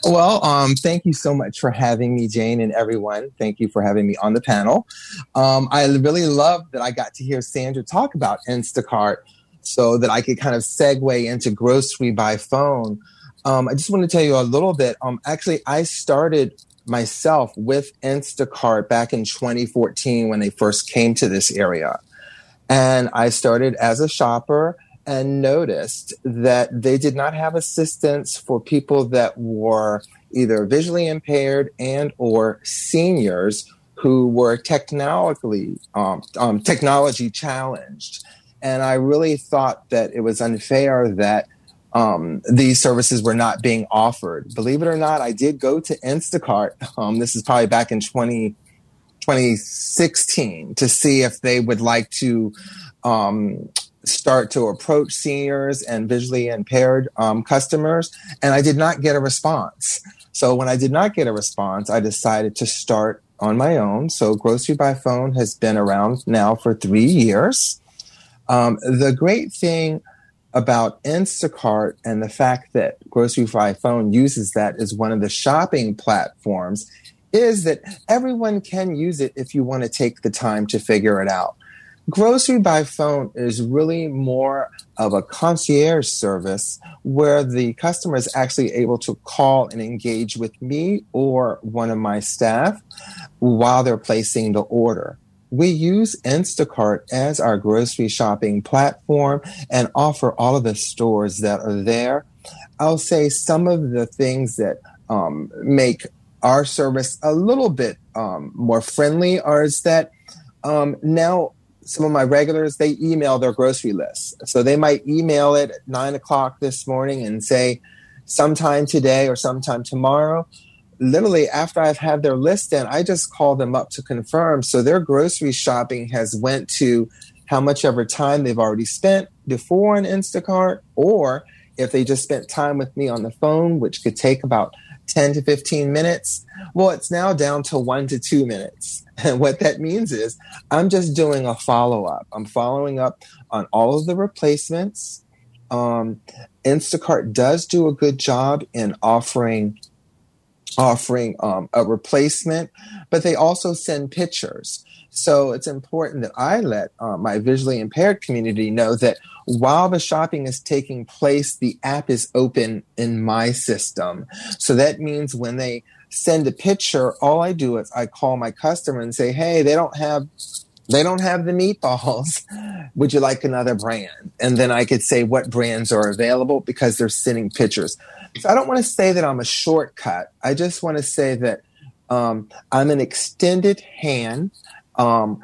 Well, um, thank you so much for having me, Jane, and everyone. Thank you for having me on the panel. Um, I really love that I got to hear Sandra talk about Instacart so that I could kind of segue into Grocery by Phone. Um, I just want to tell you a little bit. Um, actually, I started myself with Instacart back in 2014 when they first came to this area. And I started as a shopper and noticed that they did not have assistance for people that were either visually impaired and or seniors who were technologically um, um, technology challenged and i really thought that it was unfair that um, these services were not being offered. Believe it or not, I did go to Instacart. Um, this is probably back in 20, 2016 to see if they would like to um, start to approach seniors and visually impaired um, customers. And I did not get a response. So when I did not get a response, I decided to start on my own. So Grocery by Phone has been around now for three years. Um, the great thing about Instacart and the fact that Grocery by Phone uses that as one of the shopping platforms is that everyone can use it if you want to take the time to figure it out. Grocery by phone is really more of a concierge service where the customer is actually able to call and engage with me or one of my staff while they're placing the order. We use Instacart as our grocery shopping platform and offer all of the stores that are there. I'll say some of the things that um, make our service a little bit um, more friendly are is that um, now some of my regulars they email their grocery list so they might email it at nine o'clock this morning and say sometime today or sometime tomorrow literally after i've had their list in i just call them up to confirm so their grocery shopping has went to how much ever time they've already spent before on instacart or if they just spent time with me on the phone which could take about 10 to 15 minutes. Well, it's now down to one to two minutes. And [laughs] what that means is I'm just doing a follow up. I'm following up on all of the replacements. Um, Instacart does do a good job in offering offering um, a replacement, but they also send pictures. So it's important that I let uh, my visually impaired community know that while the shopping is taking place, the app is open in my system. So that means when they send a picture, all I do is I call my customer and say, "Hey, they don't have they don't have the meatballs. [laughs] Would you like another brand?" And then I could say what brands are available because they're sending pictures. So I don't want to say that I'm a shortcut. I just want to say that um, I'm an extended hand um,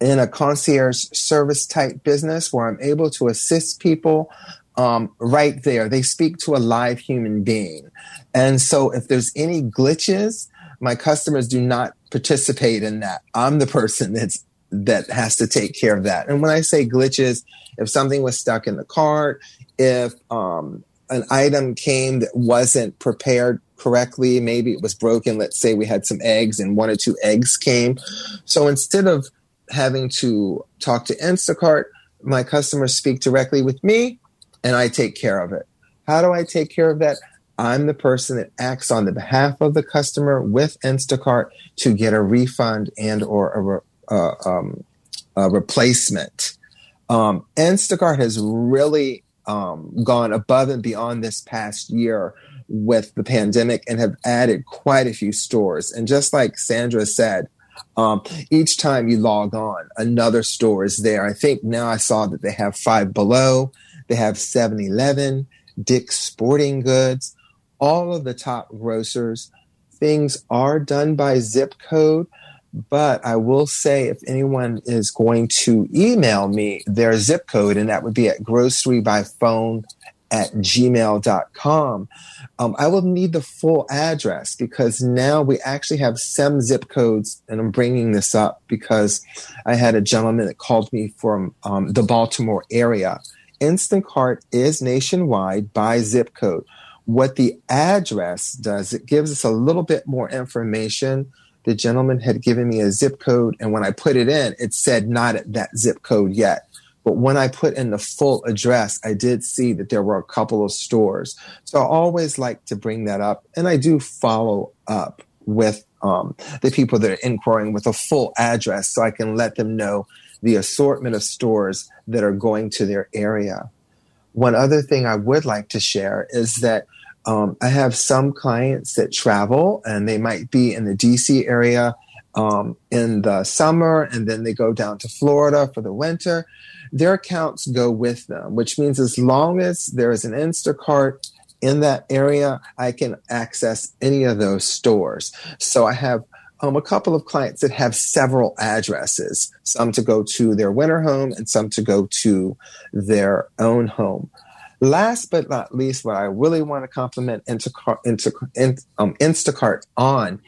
in a concierge service type business where I'm able to assist people um, right there. They speak to a live human being. And so if there's any glitches, my customers do not participate in that. I'm the person that's that has to take care of that. And when I say glitches, if something was stuck in the cart, if um, an item came that wasn't prepared correctly, maybe it was broken. Let's say we had some eggs and one or two eggs came. So instead of having to talk to Instacart. My customers speak directly with me and I take care of it. How do I take care of that? I'm the person that acts on the behalf of the customer with Instacart to get a refund and or uh, um, a replacement. Um, Instacart has really um, gone above and beyond this past year with the pandemic and have added quite a few stores. And just like Sandra said, um, each time you log on, another store is there. I think now I saw that they have Five Below, they have 7 Eleven, Dick's Sporting Goods, all of the top grocers. Things are done by zip code, but I will say if anyone is going to email me their zip code, and that would be at grocery by phone at gmail.com. Um, I will need the full address because now we actually have some zip codes, and I'm bringing this up because I had a gentleman that called me from um, the Baltimore area. Instacart is nationwide by zip code. What the address does, it gives us a little bit more information. The gentleman had given me a zip code, and when I put it in, it said not at that zip code yet. But when I put in the full address, I did see that there were a couple of stores. So I always like to bring that up. And I do follow up with um, the people that are inquiring with a full address so I can let them know the assortment of stores that are going to their area. One other thing I would like to share is that um, I have some clients that travel and they might be in the DC area um, in the summer and then they go down to Florida for the winter their accounts go with them, which means as long as there is an Instacart in that area, I can access any of those stores. So I have um, a couple of clients that have several addresses, some to go to their winter home and some to go to their own home. Last but not least, what I really want to compliment Instacart, um, Instacart on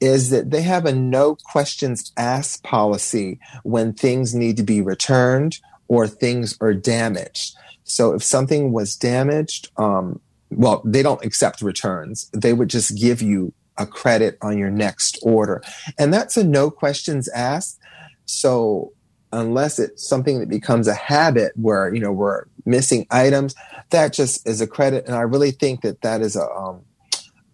is that they have a no questions asked policy when things need to be returned or things are damaged. So if something was damaged, um, well, they don't accept returns. They would just give you a credit on your next order. And that's a no questions asked. So unless it's something that becomes a habit where, you know, we're missing items, that just is a credit. And I really think that that is a, um,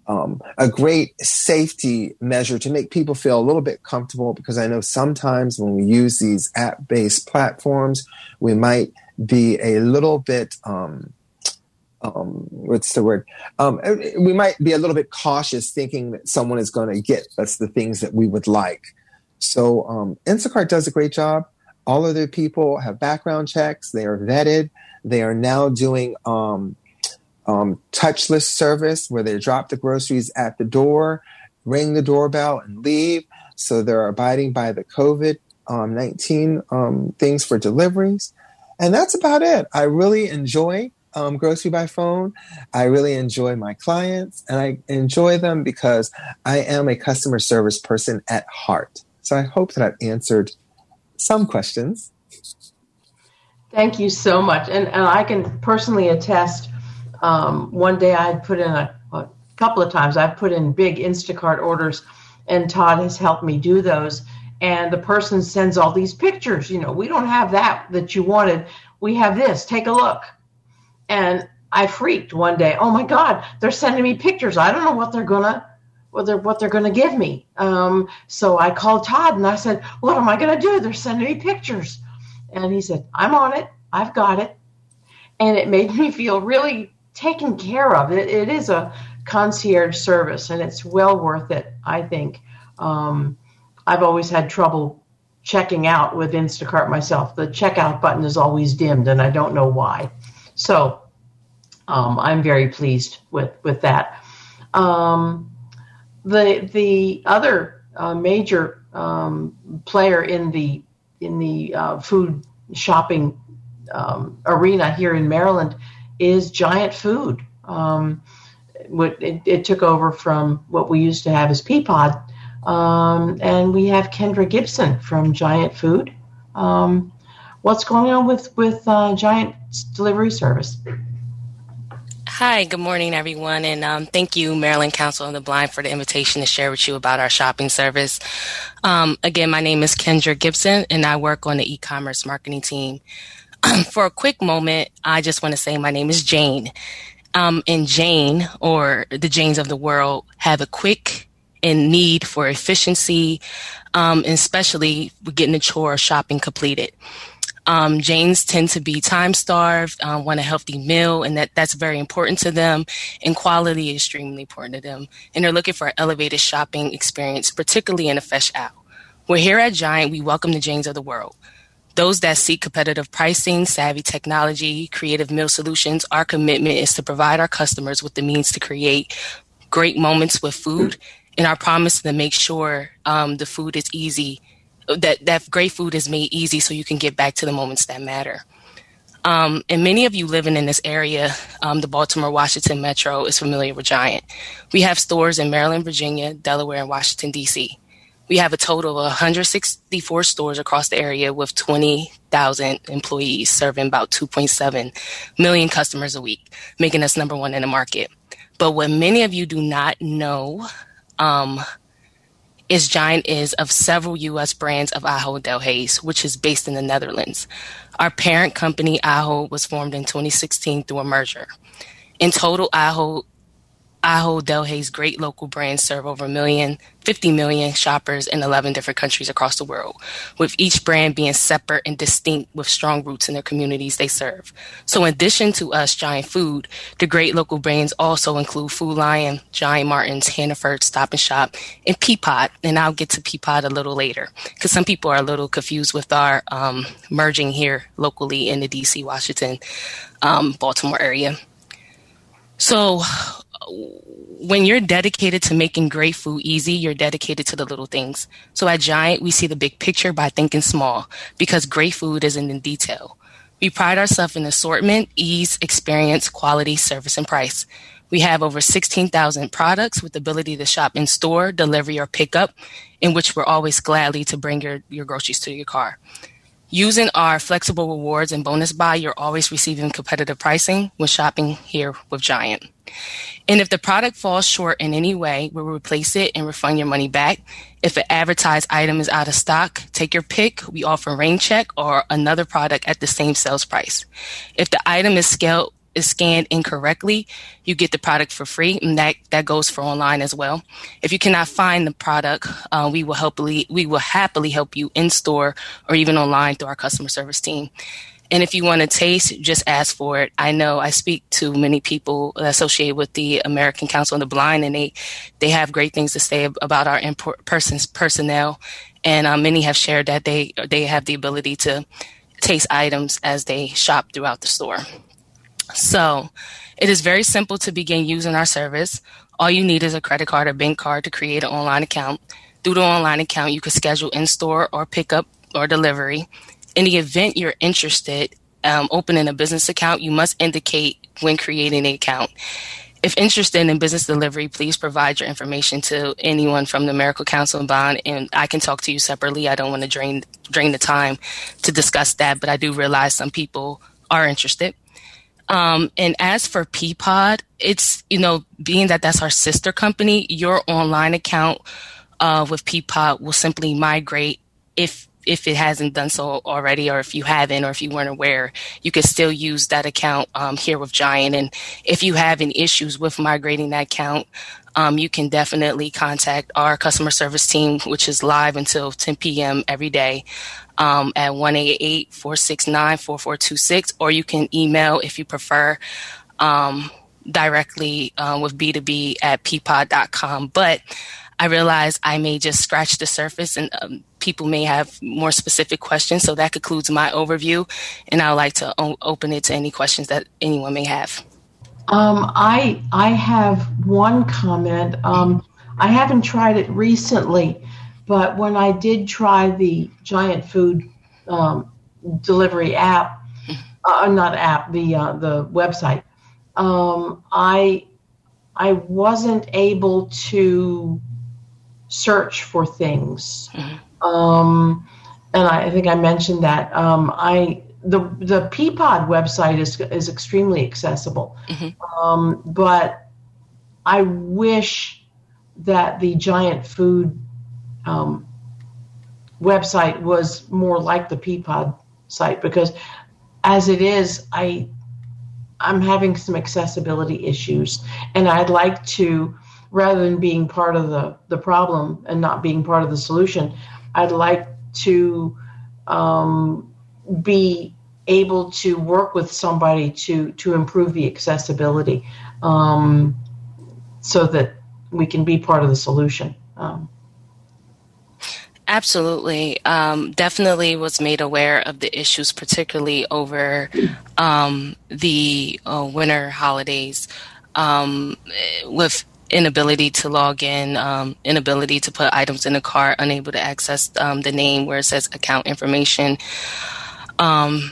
um, a great safety measure to make people feel a little bit comfortable because I know sometimes when we use these app based platforms, we might be a little bit. Um, um, what's the word? Um, we might be a little bit cautious thinking that someone is going to get us the things that we would like. So um, Instacart does a great job. All of their people have background checks. They are vetted. They are now doing um, um, touchless service where they drop the groceries at the door, ring the doorbell, and leave. So they're abiding by the COVID um, 19 um, things for deliveries. And that's about it. I really enjoy um, grocery by phone. I really enjoy my clients and I enjoy them because I am a customer service person at heart. So I hope that I've answered some questions.
Thank you so much. And, and I can personally attest um, one day I put in a, a couple of times, I've put in big Instacart orders, and Todd has helped me do those. And the person sends all these pictures. You know, we don't have that that you wanted. We have this. Take a look. And I freaked one day. Oh my God, they're sending me pictures. I don't know what they're gonna what they're what they're gonna give me. Um, so I called Todd and I said, What am I gonna do? They're sending me pictures. And he said, I'm on it. I've got it. And it made [laughs] me feel really taken care of. It, it is a concierge service, and it's well worth it. I think. Um, I've always had trouble checking out with Instacart myself. The checkout button is always dimmed, and I don't know why. So um, I'm very pleased with with that. Um, the the other uh, major um, player in the in the uh, food shopping um, arena here in Maryland is giant food. Um, it, it, took over from what we used to have as Peapod. Um, and we have Kendra Gibson from Giant Food. Um, what's going on with, with uh, Giant Delivery Service?
Hi, good morning, everyone, and um, thank you, Maryland Council of the Blind, for the invitation to share with you about our shopping service. Um, again, my name is Kendra Gibson, and I work on the e-commerce marketing team. [clears throat] for a quick moment, I just want to say my name is Jane. Um, and Jane, or the Janes of the world, have a quick and need for efficiency, um, especially getting the chore of shopping completed. Um, Janes tend to be time starved, um, want a healthy meal, and that, that's very important to them. And quality is extremely important to them. And they're looking for an elevated shopping experience, particularly in a fresh aisle. We're here at Giant. We welcome the Janes of the world. Those that seek competitive pricing, savvy technology, creative meal solutions, our commitment is to provide our customers with the means to create great moments with food and our promise to make sure um, the food is easy, that, that great food is made easy so you can get back to the moments that matter. Um, and many of you living in this area, um, the Baltimore Washington Metro, is familiar with Giant. We have stores in Maryland, Virginia, Delaware, and Washington, D.C. We have a total of 164 stores across the area with 20,000 employees serving about 2.7 million customers a week, making us number one in the market. But what many of you do not know um, is Giant is of several U.S. brands of Ahold Delhaize, which is based in the Netherlands. Our parent company, Ahold, was formed in 2016 through a merger. In total, Ahold Ahold Delhaize great local brands serve over a million, 50 million shoppers in 11 different countries across the world, with each brand being separate and distinct with strong roots in their communities they serve. So in addition to us, Giant Food, the great local brands also include Food Lion, Giant Martin's, Hannaford, Stop and Shop, and Peapod. And I'll get to Peapod a little later because some people are a little confused with our um, merging here locally in the DC, Washington, um, Baltimore area. So when you're dedicated to making great food easy, you're dedicated to the little things. So at Giant, we see the big picture by thinking small because great food isn't in detail. We pride ourselves in assortment, ease, experience, quality, service, and price. We have over 16,000 products with the ability to shop in store, delivery, or pickup, in which we're always gladly to bring your, your groceries to your car. Using our flexible rewards and bonus buy, you're always receiving competitive pricing when shopping here with Giant. And if the product falls short in any way, we'll replace it and refund your money back. If an advertised item is out of stock, take your pick. We offer rain check or another product at the same sales price. If the item is scaled is scanned incorrectly, you get the product for free, and that, that goes for online as well. If you cannot find the product, uh, we will happily we will happily help you in store or even online through our customer service team. And if you want to taste, just ask for it. I know I speak to many people associated with the American Council on the Blind, and they they have great things to say about our import persons personnel. And uh, many have shared that they they have the ability to taste items as they shop throughout the store. So, it is very simple to begin using our service. All you need is a credit card or bank card to create an online account. Through the online account, you can schedule in store or pickup or delivery in the event you're interested um, opening a business account, you must indicate when creating an account. If interested in business delivery, please provide your information to anyone from the Maryland Council of Blind, and I can talk to you separately. I don't want to drain drain the time to discuss that, but I do realize some people are interested. Um, and as for Peapod, it's you know being that that's our sister company, your online account uh, with Peapod will simply migrate if if it hasn't done so already, or if you haven't, or if you weren't aware, you can still use that account um, here with Giant. And if you have any issues with migrating that account, um, you can definitely contact our customer service team, which is live until 10 p.m. every day um, at 188 469 4426, or you can email if you prefer um, directly uh, with B2B at peapod.com. But I realize I may just scratch the surface and um, people may have more specific questions. So that concludes my overview, and I would like to o- open it to any questions that anyone may have.
Um, I I have one comment. Um, I haven't tried it recently, but when I did try the Giant Food um, delivery app, uh, not app, the uh, the website, um, I I wasn't able to search for things. Um, and I, I, think I mentioned that. Um, I the the Peapod website is is extremely accessible, mm-hmm. um, but I wish that the Giant Food um, website was more like the Peapod site because, as it is, I I'm having some accessibility issues, and I'd like to rather than being part of the, the problem and not being part of the solution, I'd like to um, be able to work with somebody to to improve the accessibility um, so that we can be part of the solution. Um,
Absolutely. Um, definitely was made aware of the issues, particularly over um, the uh, winter holidays um, with inability to log in, um, inability to put items in the cart, unable to access um, the name where it says account information. Um,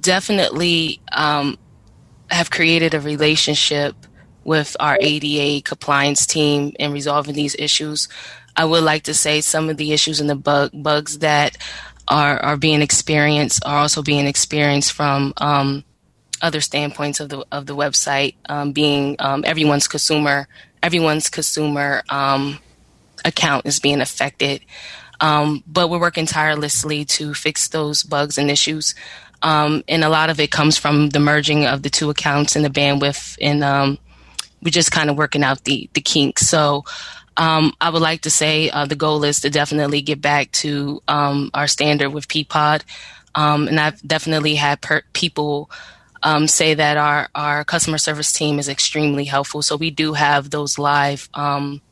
definitely have created a relationship with our ADA compliance team in resolving these issues. I would like to say some of the issues and the bug, bugs that are, are being experienced are also being experienced from um, other standpoints of the of the website um, being um, everyone's consumer everyone's consumer um, account is being affected. Um, but we're working tirelessly to fix those bugs and issues. Um, and a lot of it comes from the merging of the two accounts and the bandwidth, and we're just kind of working out the the kinks. So. Um, I would like to say uh, the goal is to definitely get back to um, our standard with Peapod. and I've definitely had per- people um, say that our, our customer service team is extremely helpful. So we do have those live um,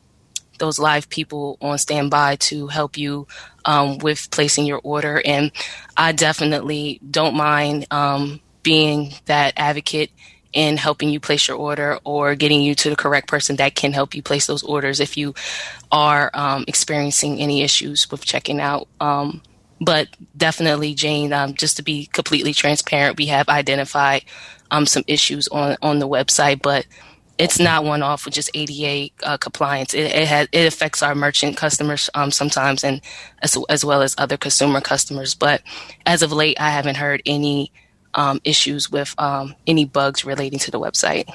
those live people on standby to help you um, with placing your order. And I definitely don't mind um, being that advocate in helping you place your order or getting you to the correct person that can help you place those orders if you are um, experiencing any issues with checking out. Um, but definitely, Jane, um, just to be completely transparent, we have identified um, some issues on, on the website, but it's not one off with just ADA uh, compliance. It, it, has, it affects our merchant customers um, sometimes, and as, as well as other consumer customers. But as of late, I haven't heard any um, issues with um, any bugs relating to the website.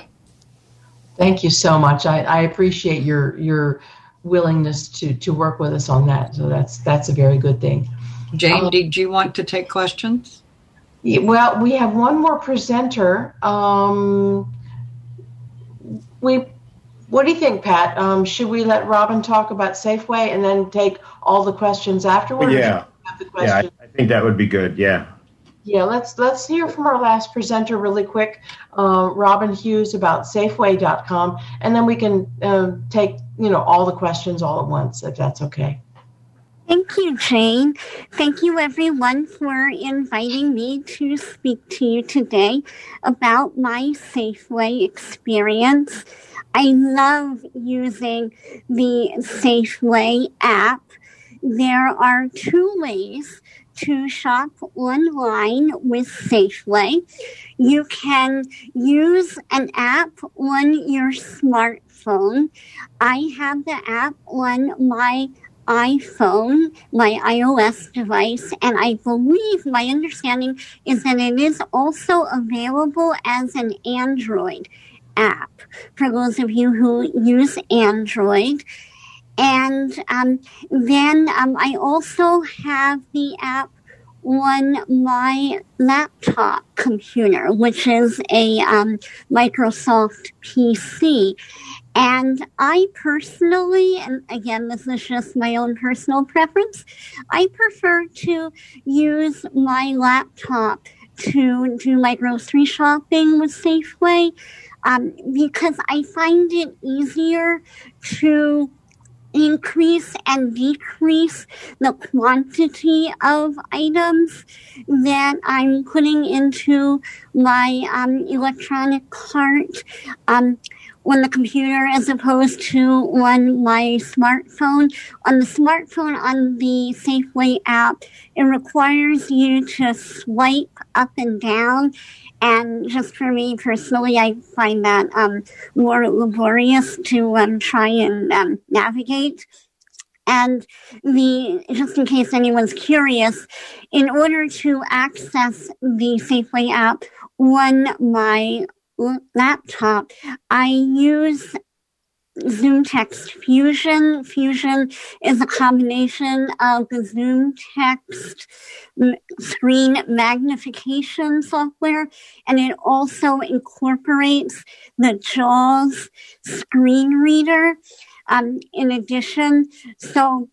Thank you so much. I, I appreciate your your willingness to to work with us on that. So that's that's a very good thing.
Jane, um, did you want to take questions?
Well, we have one more presenter. Um, we, what do you think, Pat? Um, should we let Robin talk about Safeway and then take all the questions afterwards?
Yeah, yeah, I, I think that would be good. Yeah.
Yeah, let's let's hear from our last presenter really quick, uh, Robin Hughes about Safeway.com, and then we can uh, take you know all the questions all at once if that's okay.
Thank you, Jane. Thank you, everyone, for inviting me to speak to you today about my Safeway experience. I love using the Safeway app. There are two ways to shop online with Safeway. You can use an app on your smartphone. I have the app on my iPhone, my iOS device, and I believe my understanding is that it is also available as an Android app for those of you who use Android. And um, then um, I also have the app on my laptop computer, which is a um, Microsoft PC. And I personally, and again, this is just my own personal preference, I prefer to use my laptop to do my grocery shopping with Safeway um, because I find it easier to increase and decrease the quantity of items that I'm putting into my um, electronic cart. Um, on the computer as opposed to on my smartphone. On the smartphone, on the Safeway app, it requires you to swipe up and down. And just for me personally, I find that um, more laborious to um, try and um, navigate. And the, just in case anyone's curious, in order to access the Safeway app on my laptop, I use ZoomText Fusion. Fusion is a combination of the ZoomText screen magnification software, and it also incorporates the JAWS screen reader. Um, in addition, so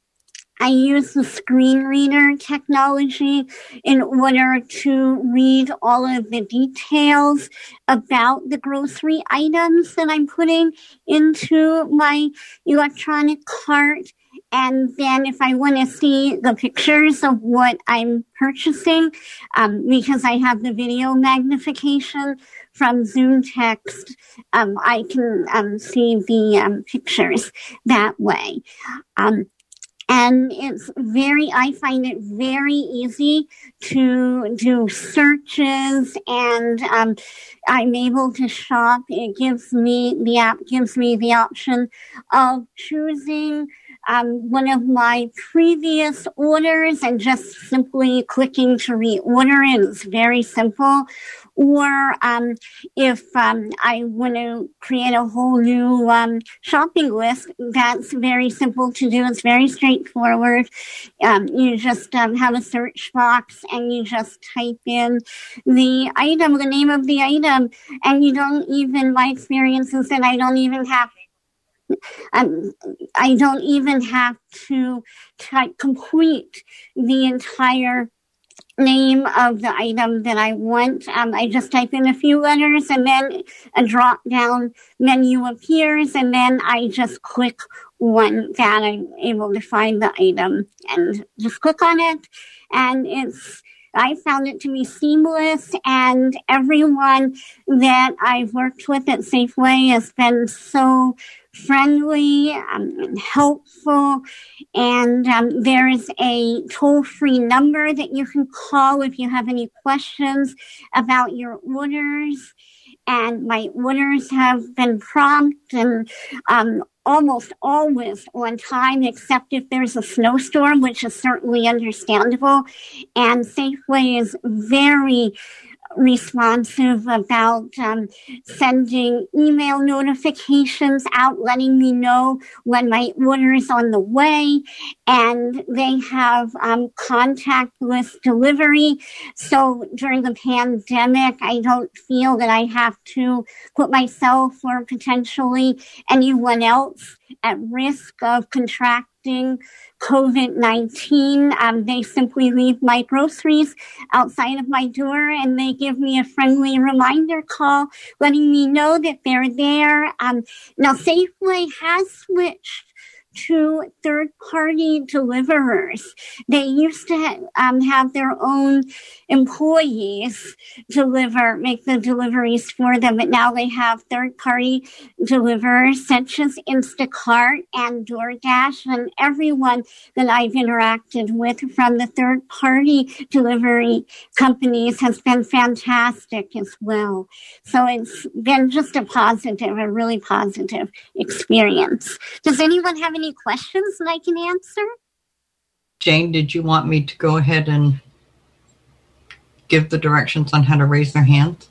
I use the screen reader technology in order to read all of the details about the grocery items that I'm putting into my electronic cart. And then if I want to see the pictures of what I'm purchasing, um, because I have the video magnification from ZoomText, um, I can um, see the um, pictures that way. And it's very i find it very easy to do searches and um, i'm able to shop it gives me the app gives me the option of choosing um, one of my previous orders and just simply clicking to reorder it. It's very simple. Or um, if um, I want to create a whole new um, shopping list, that's very simple to do. It's very straightforward. Um, you just um, have a search box and you just type in the item, the name of the item, and you don't even, my experience is that I don't even have um, I don't even have to type complete the entire name of the item that I want. Um, I just type in a few letters and then a drop down menu appears and then I just click one that I'm able to find the item and just click on it and it's I found it to be seamless and everyone that I've worked with at Safeway has been so friendly um, and helpful. And um, there's a toll free number that you can call if you have any questions about your orders. And my orders have been prompt and um, almost always on time, except if there's a snowstorm, which is certainly understandable. And Safeway is very responsive about um, sending email notifications out, letting me know when my order is on the way. And they have um, contactless delivery. So during the pandemic, I don't feel that I have to put myself or potentially anyone else at risk of contracting COVID 19. Um, they simply leave my groceries outside of my door and they give me a friendly reminder call letting me know that they're there. Um, now, Safeway has switched to third party deliverers. They used to um, have their own employees deliver, make the deliveries for them, but now they have third party deliverers such as Instacart and DoorDash and everyone that I've interacted with from the third party delivery companies has been fantastic as well. So it's been just a positive, a really positive experience. Does anyone have any questions that I can answer?
Jane, did you want me to go ahead and give the directions on how to raise their hand?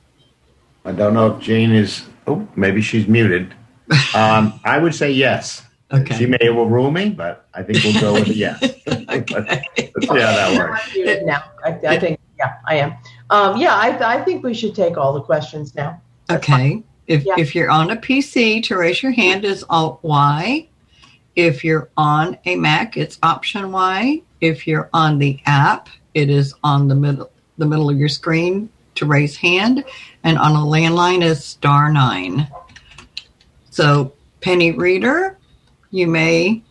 I don't know if Jane is. Oh, maybe she's muted. [laughs] Um, I would say yes.
Okay.
She may overrule me, but I think we'll go with a yes. [laughs] Let's see how that works.
I'm now. I, I think, yeah, I am. Um, yeah, I, I think we should take all the questions now.
Okay. If, if you're on a PC, to raise your hand is Alt Y. If you're on a Mac, it's Option Y. If you're on the app, it is on the middle the middle of your screen to raise hand, and on a landline is star nine. So, Penny Reader, you may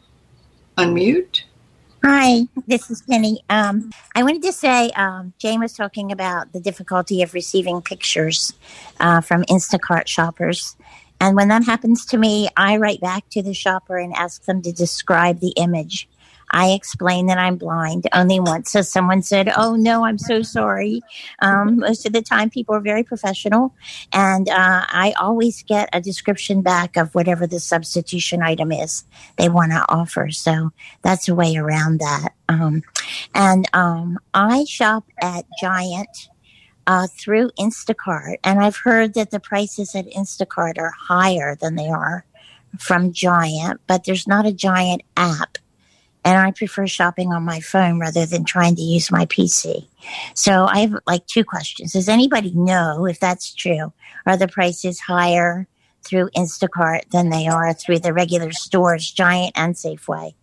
unmute.
Hi, this is Penny. Um, I wanted to say um, Jane was talking about the difficulty of receiving pictures uh, from Instacart shoppers. And when that happens to me, I write back to the shopper and ask them to describe the image. I explain that I'm blind only once. So someone said, Oh, no, I'm so sorry. Um, most of the time, people are very professional. And uh, I always get a description back of whatever the substitution item is they want to offer. So that's a way around that. Um, and um, I shop at Giant. Uh, through Instacart, and I've heard that the prices at Instacart are higher than they are from Giant, but there's not a Giant app and I prefer shopping on my phone rather than trying to use my PC. So I have like two questions. Does anybody know if that's true? Are the prices higher through Instacart than they are through the regular stores, Giant and Safeway?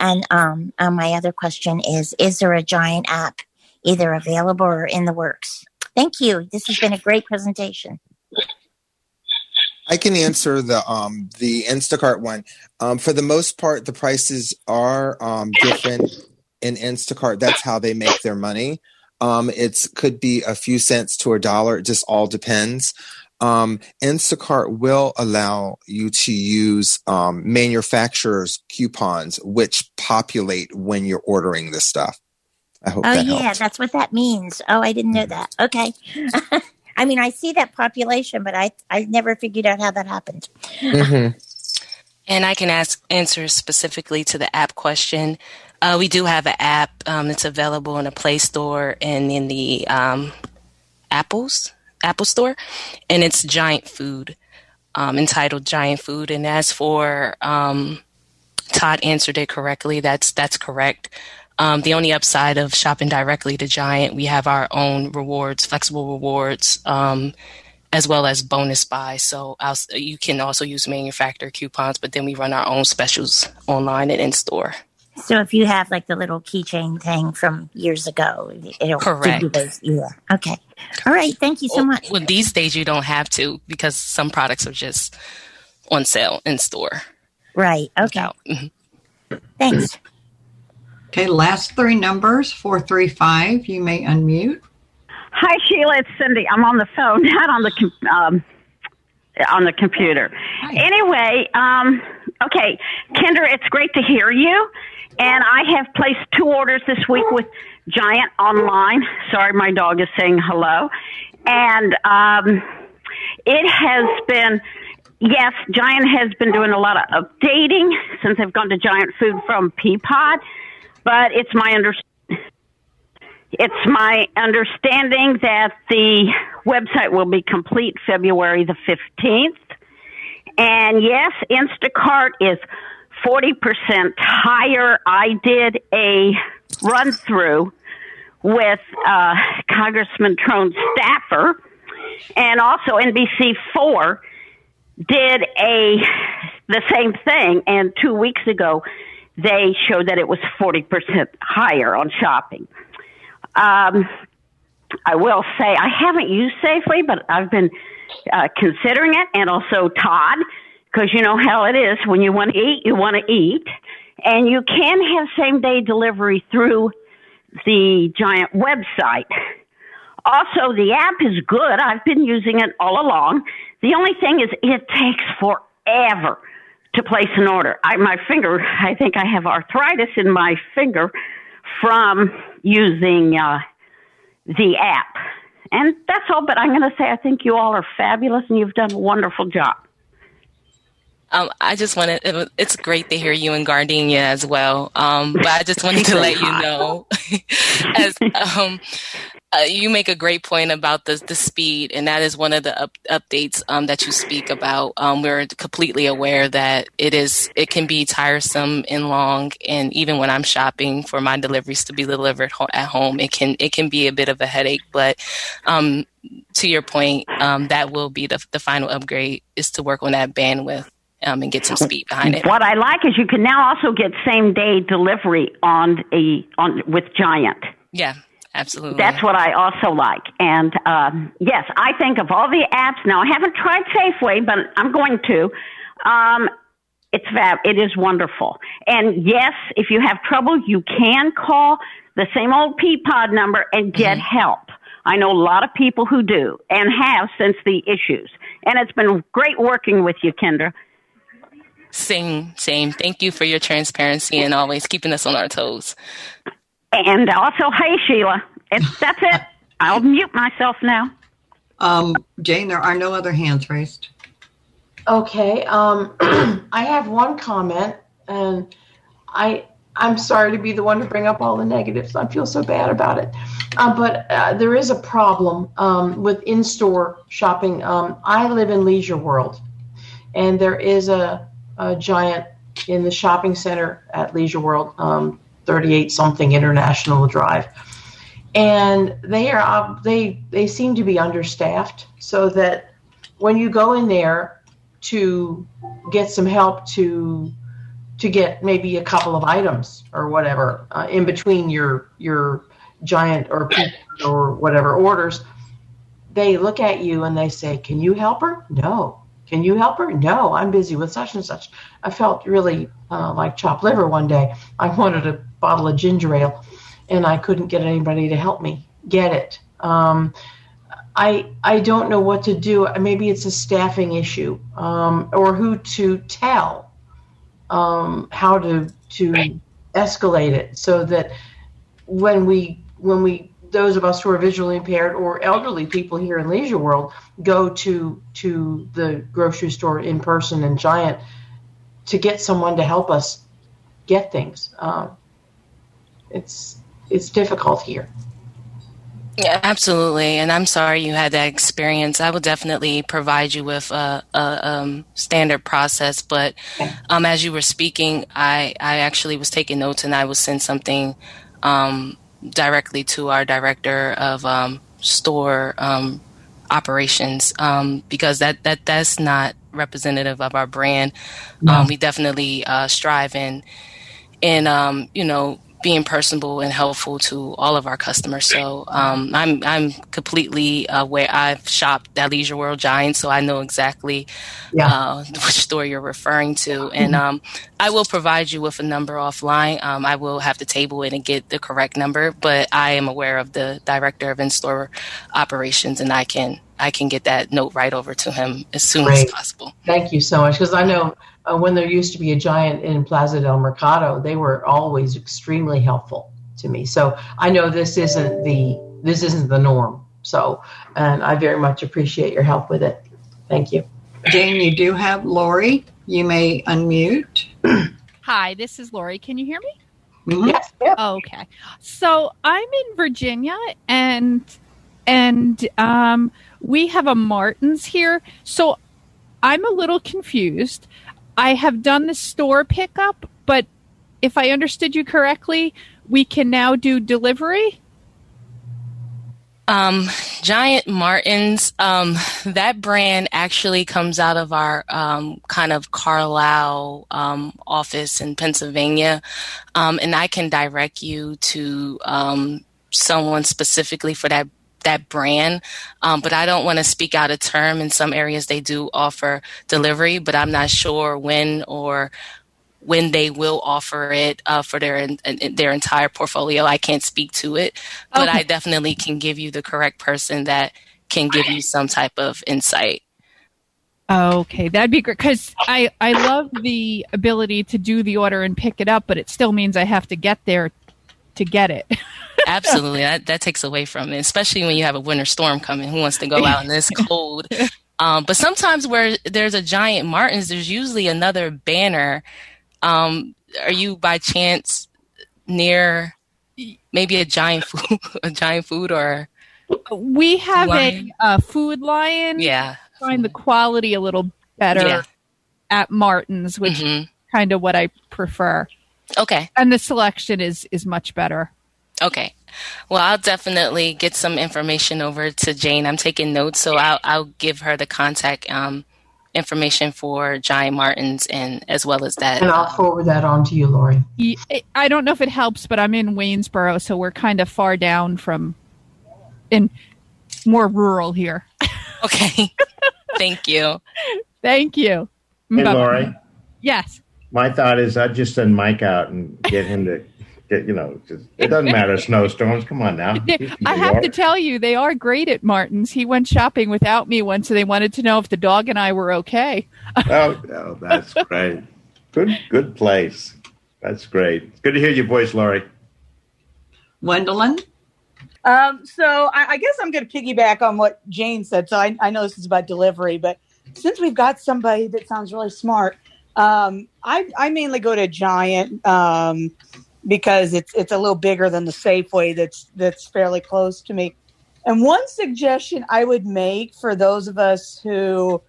And um, uh, my other question is: Is there a Giant app either available or in the works? Thank you. This has been a great presentation.
I can answer the um the Instacart one. Um, for the most part, the prices are um, different in Instacart. That's how they make their money. Um, it's could be a few cents to a dollar. It just all depends. Um, Instacart will allow you to use um, manufacturers' coupons, which populate when you're ordering the stuff. I hope
Oh
that
yeah,
helps.
that's what that means. Oh, I didn't know that. Okay. [laughs] I mean, I see that population, but I I never figured out how that happened. [laughs]
And I can ask answer specifically to the app question. Uh, we do have an app um, that's available in the Play Store and in the um, Apple's Apple Store, and it's Giant Food, um, entitled Giant Food. And as for um, Todd answered it correctly. That's that's correct. Um, the only upside of shopping directly to Giant, we have our own rewards, flexible rewards, um, as well as bonus buys. So I'll, you can also use manufacturer coupons, but then we run our own specials online and in store.
So if you have like the little keychain thing from years ago, it'll give
Correct.
those. Yeah. Okay. All right. Thank you so much.
Well, these days you don't have to because some products are just on sale in store.
Right. Okay. Thanks.
Okay, last three numbers 435. You may unmute.
Hi, Sheila. It's Cindy. I'm on the phone, [laughs] not on the com- um, on the computer. Anyway, um, okay, Kendra, it's great to hear you. And I have placed two orders this week with Giant online. Sorry, my dog is saying hello. And um, it has been, yes, Giant has been doing a lot of updating since I've gone to Giant Food from Peapod. But it's my understanding it's my understanding that the website will be complete February the 15th. And yes, Instacart is 40% higher. I did a run through with uh, Congressman Trone Staffer and also NBC4 did a the same thing and 2 weeks ago they showed that it was 40% higher on shopping. Um, I will say I haven't used Safeway, but I've been uh, considering it, and also Todd, because you know how it is when you want to eat, you want to eat, and you can have same day delivery through the Giant website. Also, the app is good. I've been using it all along. The only thing is, it takes forever to place an order. I, my finger, I think I have arthritis in my finger from using uh, the app. And that's all, but I'm going to say I think you all are fabulous and you've done a wonderful job.
Um, I just wanted, it, it's great to hear you in Gardenia as well. Um, but I just wanted to let you know, [laughs] as, um, uh, you make a great point about the the speed, and that is one of the up, updates um, that you speak about. Um, we're completely aware that it is it can be tiresome and long, and even when I'm shopping for my deliveries to be delivered ho- at home, it can it can be a bit of a headache. But um, to your point, um, that will be the the final upgrade is to work on that bandwidth. Um, and get some speed behind it.
What I like is you can now also get same day delivery on a on with Giant.
Yeah, absolutely.
That's what I also like. And um, yes, I think of all the apps. Now I haven't tried Safeway, but I'm going to. Um, it's fab. It is wonderful. And yes, if you have trouble, you can call the same old Peapod number and get
Mm-hmm.
help. I know a lot of people who do and have since the issues. And it's been great working with you, Kendra.
Same, same. Thank you for your transparency and always keeping us on our toes.
And also, hey, Sheila. It's, that's it. [laughs] I'll mute myself now.
Um, Jane, there are no other hands raised.
Okay. Um, [clears throat] I have one comment, and I I'm sorry to be the one to bring up all the negatives. I feel so bad about it. Uh, but uh, there is a problem um, with in-store shopping. Um, I live in Leisure World, and there is a, a giant in the shopping center at Leisure World, um, 38 something International Drive, and they are they they seem to be understaffed, so that when you go in there to get some help to to get maybe a couple of items or whatever uh, in between your your giant or or whatever orders they look at you and they say can you help her? No. Can you help her? No i'm busy with such and such. I felt really uh, like chopped liver one day. I wanted a bottle of ginger ale and i couldn't get anybody to help me get it um, I I don't know what to do. Maybe it's a staffing issue, um, or who to tell, um, how to to escalate it so that when we when we those of us who are visually impaired or elderly people here in Leisure World go to to the grocery store in person and Giant to get someone to help us get things. Um, it's it's difficult here.
Yeah, absolutely. And I'm sorry you had that experience. I will definitely provide you with a, a um, standard process. But um, as you were speaking, I, I actually was taking notes and I will send something um, directly to our director of um, store um, operations um, because that, that that's not representative of our brand.
No.
Um, we definitely uh, strive in in um, you know being personable and helpful to all of our customers. So um, I'm I'm completely aware. I've shopped at Leisure World Giant, so I know exactly uh, [laughs] which store you're referring to. And um, I will provide you with a number offline. Um, I will have to table it and get the correct number, but I am aware of the director of in-store operations, and I can I can get that note right over to him as soon as possible.
Thank you so much. Because I know uh, when there used to be a giant in Plaza del Mercado, they were always extremely helpful to me. So I know this isn't the this isn't the norm. So, and I very much appreciate your help with it. Thank you.
Jane, you do have Lori. You may unmute. [clears throat]
Hi, this is Lori. Can you hear me?
Yes.
Okay. So I'm in Virginia and and um, we have a Martin's here. So I'm a little confused. I have done the store pickup, but if I understood you correctly, we can now do delivery.
Um, Giant Martins, um, that brand actually comes out of our um, kind of Carlisle um, office in Pennsylvania, um, and I can direct you to um, someone specifically for that that brand. Um, but I don't want to speak out of term. In some areas, they do offer delivery, but I'm not sure when or when they will offer it uh, for their their entire portfolio. I can't speak to it, but
Okay.
I definitely can give you the correct person that can give you some type of insight.
Okay, that'd be great because I I love the ability to do the order and pick it up, but it still means I have to get there to get it. [laughs]
Absolutely, that that takes away from it, especially when you have a winter storm coming. Who wants to go out in this [laughs] cold? Um, but sometimes where there's a giant Martins, there's usually another banner. Um, are you by chance near maybe a giant [laughs] food, a giant food, or
we have
Lion?
a, uh food lion.
Yeah.
find the quality a little better
Yeah.
at Martin's, which
Mhm.
is kind of what I prefer.
Okay?
And the selection is is much better.
Okay. Well, I'll definitely get some information over to Jane. I'm taking notes, so I'll I'll give her the contact um, information for Giant Martins and as well as that.
And I'll
um,
forward that on to you, Lori.
I don't know if it helps, but I'm in Waynesboro, so we're kind of far down from in more rural here.
okay. [laughs] Thank you.
Thank you.
Hey,
Bye-bye.
Lori.
Yes.
My thought is I'd just send Mike out and get him to get, you know, just, it doesn't matter snowstorms. Come on now. [laughs]
I have to tell you, they are great at Martin's. He went shopping without me once, so they wanted to know if the dog and I were okay. [laughs]
oh, oh, that's great. Good, good place. That's great. It's good to hear your voice, Lori
Gwendolyn?
Um, so I, I guess I'm going to piggyback on what Jane said. So I, I know this is about delivery, but since we've got somebody that sounds really smart, um, I, I mainly go to Giant um, because it's it's a little bigger than the Safeway that's that's fairly close to me. And one suggestion I would make for those of us who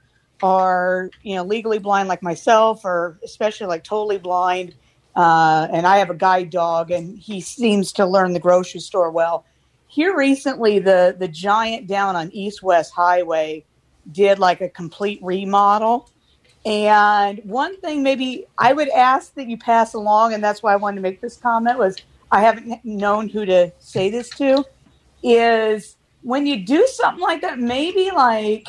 are you know legally blind like myself, or especially like totally blind, uh, and I have a guide dog, and he seems to learn the grocery store well here recently the the giant down on east west highway did like a complete remodel and one thing maybe i would ask that you pass along and that's why i wanted to make this comment was i haven't known who to say this to is when you do something like that maybe like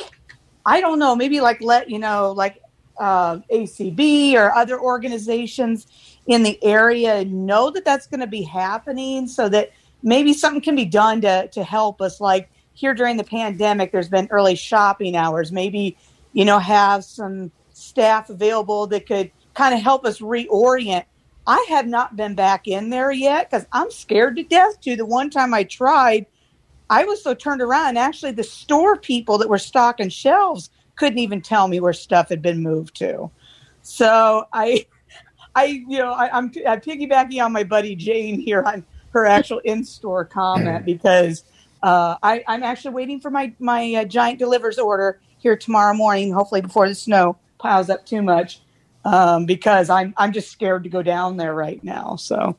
i don't know maybe like let you know like uh, acb or other organizations in the area know that that's going to be happening so that maybe something can be done to to help us. Like here during the pandemic there's been early shopping hours. Maybe you know have some staff available that could kind of help us reorient. I have not been back in there yet because i'm scared to death to the one time i tried i was so turned around actually the store people that were stocking shelves couldn't even tell me where stuff had been moved to. So i i you know I, i'm i'm piggybacking on my buddy jane here on her actual in-store comment [clears throat] because uh, I, I'm actually waiting for my my uh, giant delivers order here tomorrow morning, hopefully before the snow piles up too much, um, because I'm I'm just scared to go down there right now. So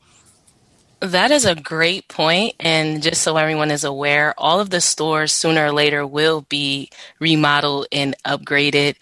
That is a great point, and just so everyone is aware, all of the stores sooner or later will be remodeled and upgraded.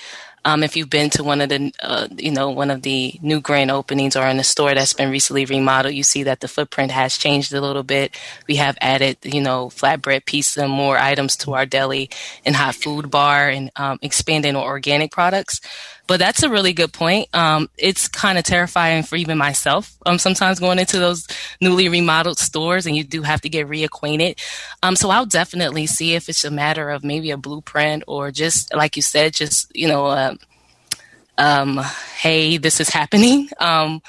Um, if you've been to one of the, uh, you know, one of the new grand openings or in a store that's been recently remodeled, you see that the footprint has changed a little bit. We have added, you know, flatbread pizza, more items to our deli and hot food bar, and um, expanding on organic products. But that's a really good point. Um, it's kind of terrifying for even myself. Um, sometimes going into those newly remodeled stores, and you do have to get reacquainted. Um, so I'll definitely see if it's a matter of maybe a blueprint or just like you said, just you know, uh, um, hey, this is happening. [laughs] Um,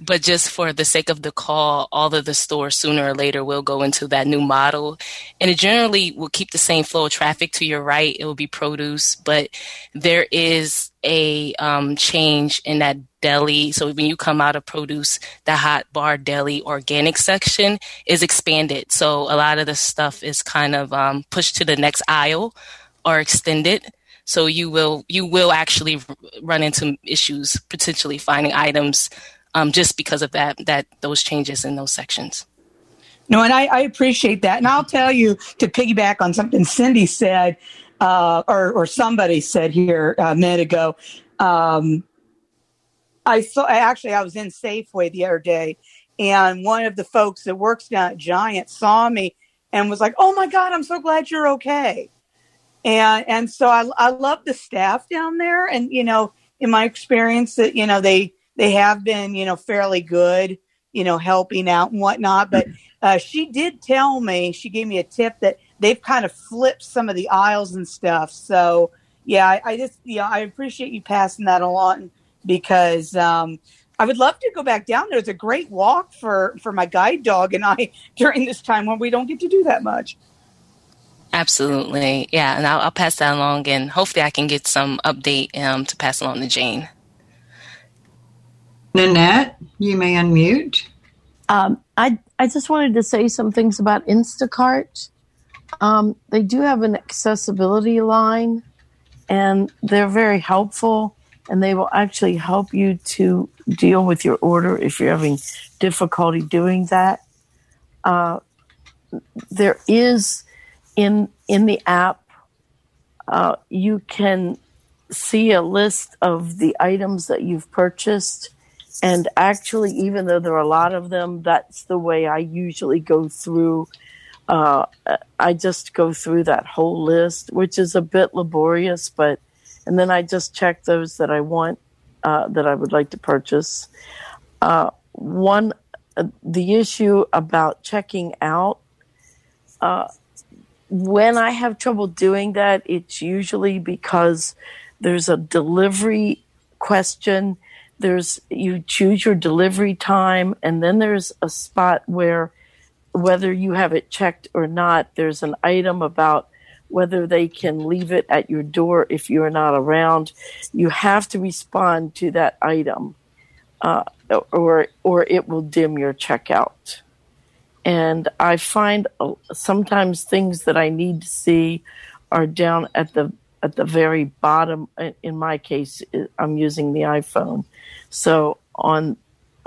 but just for the sake of the call, all of the stores sooner or later will go into that new model. And it generally will keep the same flow of traffic to your right. It will be produce, but there is a um, change in that deli. So when you come out of produce, the hot bar deli organic section is expanded. So a lot of the stuff is kind of um, pushed to the next aisle or extended. So you will you will actually run into issues potentially finding items um, just because of that that those changes in those sections.
No, and I, I appreciate that. And I'll tell you to piggyback on something Cindy said, uh, or or somebody said here a minute ago. Um, I saw actually I was in Safeway the other day, and one of the folks that works down at Giant saw me and was like, "Oh my God, I'm so glad you're okay." And and so I I love the staff down there, and you know, in my experience, that you know they they have been, you know, fairly good, you know, helping out and whatnot. But uh, she did tell me, she gave me a tip that they've kind of flipped some of the aisles and stuff. So, yeah, I, I just, you know, I appreciate you passing that along because um, I would love to go back down there. It's a great walk for, for my guide dog and I [laughs] during this time when we don't get to do that much.
Absolutely. Yeah. And I'll, I'll pass that along and hopefully I can get some update um, to pass along to Jane.
Nanette, you may unmute.
Um, I I just wanted to say some things about Instacart. Um, they do have an accessibility line, and they're very helpful. And they will actually help you to deal with your order if you're having difficulty doing that. Uh, there is in in the app, uh, you can see a list of the items that you've purchased and actually, even though there are a lot of them, that's the way I usually go through. Uh, I just go through that whole list, which is a bit laborious, but, and then I just check those that I want, uh, that I would like to purchase. Uh, one, uh, the issue about checking out, uh, when I have trouble doing that, it's usually because there's a delivery question there's you choose your delivery time and then there's a spot where whether you have it checked or not there's an item about whether they can leave it at your door if you're not around. You have to respond to that item uh, or or it will dim your checkout. And i find uh, sometimes things that i need to see are down at the at the very bottom in my case i'm using the iphone so on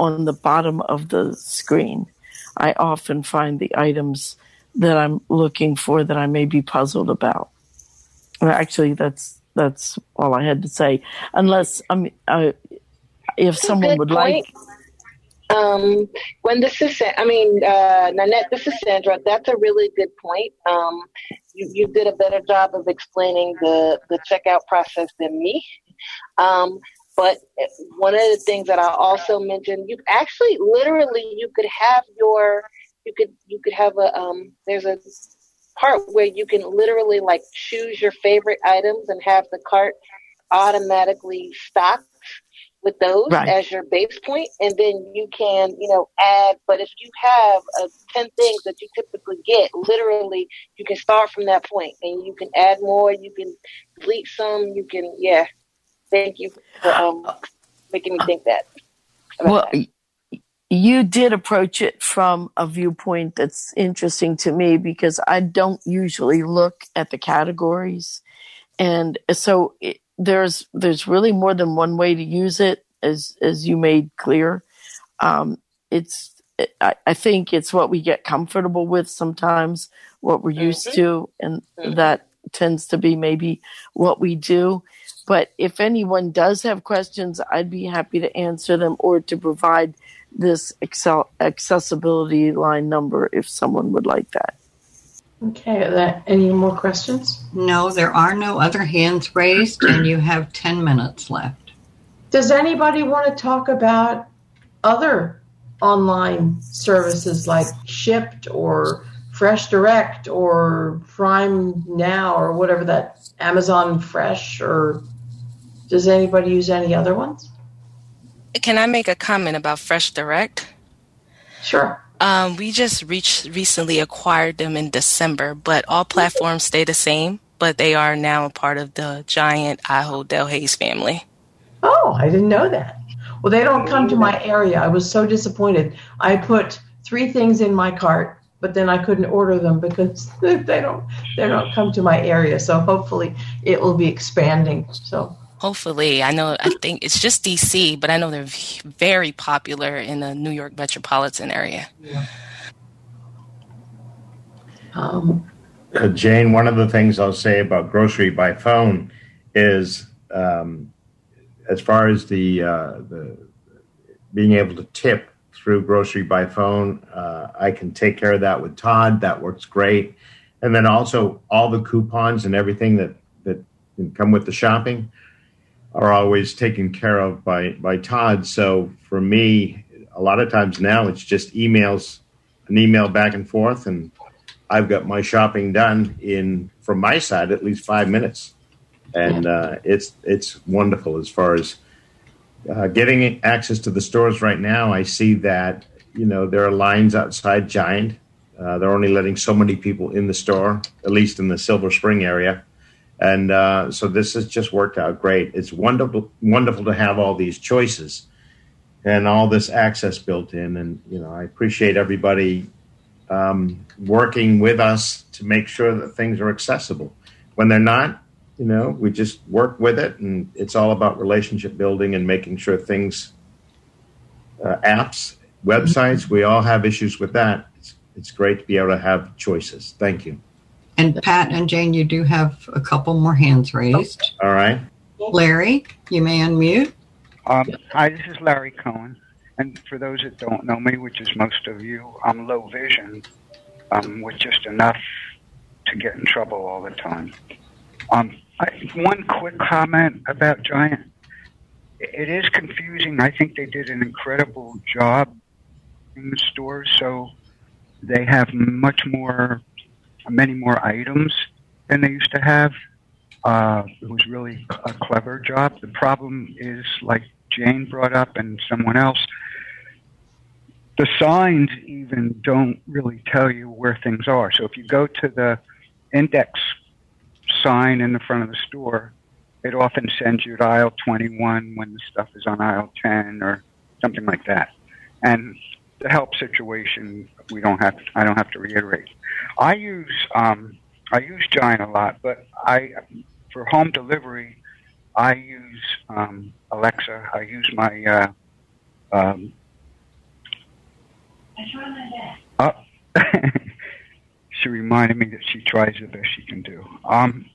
on the bottom of the screen, I often find the items that I'm looking for that I may be puzzled about. Actually, that's that's all I had to say. Unless I mean, uh, if someone would
point.
like.
Um, when this is, I mean, uh, Nanette, this is Sandra. That's a really good point. Um, you, you did a better job of explaining the, the checkout process than me. Um, but one of the things that I also mentioned, you actually literally you could have your you could you could have a um there's a part where you can literally like choose your favorite items and have the cart automatically stocked with those right. as your base point and then you can you know add but if you have uh, 10 things that you typically get literally you can start from that point and you can add more you can delete some you can yeah thank you for um, making me think that.
Well,
that.
you did approach it from a viewpoint that's interesting to me because I don't usually look at the categories, and so it, there's there's really more than one way to use it, as as you made clear. Um, it's I, I, think it's what we get comfortable with sometimes, what we're used mm-hmm. to, and mm-hmm. that tends to be maybe what we do. But if anyone does have questions, I'd be happy to answer them or to provide this Excel accessibility line number if someone would like that.
Okay, are there any more questions?
No, there are no other hands raised, and you have 10 minutes left.
Does anybody want to talk about other online services like Shipt or Fresh Direct or Prime Now or whatever that Amazon Fresh or does anybody use any other ones?
can I make a comment about Fresh Direct?
Sure.
Um, we just reached recently acquired them in December, but all platforms stay the same. But they are now a part of the giant Ahold Delhaize family.
Oh, I didn't know that. Well, they don't come to my area. I was so disappointed. I put three things in my cart, but then I couldn't order them because [laughs] they don't they don't come to my area. So hopefully it will be expanding. So
Hopefully, I know. I think it's just DC, but I know they're very popular in the New York metropolitan area.
Yeah. Um,
uh, Jane, one of the things I'll say about grocery by phone is, um, as far as the uh, the being able to tip through grocery by phone, uh, I can take care of that with Todd. That works great, and then also all the coupons and everything that that can come with the shopping are always taken care of by by Todd. So for me, a lot of times now it's just emails, an email back and forth, and I've got my shopping done in from my side at least five minutes, and uh, it's it's wonderful as far as uh, getting access to the stores right now. I see that you know there are lines outside Giant. Uh, they're only letting so many people in the store, at least in the Silver Spring area and uh, so this has just worked out great. It's wonderful, wonderful to have all these choices and all this access built in. And you know, I appreciate everybody um, working with us to make sure that things are accessible. When they're not, you know, we just work with it, and it's all about relationship building and making sure things, uh, apps, websites, we all have issues with that. It's, it's great to be able to have choices. Thank you.
And Pat and Jane, you do have a couple more hands raised.
All right.
Larry, you may unmute.
Um, hi, this is Larry Cohen. And for those that don't know me, which is most of you, I'm low vision um, with just enough to get in trouble all the time. Um, I, one quick comment about Giant. It is confusing. I think they did an incredible job in the stores. So they have much more many more items than they used to have. Uh, it was really a clever job. The problem is, like Jane brought up and someone else, the signs even don't really tell you where things are. So if you go to the index sign in the front of the store, it often sends you to aisle 21 when the stuff is on aisle 10 or something like that. And the help situation, we don't have. I don't have to reiterate. I use um, I use Giant a lot, but I for home delivery, I use um, Alexa. I use my. Uh, um, uh, [laughs] she reminded me that she tries the best she can do. Um,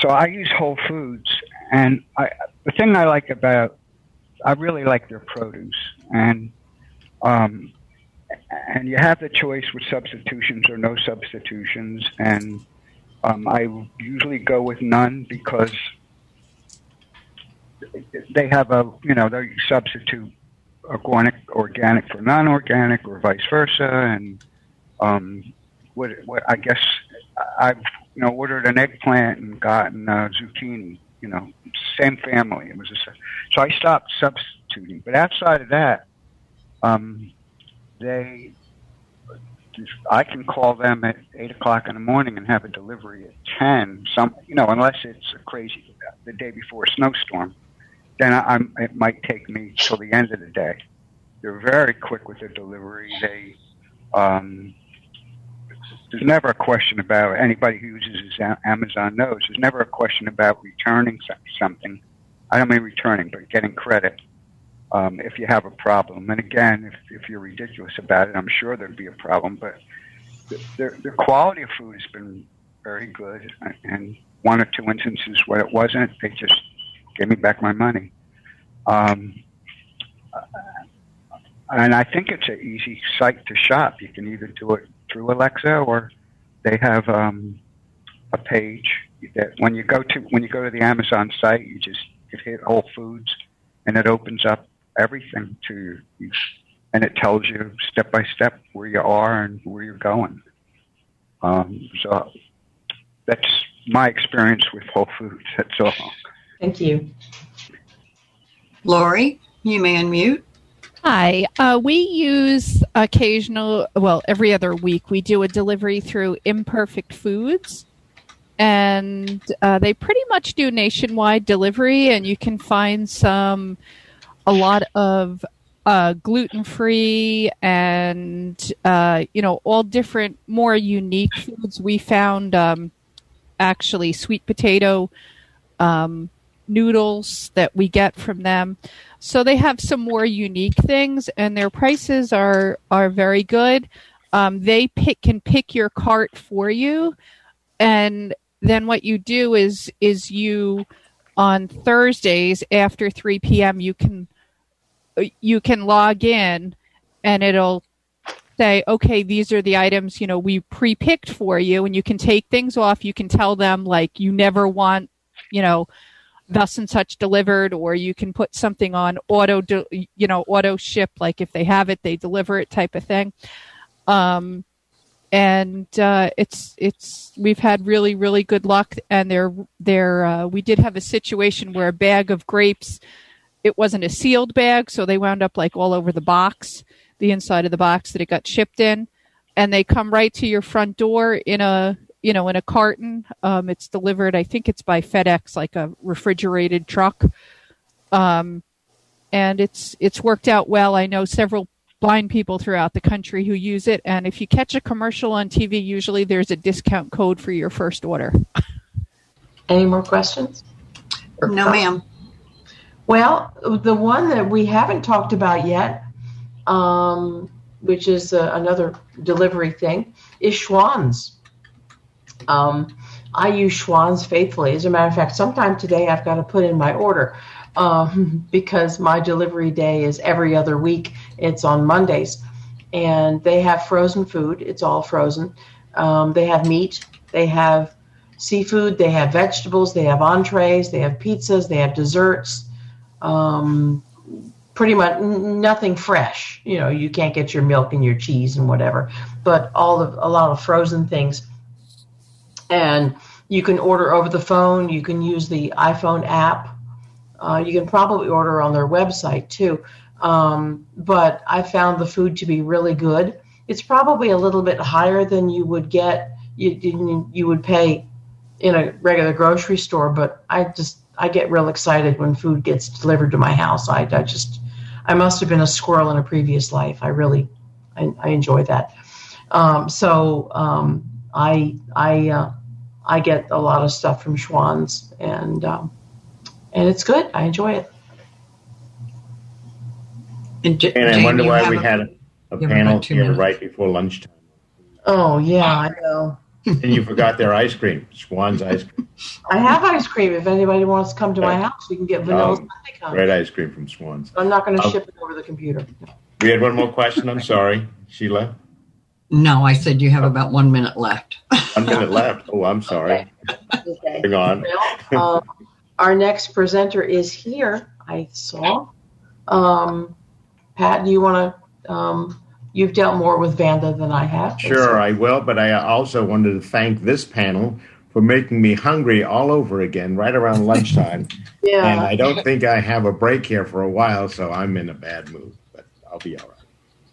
so I use Whole Foods, and I, the thing I like about, I really like their produce, and um, and you have the choice with substitutions or no substitutions. And um, I usually go with none because they have a you know they substitute organic organic for non-organic or vice versa. And um, what, what I guess I've you know ordered an eggplant and gotten uh, zucchini. You know, same family. It was a, so I stopped substituting. But outside of that, um, they I can call them at eight o'clock in the morning and have a delivery at ten. Some, you know, unless it's a crazy the day before a snowstorm, then I, I'm, it might take me till the end of the day. They're very quick with their delivery. They, um, there's never a question about anybody who uses Amazon knows. There's never a question about returning something. I don't mean returning, but getting credit um, if you have a problem. And again, if, if you're ridiculous about it, I'm sure there'd be a problem. But the, the, the quality of food has been very good. And one or two instances where it wasn't, they just gave me back my money. Um, and I think it's an easy site to shop. You can either do it through Alexa or they have um, a page that when you go to when you go to the Amazon site, you just you hit Whole Foods, and it opens up everything to you, and it tells you step by step where you are and where you're going. Um, so that's my experience with Whole Foods. That's all.
Thank you.
Lori, you may unmute.
Hi. Uh, we use occasional, well, every other week, we do a delivery through Imperfect Foods. And uh, they pretty much do nationwide delivery, and you can find some, a lot of uh, gluten free and, uh, you know, all different, more unique foods. We found um, actually sweet potato um, noodles that we get from them. So they have some more unique things, and their prices are are very good. Um, they pick can pick your cart for you, and then what you do is is you on Thursdays after three p.m. you can you can log in, and it'll say, okay, these are the items you know we pre-picked for you, and you can take things off. You can tell them like you never want you know thus and such delivered or you can put something on auto de- you know auto ship like if they have it they deliver it type of thing. Um and uh, it's it's we've had really really good luck and they're they're uh, we did have a situation where a bag of grapes it wasn't a sealed bag so they wound up like all over the box the inside of the box that it got shipped in. And they come right to your front door in a you know, in a carton. Um, it's delivered. I think it's by FedEx, like a refrigerated truck. Um, and it's it's worked out well. I know several blind people throughout the country who use it. And if you catch a commercial on TV, usually there's a discount code for your first order. [laughs]
Any more questions?
No, ma'am.
Well, the one that we haven't talked about yet, um, which is uh, another delivery thing, is Schwan's. Um, I use Schwan's faithfully. As a matter of fact, sometime today I've got to put in my order um, [laughs] because my delivery day is every other week. It's on Mondays. And they have frozen food, it's all frozen. Um, they have meat, they have seafood, they have vegetables, they have entrees, they have pizzas, they have desserts. Um, pretty much nothing fresh. You know, you can't get your milk and your cheese and whatever, but all of a lot of frozen things and you can order over the phone. You can use the iPhone app. Uh, you can probably order on their website too. Um, but I found the food to be really good. It's probably a little bit higher than you would get you you would pay in a regular grocery store. But I just I get real excited when food gets delivered to my house. I, I just I must have been a squirrel in a previous life. I really I, I enjoy that. Um, so um, I I uh, I get a lot of stuff from Schwan's, and um, and it's good. I enjoy it.
And,
J- and I wonder why we a, had a, a panel here minutes. right before lunchtime.
Oh yeah, I know. [laughs]
and you forgot their ice cream, Schwan's ice cream.
I have ice cream. If anybody wants to come to my house, we can get vanilla
oh, Red ice cream from Schwan's.
I'm not going to oh. ship it over the computer. No.
We had one more question. I'm sorry, Sheila.
No, I said you have about one minute left.
one minute [laughs] left. Oh, I'm sorry. Okay. Hang on.
Well, um, [laughs] our next presenter is here. I saw. Um, Pat, do you want to? Um, you've dealt more with Vanda than I have.
Sure, I will. But I also wanted to thank this panel for making me hungry all over again right around [laughs] lunchtime.
yeah.
And I don't think I have a break here for a while, so I'm in a bad mood. But I'll be all right.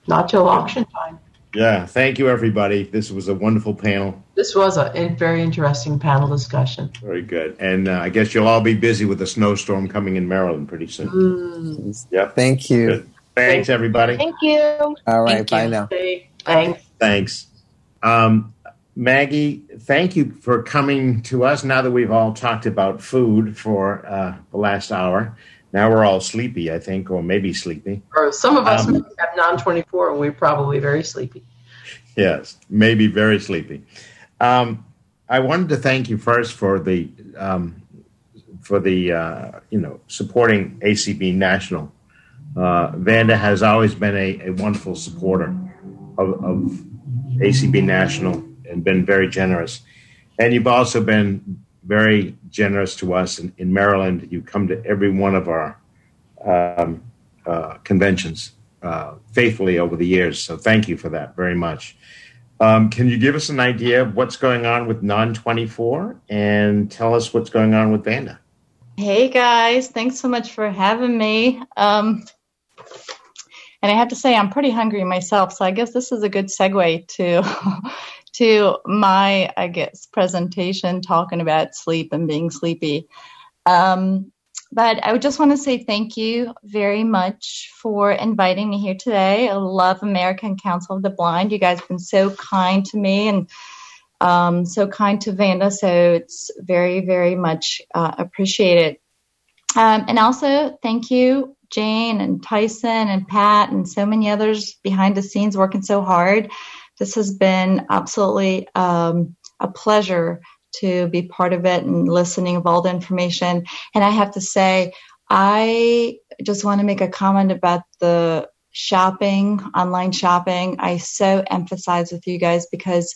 Not till auction time.
Yeah, thank you, everybody. This was a wonderful panel.
This was a very interesting panel discussion.
Very good. And uh, I guess you'll all be busy with a snowstorm coming in Maryland pretty soon.
Mm.
Yep.
Thank you.
Good. Thanks, everybody.
Thank you.
All right.
Thank
bye
you.
now.
Thanks.
Thanks. Um, Maggie, thank you for coming to us now that we've all talked about food for uh, the last hour. Now we're all sleepy, I think, or maybe sleepy.
Or some of us um, have non 24 and we're probably very sleepy.
Yes, maybe very sleepy. Um, I wanted to thank you first for the um, for the uh, you know supporting ACB National. Uh, Vanda has always been a, a wonderful supporter of, of ACB National and been very generous. And you've also been very generous to us in, in Maryland. You come to every one of our um, uh, conventions uh, faithfully over the years. So thank you for that very much. Um, can you give us an idea of what's going on with Non 24 and tell us what's going on with Vanda?
Hey guys, thanks so much for having me. Um, and I have to say, I'm pretty hungry myself, so I guess this is a good segue to [laughs] to my, I guess, presentation talking about sleep and being sleepy. Um, but I would just want to say thank you very much for inviting me here today. I love American Council of the Blind. You guys have been so kind to me and um, so kind to Vanda. So it's very, very much uh, appreciated. Um, and also, thank you, Jane and Tyson and Pat and so many others behind the scenes working so hard. This has been absolutely um, a pleasure to be part of it and listening of all the information. And I have to say, I just want to make a comment about the shopping, online shopping. I so emphasize with you guys because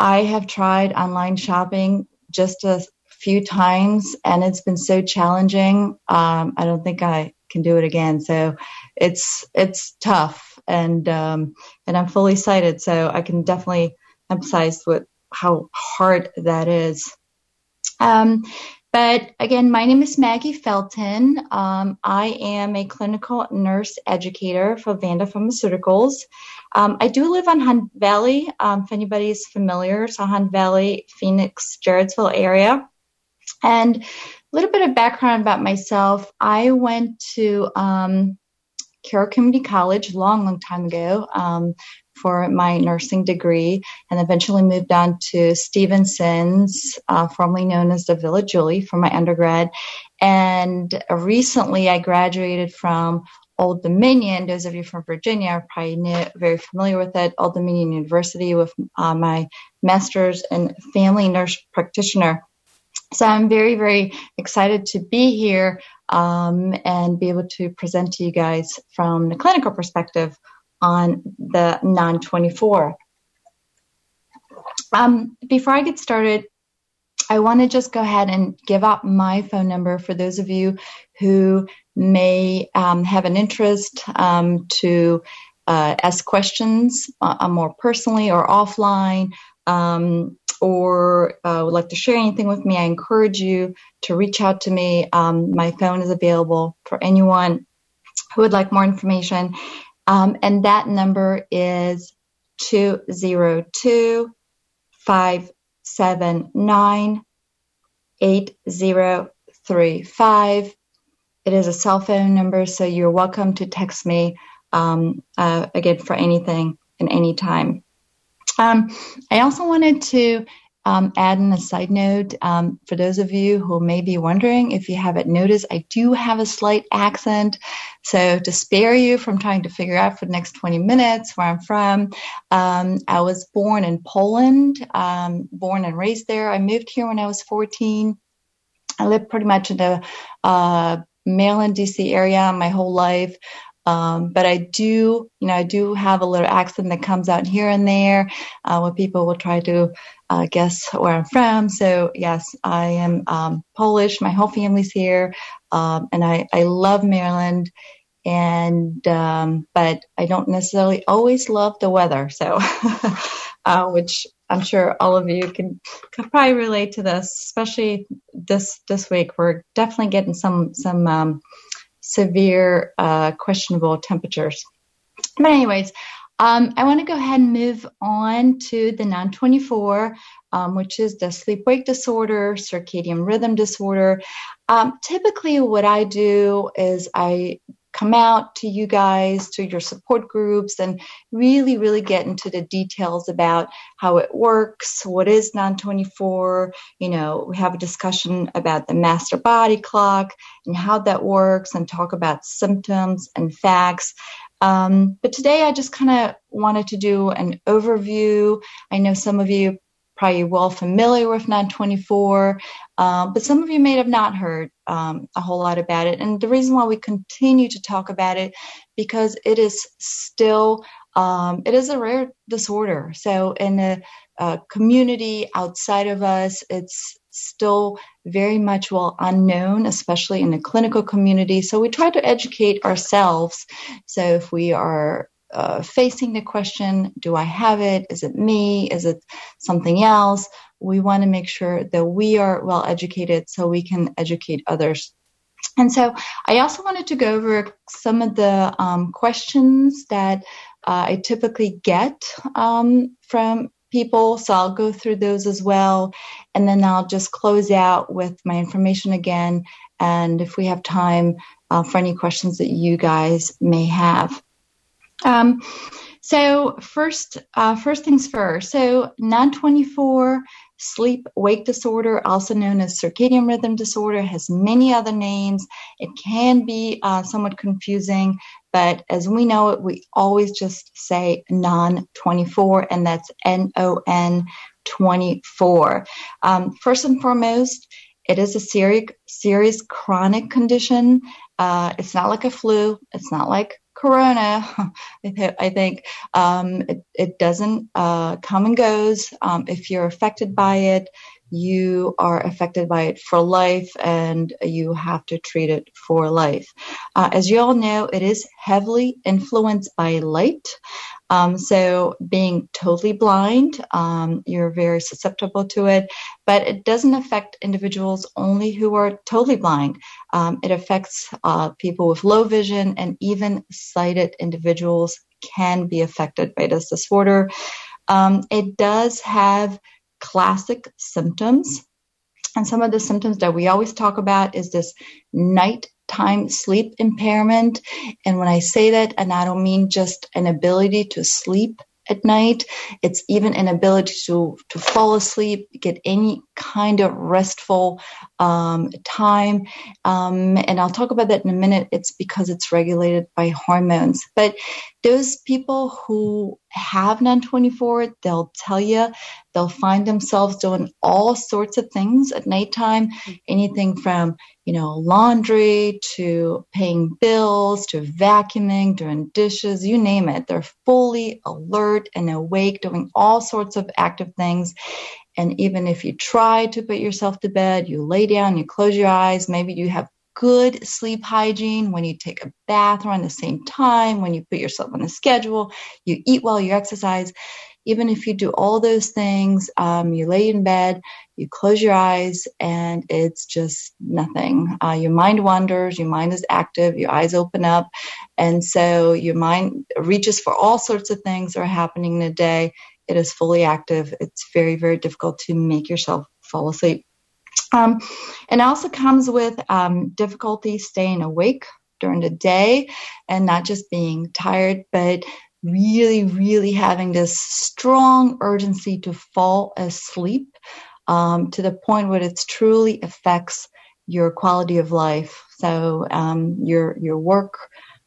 I have tried online shopping just a few times and it's been so challenging. Um, I don't think I can do it again. So it's it's tough and um, and I'm fully sighted, so I can definitely emphasize what how hard that is. Um, but again, my name is Maggie Felton. Um, I am a clinical nurse educator for Vanda Pharmaceuticals. Um, I do live on Hunt Valley, um, if anybody's familiar, so Hunt Valley, Phoenix, Jarrettsville area. And a little bit of background about myself. I went to um, Carroll Community College long, long time ago um, for my nursing degree and eventually moved on to Stevenson's, uh, formerly known as the Villa Julie, for my undergrad. And recently I graduated from Old Dominion. Those of you from Virginia are probably new, very familiar with it. Old Dominion University with uh, my master's in family nurse practitioner. So I'm very, very excited to be here um, and be able to present to you guys from the clinical perspective on the non 24. Um, before I get started, I want to just go ahead and give up my phone number for those of you who may um, have an interest um, to uh, ask questions uh, more personally or offline. Um, or uh, would like to share anything with me, I encourage you to reach out to me. Um, my phone is available for anyone who would like more information. Um, and that number is 202 579 8035. It is a cell phone number, so you're welcome to text me um, uh, again for anything and anytime. Um, I also wanted to um, add in a side note um, for those of you who may be wondering if you haven't noticed, I do have a slight accent. So to spare you from trying to figure out for the next 20 minutes where I'm from, um, I was born in Poland, um, born and raised there. I moved here when I was 14. I lived pretty much in the uh, Maryland, DC area my whole life. Um, but I do, you know, I do have a little accent that comes out here and there uh, when people will try to uh, guess where I'm from. So yes, I am um, Polish. My whole family's here, um, and I, I love Maryland. And um, but I don't necessarily always love the weather. So, [laughs] uh, which I'm sure all of you can, can probably relate to this, especially this this week. We're definitely getting some some um, severe, uh, questionable temperatures. But, anyways, um, I want to go ahead and move on to the non 24, um, which is the sleep wake disorder, circadian rhythm disorder. Um, typically, what I do is I come out to you guys, to your support groups, and really, really get into the details about how it works, what is non 24. You know, we have a discussion about the master body clock and how that works, and talk about symptoms and facts. Um, but today I just kind of wanted to do an overview. I know some of you probably well familiar with non 24, um, but some of you may have not heard um, a whole lot about it. And the reason why we continue to talk about it because it is still um, it is a rare disorder. So in the uh, community outside of us, it's still very much well unknown, especially in the clinical community. So we try to educate ourselves. So if we are uh, facing the question, do I have it? Is it me? Is it something else? We want to make sure that we are well educated so we can educate others. And so I also wanted to go over some of the um, questions that uh, I typically get um, from people. So I'll go through those as well. And then I'll just close out with my information again. And if we have time uh, for any questions that you guys may have. Um, so first, uh, first things first. So non-24 sleep wake disorder, also known as circadian rhythm disorder, has many other names. It can be uh, somewhat confusing, but as we know it, we always just say non-24, and that's N-O-N 24. Um, first and foremost, it is a serious, serious chronic condition. Uh, it's not like a flu. It's not like corona, [laughs] I think um, it, it, doesn't uh, come and goes. Um, if you're affected by it, you are affected by it for life and you have to treat it for life. Uh, as you all know, it is heavily influenced by light. Um, so being totally blind, um, you're very susceptible to it, but it doesn't affect individuals only who are totally blind. Um, it affects uh, people with low vision and even sighted individuals can be affected by this disorder. Um, it does have classic symptoms. And some of the symptoms that we always talk about is this nighttime sleep impairment. And when I say that, and I don't mean just an ability to sleep, at night. It's even an ability to, to fall asleep, get any kind of restful um, time. Um, and I'll talk about that in a minute. It's because it's regulated by hormones. But those people who have non 24, they'll tell you they'll find themselves doing all sorts of things at nighttime, mm-hmm. anything from you know, laundry to paying bills to vacuuming, doing dishes, you name it. They're fully alert and awake, doing all sorts of active things. And even if you try to put yourself to bed, you lay down, you close your eyes, maybe you have good sleep hygiene when you take a bath around the same time, when you put yourself on a schedule, you eat well, you exercise. Even if you do all those things, um, you lay in bed, you close your eyes, and it's just nothing. Uh, your mind wanders, your mind is active, your eyes open up, and so your mind reaches for all sorts of things that are happening in a day. It is fully active. It's very, very difficult to make yourself fall asleep. Um, and also comes with um, difficulty staying awake during the day and not just being tired, but really, really having this strong urgency to fall asleep um, to the point where it truly affects your quality of life. So um, your your work,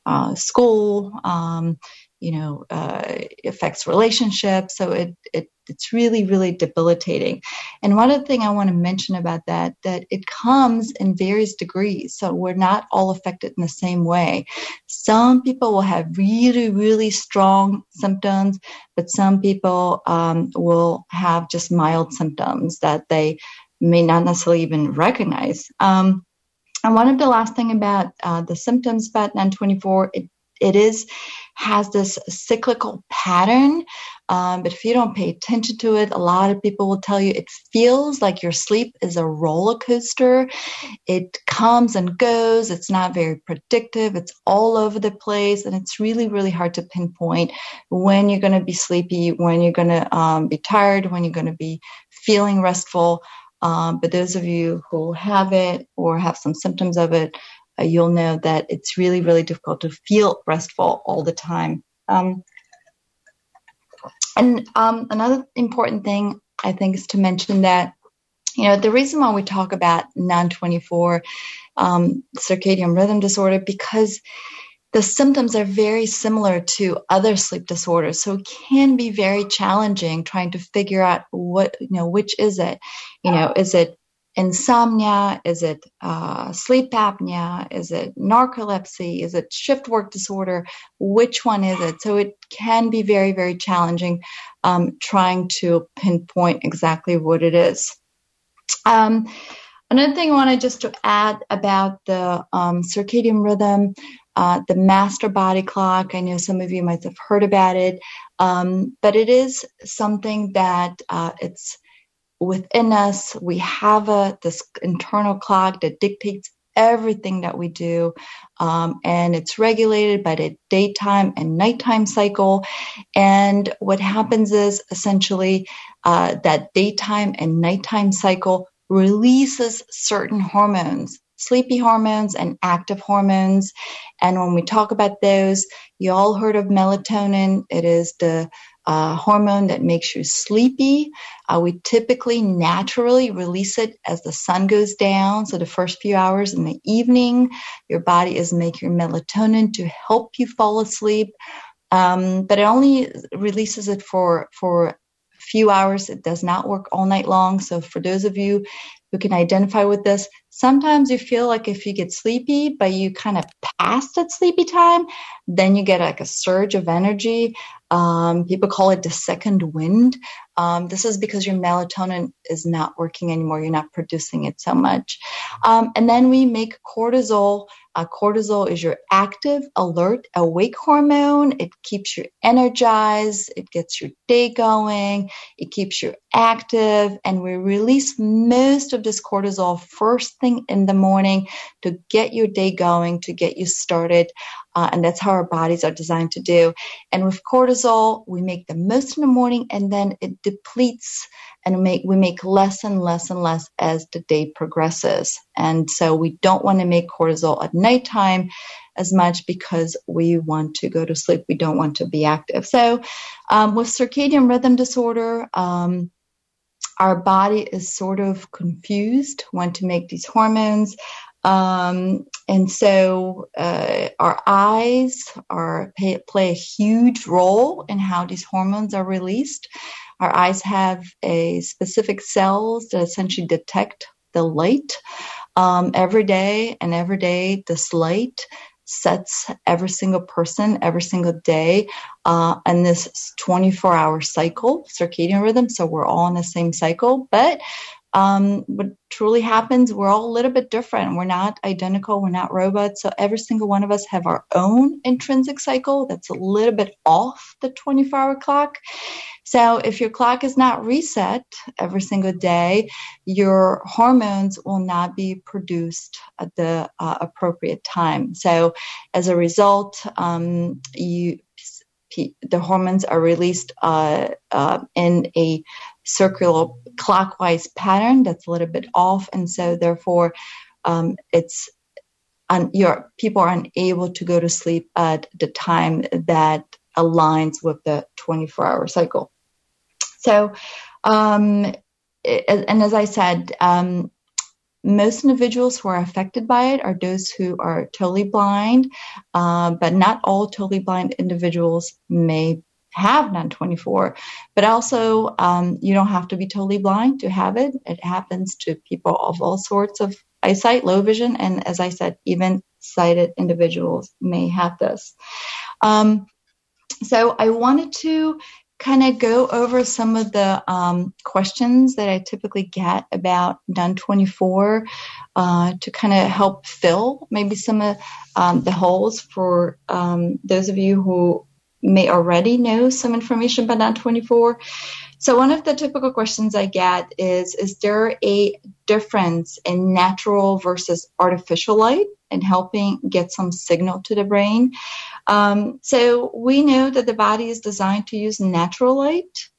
uh, school, um, you know, uh, affects relationships. So it, it it's really, really debilitating. And one other thing I want to mention about that, that it comes in various degrees. So we're not all affected in the same way. Some people will have really, really strong symptoms, but some people um, will have just mild symptoms that they may not necessarily even recognize. Um, and one of the last thing about uh, the symptoms about non-24, it, it is has this cyclical pattern. Um, but if you don't pay attention to it, a lot of people will tell you it feels like your sleep is a roller coaster. It comes and goes. It's not very predictive. It's all over the place. And it's really, really hard to pinpoint when you're going to be sleepy, when you're going to um, be tired, when you're going to be feeling restful. Um, but those of you who have it or have some symptoms of it, uh, you'll know that it's really, really difficult to feel restful all the time. Um, and um, another important thing I think is to mention that, you know, the reason why we talk about non 24 um, circadian rhythm disorder because the symptoms are very similar to other sleep disorders so it can be very challenging trying to figure out what you know which is it you know is it insomnia? Is it uh, sleep apnea? Is it narcolepsy? Is it shift work disorder? Which one is it? So it can be very, very challenging um, trying to pinpoint exactly what it is. Um, another thing I wanted just to add about the um, circadian rhythm, uh, the master body clock. I know some of you might have heard about it, um, but it is something that uh, it's within us. We have a this internal clock that dictates everything that we do, um, and it's regulated by the daytime and nighttime cycle. And what happens is essentially uh, that daytime and nighttime cycle releases certain hormones sleepy hormones and active hormones. And when we talk about those, you all heard of melatonin. It is the uh, hormone that makes you sleepy. Uh, we typically naturally release it as the sun goes down. So the first few hours in the evening, your body is making melatonin to help you fall asleep. Um, but it only releases it for for a few hours. It does not work all night long. So for those of you who can identify with this, sometimes you feel like if you get sleepy, but you kind of pass that sleepy time, then you get like a surge of energy. Um, people call it the second wind. Um, this is because your melatonin is not working anymore. You're not producing it so much. Um, and then we make cortisol uh, cortisol is your active, alert, awake hormone. It keeps you energized. It gets your day going. It keeps you active. And we release most of this cortisol first thing in the morning to get your day going, to get you started. Uh, and that's how our bodies are designed to do. And with cortisol, we make the most in the morning and then it depletes and make, we make less and less and less as the day progresses. And so we don't want to make cortisol at nighttime as much because we want to go to sleep. We don't want to be active. So um, with circadian rhythm disorder, um, our body is sort of confused when to make these hormones. Um, and so uh, our eyes are pay, play a huge role in how these hormones are released. Our eyes have a specific cells that essentially detect the light um, every day, and every day this light sets every single person every single day uh, in this 24 hour cycle circadian rhythm so we're all in the same cycle but um, what truly happens, we're all a little bit different. We're not identical. We're not robots. So every single one of us have our own intrinsic cycle that's a little bit off the 24 hour clock. So if your clock is not reset every single day, your hormones will not be produced at the uh, appropriate time. So as a result, um, you the hormones are released uh, uh, in a circular clockwise pattern that's a little bit off, and so therefore um, it's un- your people are unable to go to sleep at the time that aligns with the 24 hour cycle. So, um, it, and as I said, um, most individuals who are affected by it are those who are totally blind, uh, but not all totally blind individuals may have non 24. But also, um, you don't have to be totally blind to have it. It happens to people of all sorts of eyesight, low vision, and as I said, even sighted individuals may have this. Um, so I wanted to kind of go over some of the um, questions that I typically get about non 24 uh, to kind of help fill maybe some of um, the holes for um, those of you who may already know some information about non 24. So, one of the typical questions I get is Is there a difference in natural versus artificial light in helping get some signal to the brain? Um, so, we know that the body is designed to use natural light.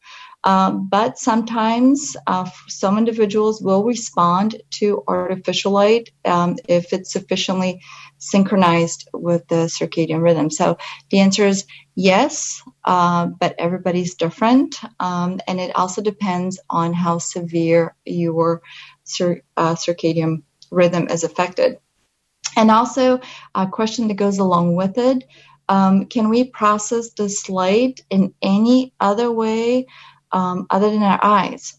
Um, but sometimes uh, some individuals will respond to artificial light um, if it's sufficiently synchronized with the circadian rhythm. So the answer is yes, uh, but everybody's different. Um, and it also depends on how severe your cir- uh, circadian rhythm is affected. And also, a question that goes along with it um, can we process this light in any other way um, other than our eyes?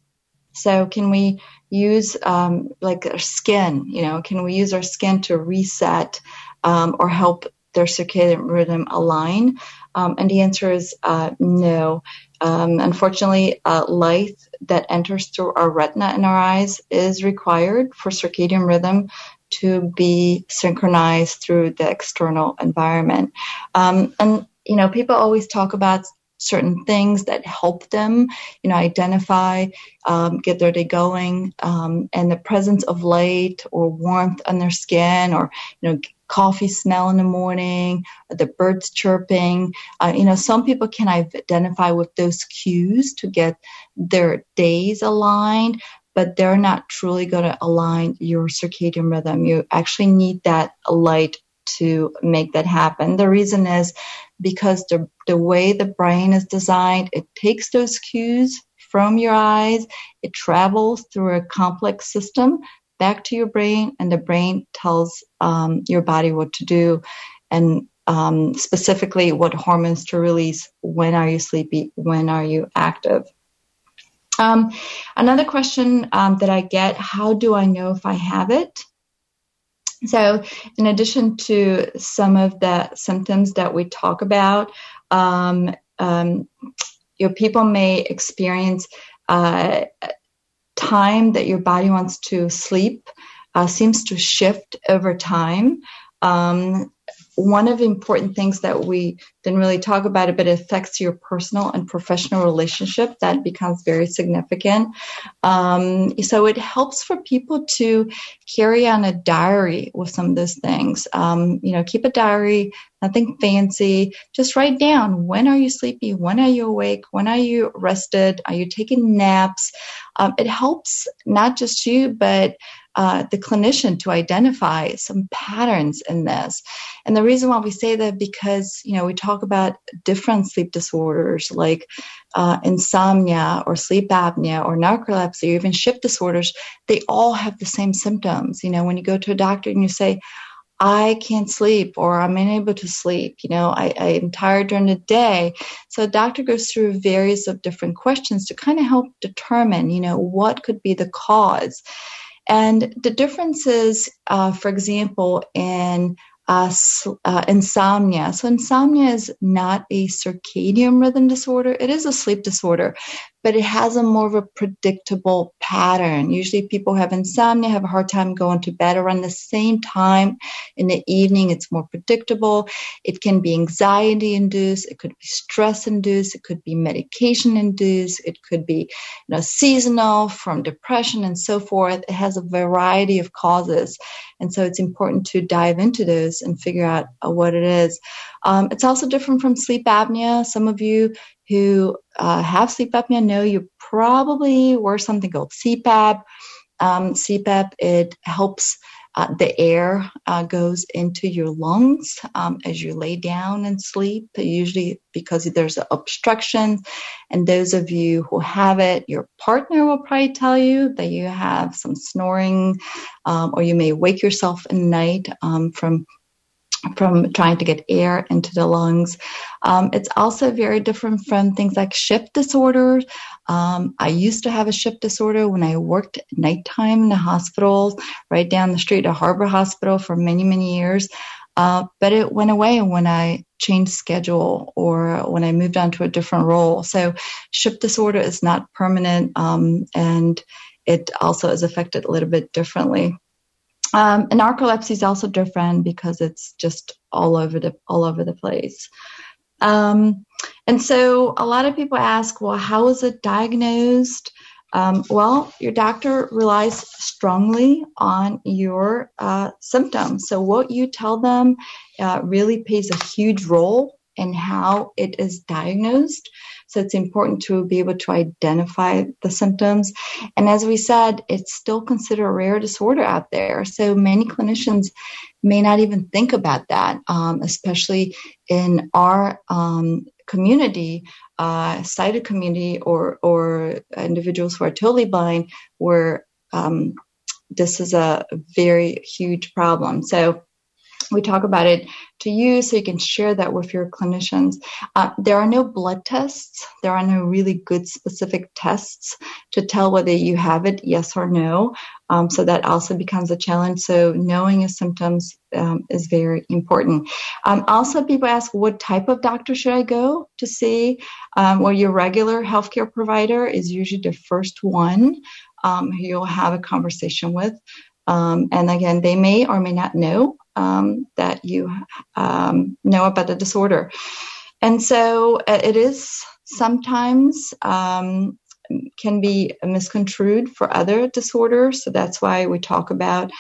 So, can we use um, like our skin? You know, can we use our skin to reset um, or help their circadian rhythm align? Um, and the answer is uh, no. Um, unfortunately, uh, light that enters through our retina in our eyes is required for circadian rhythm to be synchronized through the external environment. Um, and, you know, people always talk about certain things that help them, you know, identify, um, get their day going, um, and the presence of light or warmth on their skin, or you know, coffee smell in the morning, the birds chirping. Uh, you know, some people can identify with those cues to get their days aligned. But they're not truly going to align your circadian rhythm. You actually need that light to make that happen. The reason is because the, the way the brain is designed, it takes those cues from your eyes, it travels through a complex system back to your brain, and the brain tells um, your body what to do. And um, specifically what hormones to release when are you sleepy when are you active um, another question um, that i get how do i know if i have it so, in addition to some of the symptoms that we talk about, um, um, your people may experience uh, time that your body wants to sleep uh, seems to shift over time. Um, one of the important things that we didn't really talk about it, but it affects your personal and professional relationship. That becomes very significant. Um, so it helps for people to carry on a diary with some of those things. Um, you know, keep a diary, nothing fancy. Just write down when are you sleepy, when are you awake, when are you rested, are you taking naps. Um, it helps not just you, but uh, the clinician to identify some patterns in this. And the reason why we say that because you know we talk about different sleep disorders like uh, insomnia or sleep apnea or narcolepsy or even shift disorders. They all have the same symptoms. You know, when you go to a doctor and you say, I can't sleep or I'm unable to sleep. You know, I, I am tired during the day. So a doctor goes through various of different questions to kind of help determine, you know, what could be the cause. And the differences, uh, for example, in uh, uh, insomnia. So, insomnia is not a circadian rhythm disorder, it is a sleep disorder, but it has a more of a predictable pattern. Usually, people have insomnia, have a hard time going to bed around the same time in the evening. It's more predictable. It can be anxiety induced, it could be stress induced, it could be medication induced, it could be you know, seasonal from depression and so forth. It has a variety of causes. And so, it's important to dive into those and figure out uh, what it is. Um, it's also different from sleep apnea. Some of you who uh, have sleep apnea know you probably wear something called CPAP. Um, CPAP it helps uh, the air uh, goes into your lungs um, as you lay down and sleep, usually because there's obstruction. And those of you who have it, your partner will probably tell you that you have some snoring, um, or you may wake yourself at night um, from from trying to get air into the lungs. Um, it's also very different from things like shift disorder. Um, I used to have a shift disorder when I worked nighttime in the hospitals right down the street at Harbor Hospital for many, many years. Uh, but it went away when I changed schedule or when I moved on to a different role. So shift disorder is not permanent um, and it also is affected a little bit differently. Um, and narcolepsy is also different because it's just all over the all over the place. Um, and so a lot of people ask, well, how is it diagnosed? Um, well, your doctor relies strongly on your uh, symptoms. So what you tell them uh, really plays a huge role in how it is diagnosed. So it's important to be able to identify the symptoms. And as we said, it's still considered a rare disorder out there. So many clinicians may not even think about that, um, especially in our um, community, uh, sighted community, or or individuals who are totally blind, where um, this is a very huge problem. So we talk about it to you so you can share that with your clinicians. Uh, there are no blood tests. There are no really good specific tests to tell whether you have it, yes or no. Um, so that also becomes a challenge. So knowing your symptoms um, is very important. Um, also, people ask, what type of doctor should I go to see? Um, well, your regular healthcare provider is usually the first one um, who you'll have a conversation with. Um, and again, they may or may not know um, that you um, know about the disorder. And so uh, it is sometimes um, can be misconstrued for other disorders. So that's why we talk about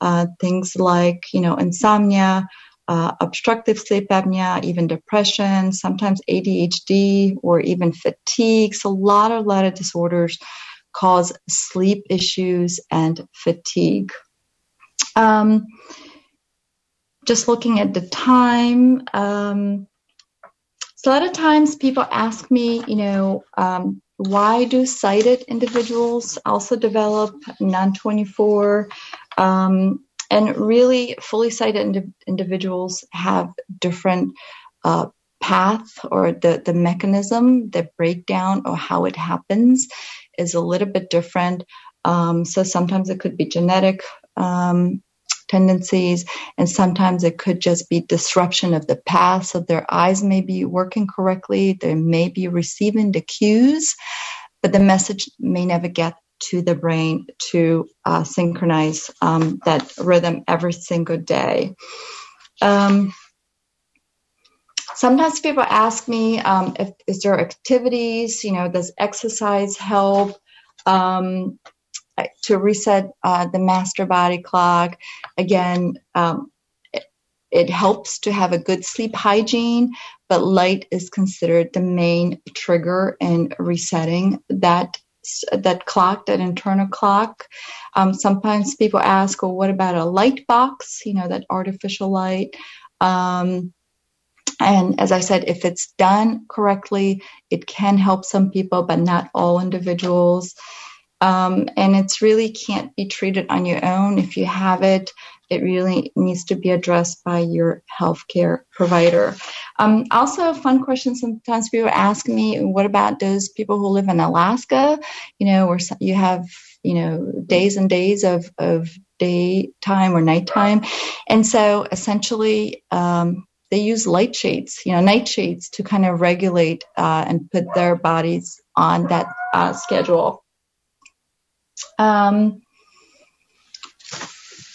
uh, things like, you know, insomnia, uh, obstructive sleep apnea, even depression, sometimes ADHD or even fatigue. So a lot, a lot of disorders cause sleep issues and fatigue. Um, just looking at the time, um, so a lot of times people ask me, you know, um, why do sighted individuals also develop non-24? Um, and really, fully sighted ind- individuals have different uh, path or the, the mechanism, the breakdown or how it happens is a little bit different. Um, so sometimes it could be genetic um, tendencies, and sometimes it could just be disruption of the path. So their eyes may be working correctly, they may be receiving the cues, but the message may never get to the brain to uh, synchronize um, that rhythm every single day. Um, sometimes people ask me um, if is there activities, you know, does exercise help um, to reset uh, the master body clock? Again, um, it, it helps to have a good sleep hygiene, but light is considered the main trigger in resetting that that clock, that internal clock. Um, sometimes people ask, well, what about a light box? You know, that artificial light. Um, and as I said, if it's done correctly, it can help some people, but not all individuals. Um, and it's really can't be treated on your own. If you have it, it really needs to be addressed by your healthcare provider. Um, also, a fun question sometimes people ask me, what about those people who live in Alaska, you know, where you have, you know, days and days of, of daytime or nighttime. And so essentially, um, they use light shades, you know, night shades to kind of regulate uh, and put their bodies on that uh, schedule. Um,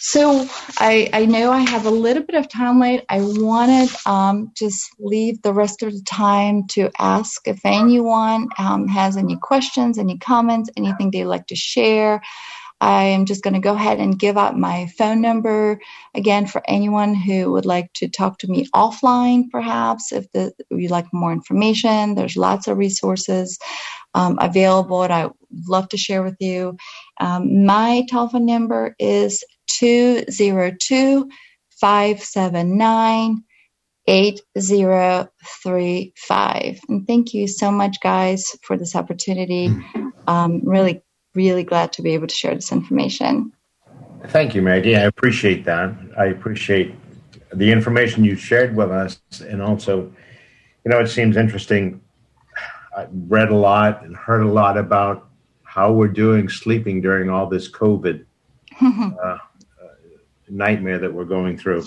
so I, I know I have a little bit of time left. I wanted um, just leave the rest of the time to ask if anyone um, has any questions, any comments, anything they'd like to share. I am just going to go ahead and give out my phone number again for anyone who would like to talk to me offline, perhaps, if the, you'd like more information. There's lots of resources um, available and I would love to share with you. Um, my telephone number is 202 579 8035. And thank you so much, guys, for this opportunity. Um, really really glad to be able to share this information.
Thank you, Maggie. I appreciate that. I appreciate the information you shared with us. And also, you know, it seems interesting. I read a lot and heard a lot about how we're doing sleeping during all this COVID [laughs] uh, nightmare that we're going through.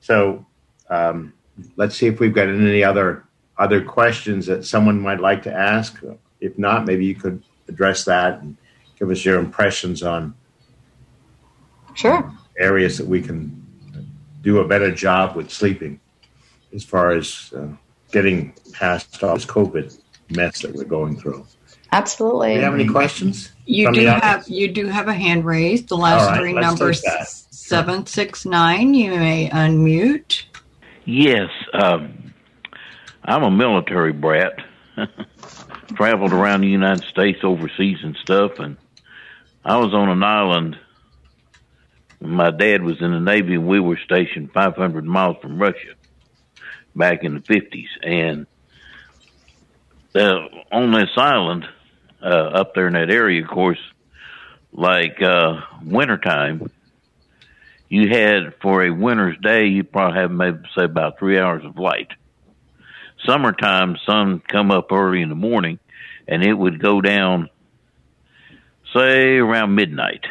So um, let's see if we've got any other other questions that someone might like to ask. If not, maybe you could address that and give us your impressions on
sure
areas that we can do a better job with sleeping as far as uh, getting past all this COVID mess that we're going through.
Absolutely.
Do you have any questions?
You do have you do have a hand raised. The last right, three numbers seven six nine. You may unmute.
Yes, um, I'm a military brat. [laughs] Traveled around the United States overseas and stuff, and I was on an island. My dad was in the Navy, and we were stationed 500 miles from Russia back in the 50s. And uh, on this island, uh, up there in that area, of course, like uh, wintertime, you had for a winter's day, you probably have maybe say about three hours of light. Summertime, sun come up early in the morning, and it would go down say around midnight.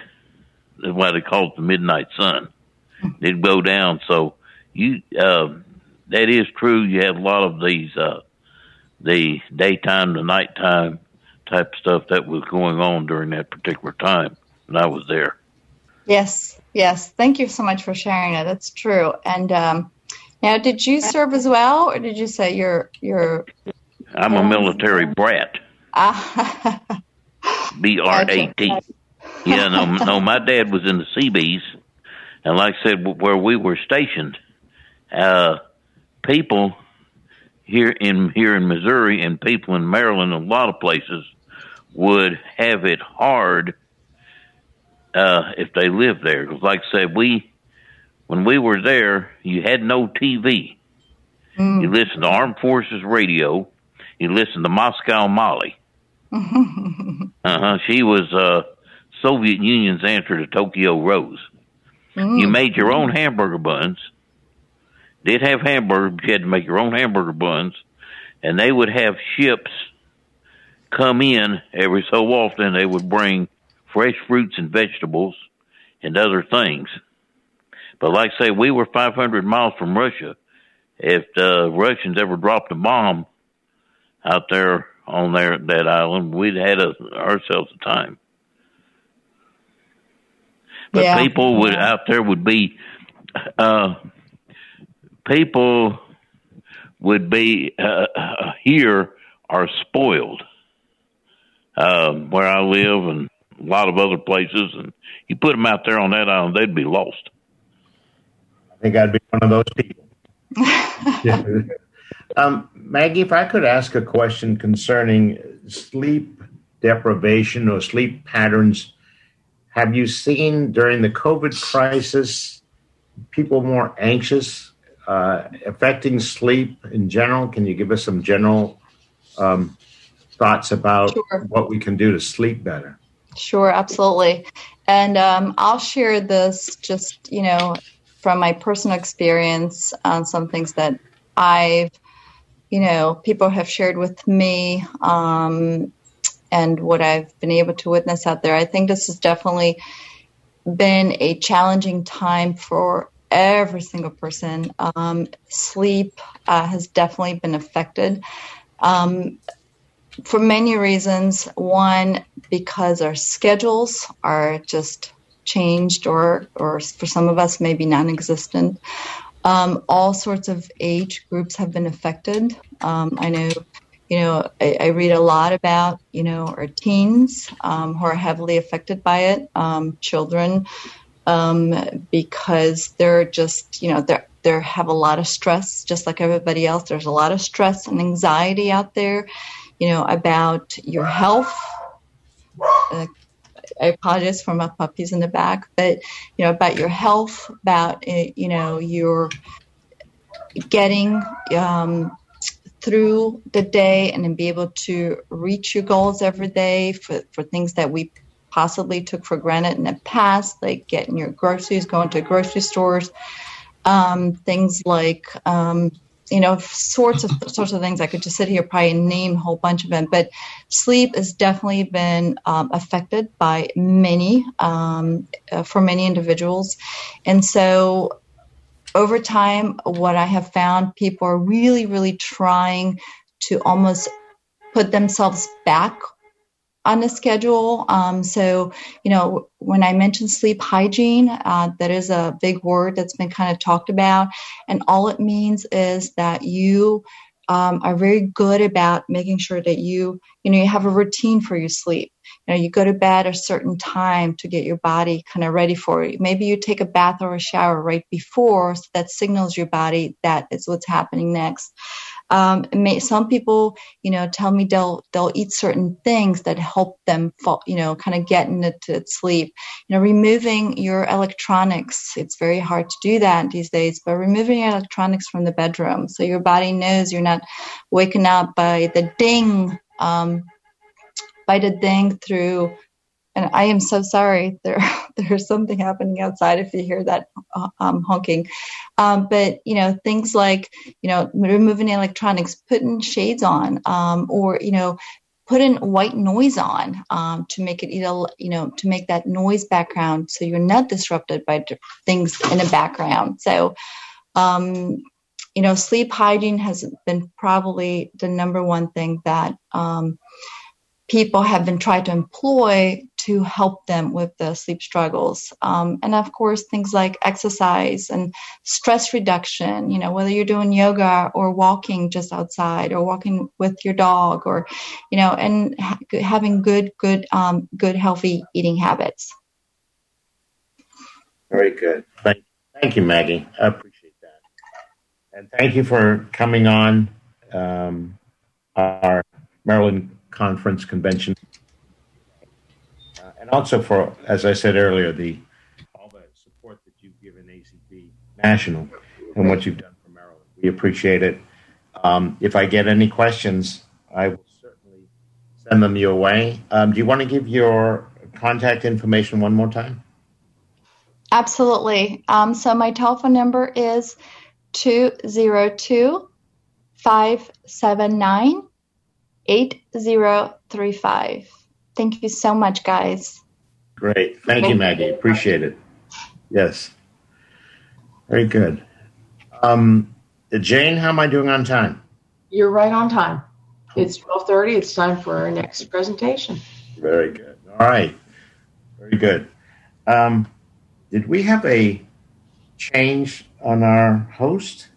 That's why they call it the midnight sun. It'd go down. So you, uh, that is true. You have a lot of these, uh, the daytime to nighttime type stuff that was going on during that particular time when I was there.
Yes, yes. Thank you so much for sharing that. That's true. And um, now, did you serve as well, or did you say you're you're?
I'm a military brat. [laughs] B R A T. Yeah, no, [laughs] no. My dad was in the Seabees, and like I said, where we were stationed, uh, people here in here in Missouri and people in Maryland, a lot of places would have it hard uh, if they lived there. Because, like I said, we when we were there, you had no TV.
Mm.
You listened to Armed Forces radio. You listened to Moscow Molly. [laughs] Uh huh. She was uh, Soviet Union's answer to Tokyo Rose.
Mm.
You made your own hamburger buns. Did have hamburger, but you had to make your own hamburger buns, and they would have ships come in every so often. They would bring fresh fruits and vegetables and other things. But like I say, we were 500 miles from Russia. If the Russians ever dropped a bomb out there on there that island, we'd had a, ourselves a time. But
Yeah.
people would out there would be, uh, people would be uh, uh, here are spoiled. Um, where I live and a lot of other places, and you put them out there on that island, they'd be lost.
I think I'd be one of those people. yeah. [laughs] [laughs] Um, Maggie, if I could ask a question concerning sleep deprivation or sleep patterns, have you seen during the COVID crisis people more anxious, uh, affecting sleep in general? Can you give us some general um, thoughts about
Sure.
what we can do to sleep better?
Sure, absolutely. And um, I'll share this just, you know, from my personal experience on some things that I've, you know, people have shared with me um, and what I've been able to witness out there. I think this has definitely been a challenging time for every single person. Um, sleep uh, has definitely been affected. Um, for many reasons. One, because our schedules are just changed, or or for some of us, maybe non-existent. Um, all sorts of age groups have been affected. Um, I know, you know, I, I read a lot about you know our teens um, who are heavily affected by it, um, children, um, because they're just you know they're they have a lot of stress, just like everybody else. There's a lot of stress and anxiety out there you know, about your health. Uh, I apologize for my puppies in the back, but you know, about your health, about uh, you know, your getting um, through the day and then be able to reach your goals every day for, for things that we possibly took for granted in the past, like getting your groceries, going to grocery stores, um, things like um, you know sorts of sorts of things. I could just sit here probably name a whole bunch of them, but sleep has definitely been um, affected by many um, uh, for many individuals, and so over time, what I have found, people are really, really trying to almost put themselves back on the schedule. Um, so, you know, when I mentioned sleep hygiene, uh, that is a big word that's been kind of talked about. And all it means is that you um, are very good about making sure that you, you know, you have a routine for your sleep. You know, you go to bed a certain time to get your body kind of ready for it. Maybe you take a bath or a shower right before, so that signals your body that is what's happening next. Um, may, some people, you know, tell me they'll they'll eat certain things that help them, fall, you know, kind of get into sleep. You know, removing your electronics. It's very hard to do that these days, but removing your electronics from the bedroom so your body knows you're not waking up by the ding, um, by the ding through. And I am so sorry. [laughs] There, there's something happening outside. If you hear that uh, um, honking, um, but you know things like you know removing electronics, putting shades on, um, or you know putting white noise on um, to make it you know to make that noise background so you're not disrupted by things in the background. So um, you know sleep hygiene has been probably the number one thing that um, people have been trying to employ to help them with the sleep struggles. Um, and of course, things like exercise and stress reduction, you know, whether you're doing yoga or walking just outside or walking with your dog or, you know, and ha- having good, good, um, good, healthy eating habits.
Very good. Thank, thank you, Maggie. I appreciate that. And thank you for coming on um, our Maryland Conference Convention. And also for, as I said earlier, the all the support that you've given ACB National and what you've done for Maryland. We appreciate it. Um, if I get any questions, I will certainly send them your way. Um, do you want to give your contact information one more time?
Absolutely. Um, so my telephone number is 202 579 8035. Thank you so much, guys.
Great. Thank you, Maggie. Appreciate it. Yes. Very good. Um, Jane, how am I doing on time?
You're right on time. It's 12:30. It's time for our next presentation.
Very good. All right. Very good. Um, did we have a change on our host,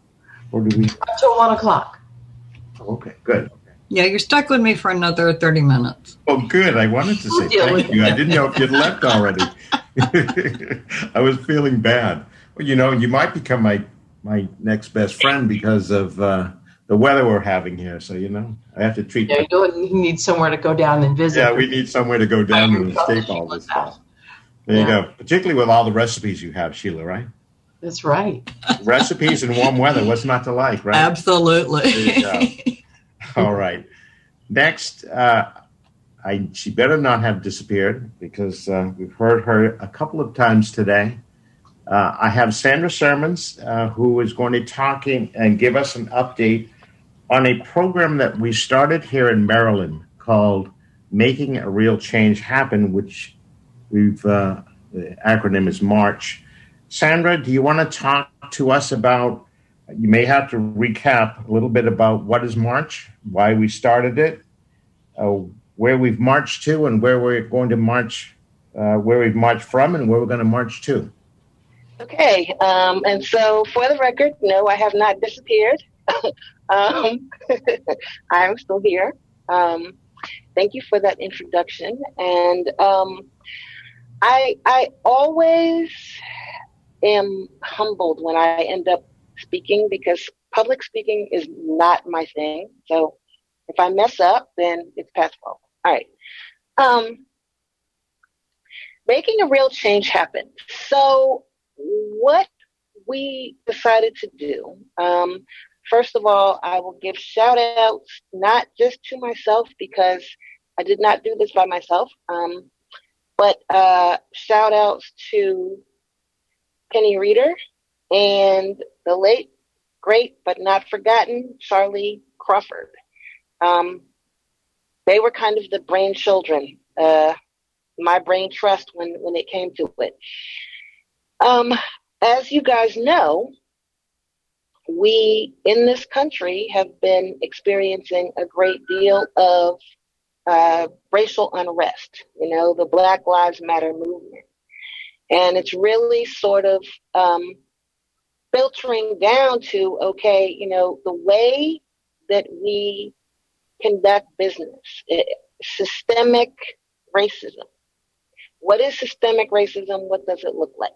or do we?
Until one o'clock.
Okay, good.
Yeah, you're stuck with me for another 30 minutes.
Oh, good. I wanted to say thank you. I didn't know if you'd left already. [laughs] I was feeling bad. Well, you know, you might become my my next best friend because of uh, the weather we're having here. So you know, I have to treat.
Yeah, you don't you need somewhere to go down and visit.
Yeah, we need somewhere to go down and escape all this stuff. There you go. Particularly with all the recipes you have, Sheila. Right?
That's right.
recipes in warm weather. What's not to like, right?
Absolutely. [laughs]
There you go. All right. Next, uh, I she better not have disappeared because uh, we've heard her a couple of times today. Uh, I have Sandra Sermons, uh, who is going to talking and give us an update on a program that we started here in Maryland called "Making a Real Change Happen," which we've uh, the acronym is March. Sandra, do you want to talk to us about? You may have to recap a little bit about what is March, why we started it, uh, where we've marched to, and where we're going to march, uh, where we've marched from, and where we're going to march to.
Okay, um, and so for the record, no, I have not disappeared. [laughs] um, [laughs] I'm still here. Um, thank you for that introduction, and um, I I always am humbled when I end up speaking because public speaking is not my thing. So if I mess up, then it's past fault. All right. Um, making a real change happen. So what we decided to do, um, first of all, I will give shout outs not just to myself because I did not do this by myself, um, but uh, shout outs to Penny Reeder and the late, great, but not forgotten Charlie Crawford. Um, they were kind of the brain children, uh, my brain trust when, when it came to it. Um, as you guys know, we in this country have been experiencing a great deal of uh, racial unrest, you know, the Black Lives Matter movement. And it's really sort of um, filtering down to okay, you know, the way that we conduct business, it, systemic racism. What is systemic racism? What does it look like?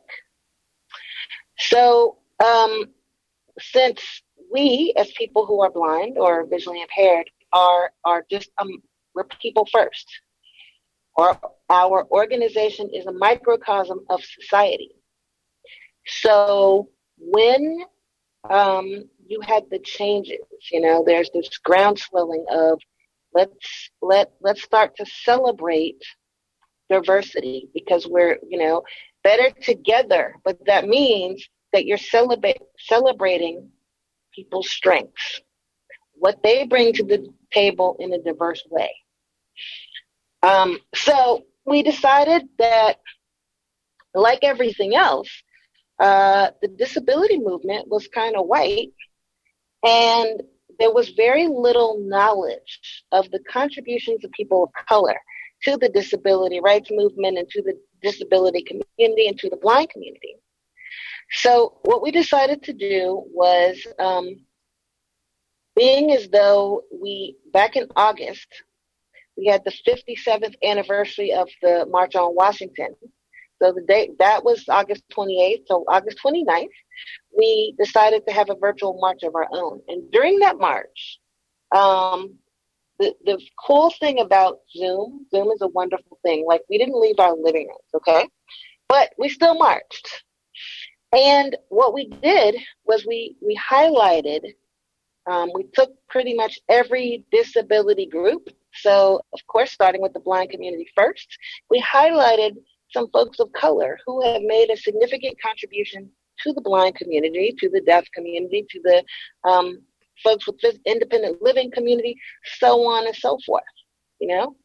So, um, since we, as people who are blind or visually impaired, are are just um, we're people first, or our organization is a microcosm of society. So when um, you had the changes, you know, there's this groundswelling of let's let let's start to celebrate diversity because we're you know better together. But that means that you're celebrate celebrating people's strengths, what they bring to the table in a diverse way. Um, so we decided that, like everything else, uh, the disability movement was kind of white, and there was very little knowledge of the contributions of people of color. to the disability rights movement and to the disability community and to the blind community. So what we decided to do was, um, being as though we back in August we had the 57th anniversary of the March on Washington. So the date that was August 28th. So August 29th, we decided to have a virtual march of our own. And during that march, um, the, the cool thing about Zoom, Zoom is a wonderful thing. Like we didn't leave our living rooms, okay? But we still marched. And what we did was we, we highlighted, um, we took pretty much every disability group. So, of course, starting with the blind community first, we highlighted some folks of color who have made a significant contribution to the blind community, to the deaf community, to the um, folks with independent living community, so on and so forth, you know?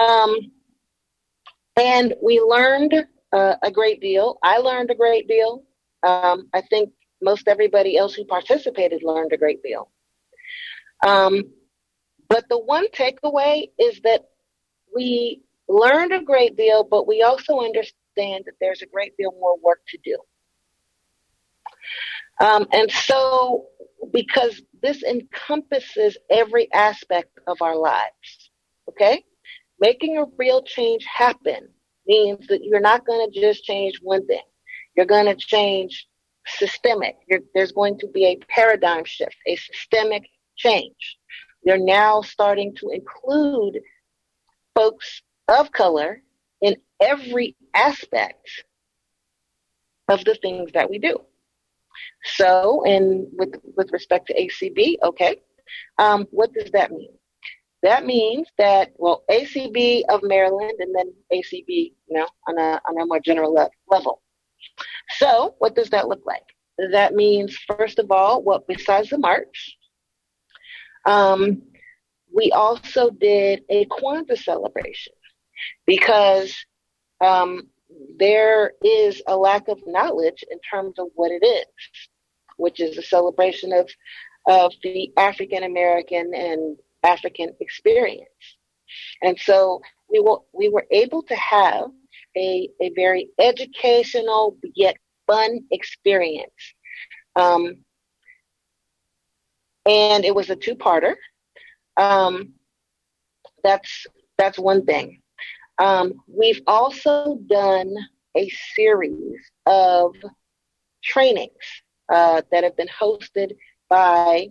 Um, and we learned uh, a great deal. I learned a great deal. Um, I think most everybody else who participated learned a great deal. Um, but the one takeaway is that we learned a great deal, but we also understand that there's a great deal more work to do. Um, and so, because this encompasses every aspect of our lives, okay? Making a real change happen means that you're not going to just change one thing. You're going to change systemic. You're, there's going to be a paradigm shift, a systemic change. You're now starting to include folks of color in every aspect of the things that we do. So, and with with respect to ACB, okay, um, what does that mean? That means that well, ACB of Maryland, and then ACB, you know, on a on a more general le- level. So, what does that look like? That means, first of all, what besides the march, um, we also did a Kwanzaa celebration because um, there is a lack of knowledge in terms of what it is, which is a celebration of of the African American and African experience. And so we were we were able to have a, a very educational yet fun experience. Um, and it was a two-parter. Um, that's that's one thing. Um, we've also done a series of trainings uh, that have been hosted by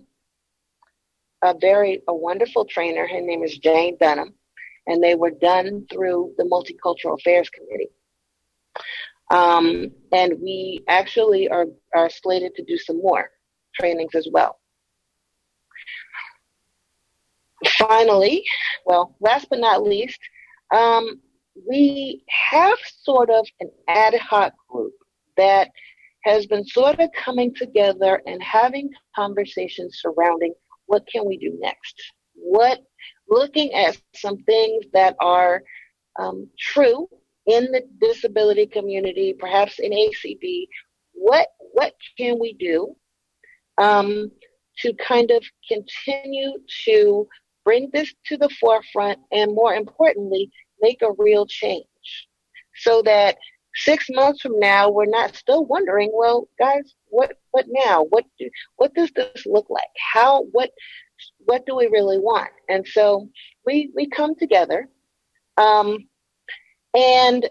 a very a wonderful trainer. Her name is Jane Dunham, and they were done through the Multicultural Affairs Committee. Um, and we actually are, are slated to do some more trainings as well. Finally, well, last but not least, um, we have sort of an ad hoc group that has been sort of coming together and having conversations surrounding what can we do next? What, looking at some things that are um, true in the disability community, perhaps in ACB, what, what can we do um, to kind of continue to bring this to the forefront and more importantly, make a real change so that six months from now, we're not still wondering, well, guys, what, what now? What do, what does this look like? How, what, what do we really want? And so we, we come together, um, and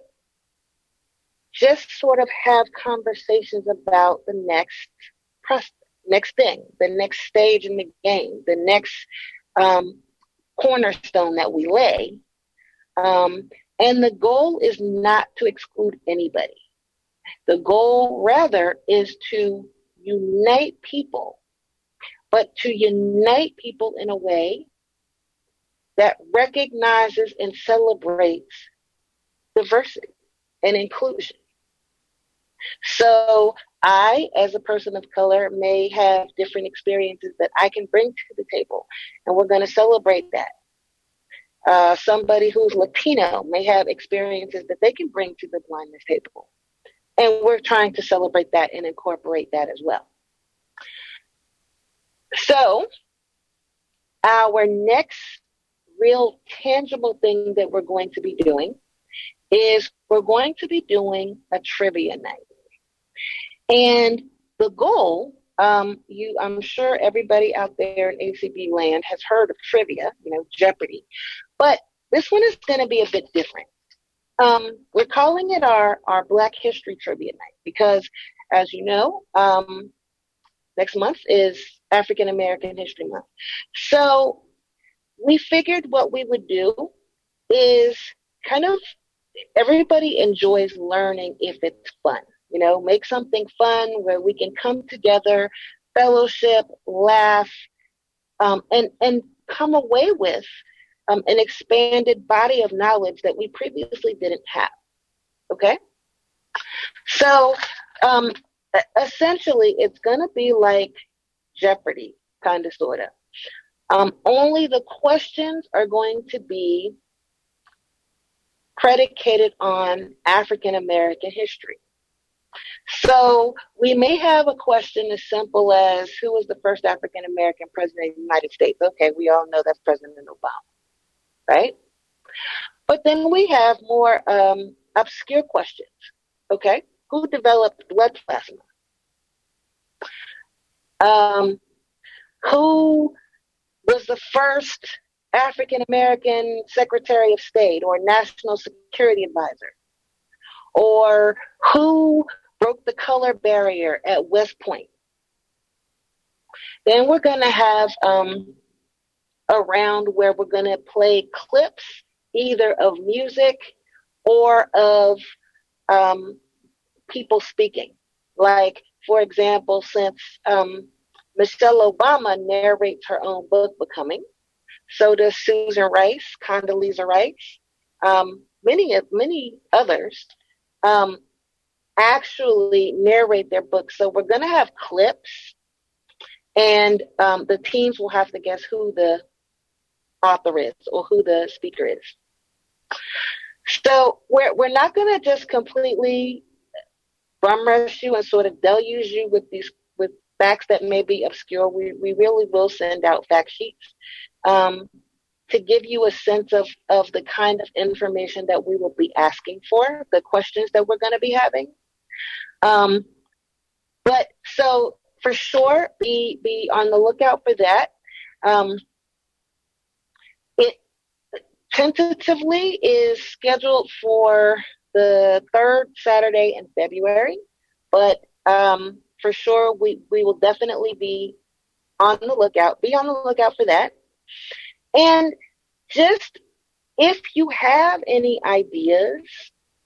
just sort of have conversations about the next next thing, the next stage in the game, the next um, cornerstone that we lay. Um, and the goal is not to exclude anybody. The goal, rather, is to unite people, but to unite people in a way that recognizes and celebrates diversity and inclusion. So I, as a person of color, may have different experiences that I can bring to the table, and we're going to celebrate that. Uh, somebody who's Latino may have experiences that they can bring to the blindness table, and we're trying to celebrate that and incorporate that as well. So, our next real tangible thing that we're going to be doing is we're going to be doing a trivia night. And the goal, um, you, I'm sure everybody out there in ACB land has heard of trivia, you know, Jeopardy, but this one is going to be a bit different. Um, we're calling it our, our Black History Trivia Night because, as you know, um, next month is African American History Month. So we figured what we would do is kind of everybody enjoys learning if it's fun. You know, make something fun where we can come together, fellowship, laugh, um, and and come away with um, an expanded body of knowledge that we previously didn't have. Okay, so um, essentially, it's going to be like Jeopardy, kind of, sort of. Um, only the questions are going to be predicated on African American history. So we may have a question as simple as who was the first African American president of the United States? Okay, we all know that's President Obama, right? But then we have more um, obscure questions. Okay, who developed blood plasma? Um, who was the first African American Secretary of State or National Security Advisor? Or who broke the color barrier at West Point? Then we're going to have um, a round where we're going to play clips either of music or of um, people speaking. Like, for example, since um, Michelle Obama narrates her own book, Becoming, so does Susan Rice, Condoleezza Rice, um, many many others um, actually narrate their books. So we're going to have clips, and um, the teams will have to guess who the author is or who the speaker is. So we're we're not going to just completely bum rush you and sort of deluge you with these with facts that may be obscure. We we really will send out fact sheets um, to give you a sense of, of the kind of information that we will be asking for, the questions that we're going to be having. Um, but so for sure, be be on the lookout for that. Um, tentatively is scheduled for the third Saturday in February, but um, for sure we we will definitely be on the lookout. Be on the lookout for that. And just if you have any ideas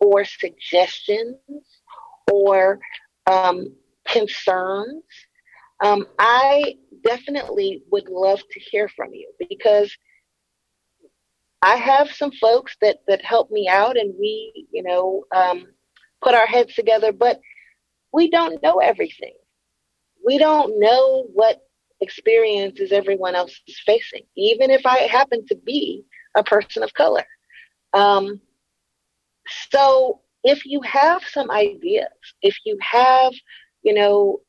or suggestions or um, concerns, um, I definitely would love to hear from you because I have some folks that that help me out, and we, you know, um, put our heads together, but we don't know everything. We don't know what experiences everyone else is facing, even if I happen to be a person of color. Um, so if you have some ideas, if you have, you know,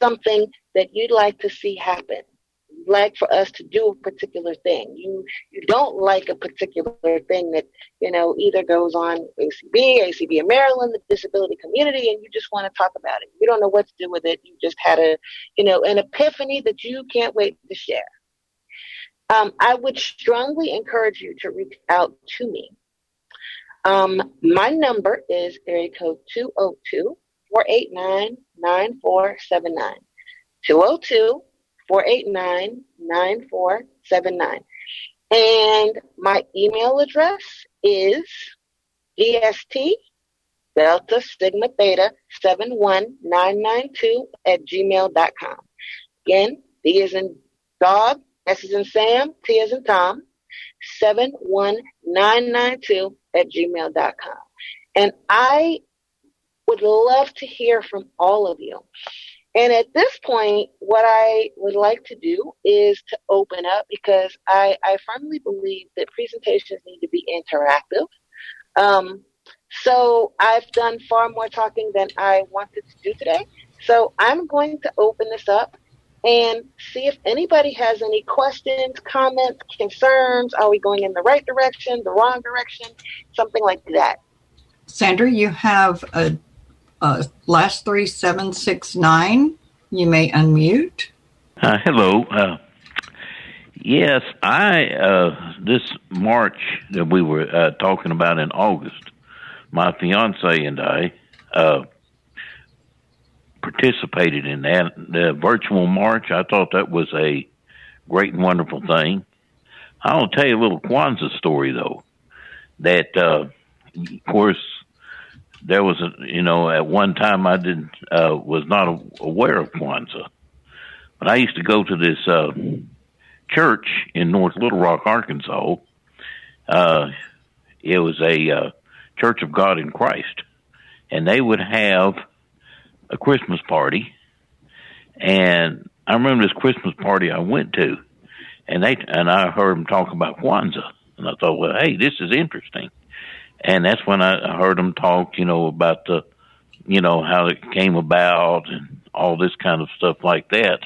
something that you'd like to see happen, like for us to do a particular thing. You you don't like a particular thing that you know either goes on ACB, ACB in Maryland, the disability community, and you just want to talk about it. You don't know what to do with it. You just had a you know an epiphany that you can't wait to share. Um, I would strongly encourage you to reach out to me. Um, my number is area code 202 489 9479. 202 489 9479. And my email address is DST Delta Sigma Theta 71992 at gmail.com. Again, D is in dog, S is in Sam, T is in Tom, 71992 at gmail.com. And I would love to hear from all of you. And at this point, what I would like to do is to open up because I, I firmly believe that presentations need to be interactive. Um, so I've done far more talking than I wanted to do today. So I'm going to open this up and see if anybody has any questions, comments, concerns. Are we going in the right direction, the wrong direction, something like that.
Sandra, you have a, a last three seven six nine. You may unmute.
Uh, hello. Uh, yes, I uh, this March that we were uh, talking about in August, my fiance and I uh, participated in that the virtual march. I thought that was a great and wonderful thing. I'll tell you a little Kwanzaa story though. That uh, of course there was a you know at one time I didn't uh, was not aware of Kwanzaa, but I used to go to this uh, church in North Little Rock, Arkansas. Uh, it was a uh, Church of God in Christ, and they would have a Christmas party. And I remember this Christmas party I went to, and they and I heard them talk about Kwanzaa, and I thought, well, hey, this is interesting. And that's when I heard them talk, you know, about the, you know, how it came about and all this kind of stuff like that,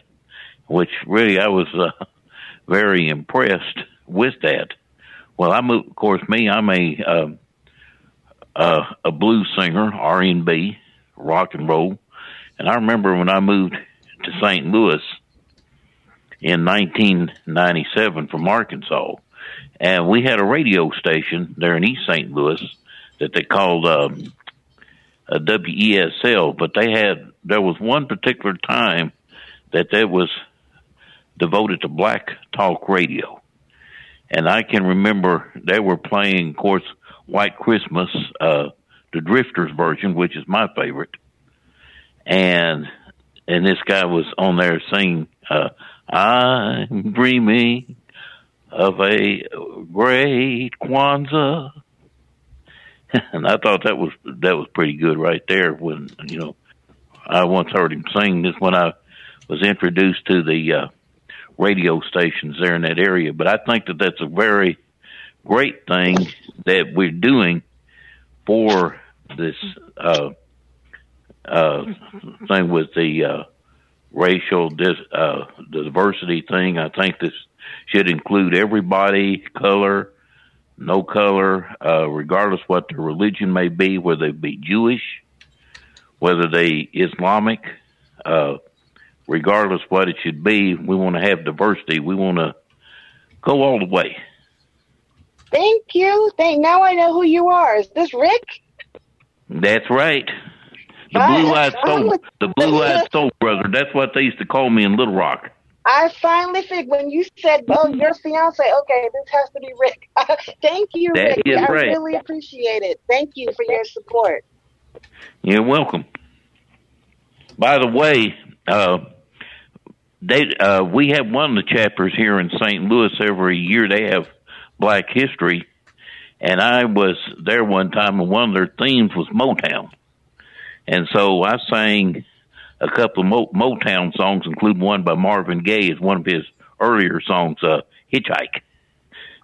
which really I was uh, [laughs] very impressed with that. Well, I'm of course me. I'm a uh, uh, a blues singer, R and B, rock and roll, and I remember when I moved to St. Louis in 1997 from Arkansas, and we had a radio station there in East St. Louis that they called um, a WESL. But they had there was one particular time that that was devoted to black talk radio, and I can remember they were playing, of course, White Christmas, uh, the Drifters version, which is my favorite and and this guy was on there singing uh, I'm dreaming of a great Kwanzaa [laughs] and I thought that was that was pretty good right there when you know I once heard him sing this when I was introduced to the uh, radio stations there in that area but I think that that's a very great thing that we're doing for this uh, uh, thing with the uh, racial dis, uh, diversity thing. I think this should include everybody, color, no color, uh, regardless what their religion may be, whether they be Jewish, whether they Islamic, uh, regardless what it should be. We want to have diversity. We want to go all the way.
Thank you. Thank. Now I know who you are. Is this Rick?
That's right. The blue eyed soul, [laughs] the blue eyed soul brother. That's what they used to call me in Little Rock.
I finally figured when you said, "Oh, your fiance," okay, this has to be Rick. [laughs] Thank you,
That
Rick. I
right.
really appreciate it. Thank you for your support.
You're welcome. By the way, uh, they uh, we have one of the chapters here in St. Louis every year. They have Black History, and I was there one time, and one of their themes was Motown, and so I sang a couple of Mo- Motown songs, including one by Marvin Gaye, is one of his earlier songs, uh, "Hitchhike."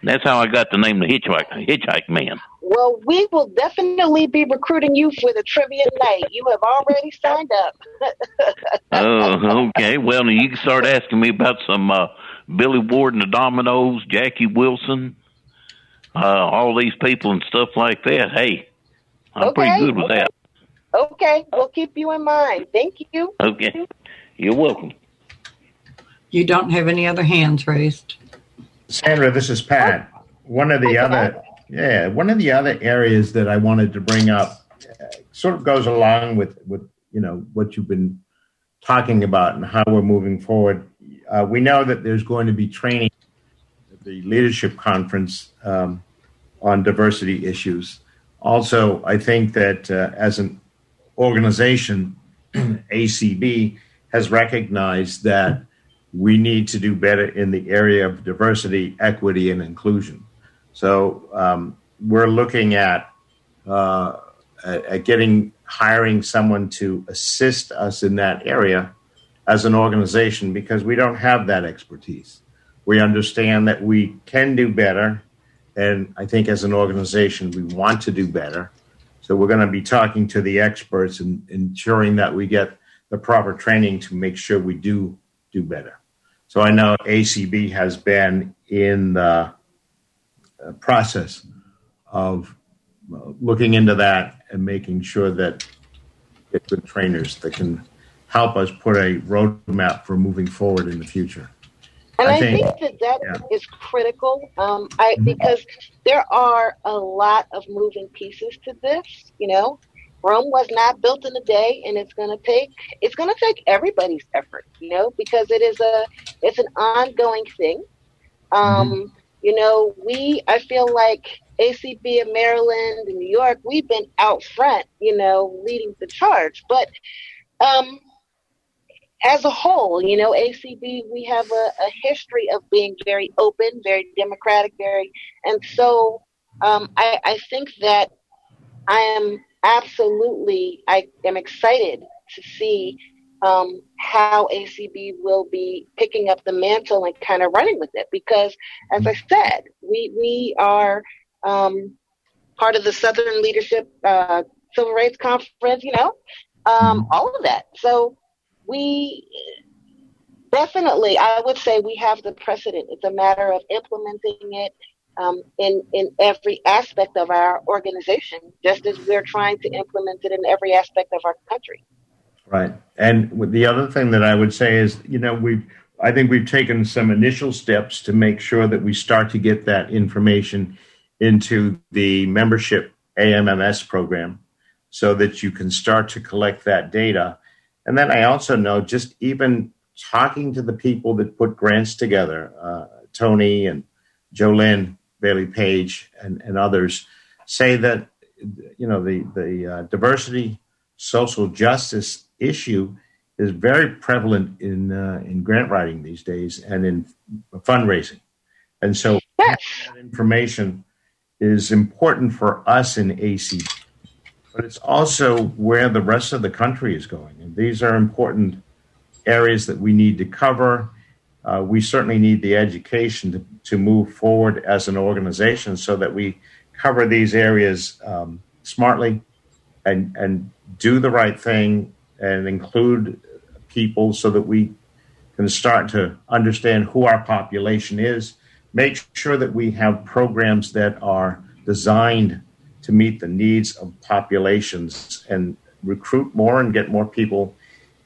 And that's how I got the name the Hitchhike Hitchhike Man.
Well, we will definitely be recruiting you for the trivia night. You have already signed up.
Oh, [laughs] okay. Well, you can start asking me about some uh, Billy Ward and the Dominoes, Jackie Wilson, uh, all these people and stuff like that. Hey, I'm pretty good with that.
Okay, we'll keep you in mind. Thank you.
Okay, you're welcome.
You don't have any other hands raised.
Sandra, this is Pat. One of the other, yeah, one of the other areas that I wanted to bring up uh, sort of goes along with with you know what you've been talking about and how we're moving forward. Uh, we know that there's going to be training at the leadership conference um, on diversity issues. Also, I think that uh, as an organization, [clears throat] ACB has recognized that we need to do better in the area of diversity, equity, and inclusion. So um, we're looking at, uh, at getting hiring someone to assist us in that area as an organization because we don't have that expertise. We understand that we can do better, and I think as an organization we want to do better. So we're going to be talking to the experts and ensuring that we get the proper training to make sure we do do better. So I know ACB has been in the uh, process of uh, looking into that and making sure that get good trainers that can help us put a roadmap for moving forward in the future.
And I, I think, think, that that yeah. is critical. Um, I mm-hmm. because there are a lot of moving pieces to this. You know, Rome was not built in a day, and it's going to take it's going to take everybody's effort. You know, because it is a it's an ongoing thing. Um, mm-hmm. You know, we I feel like ACB of Maryland and New York, we've been out front. You know, leading the charge, but um, as a whole, you know, ACB, we have a, a history of being very open, very democratic, very, and so um, I, I think that I am absolutely, I am excited to see um, how ACB will be picking up the mantle and kind of running with it because, as I said, we we are um, part of the Southern Leadership uh, Civil Rights Conference, you know, um, all of that. So we definitely, I would say we have the precedent. It's a matter of implementing it um, in in every aspect of our organization, just as we're trying to implement it in every aspect of our country.
Right, and the other thing that I would say is, you know, we've, I think we've taken some initial steps to make sure that we start to get that information into the membership AMMS program, so that you can start to collect that data and then I also know just even talking to the people that put grants together, uh, Tony and Jolynn, Bailey Page, and, and others, say that you know the the uh, diversity, social justice issue is very prevalent in uh, in grant writing these days and in fundraising, and so that information is important for us in AC but it's also where the rest of the country is going. And these are important areas that we need to cover. Uh, we certainly need the education to, to move forward as an organization so that we cover these areas um, smartly and, and do the right thing and include people so that we can start to understand who our population is, make sure that we have programs that are designed to meet the needs of populations and recruit more and get more people,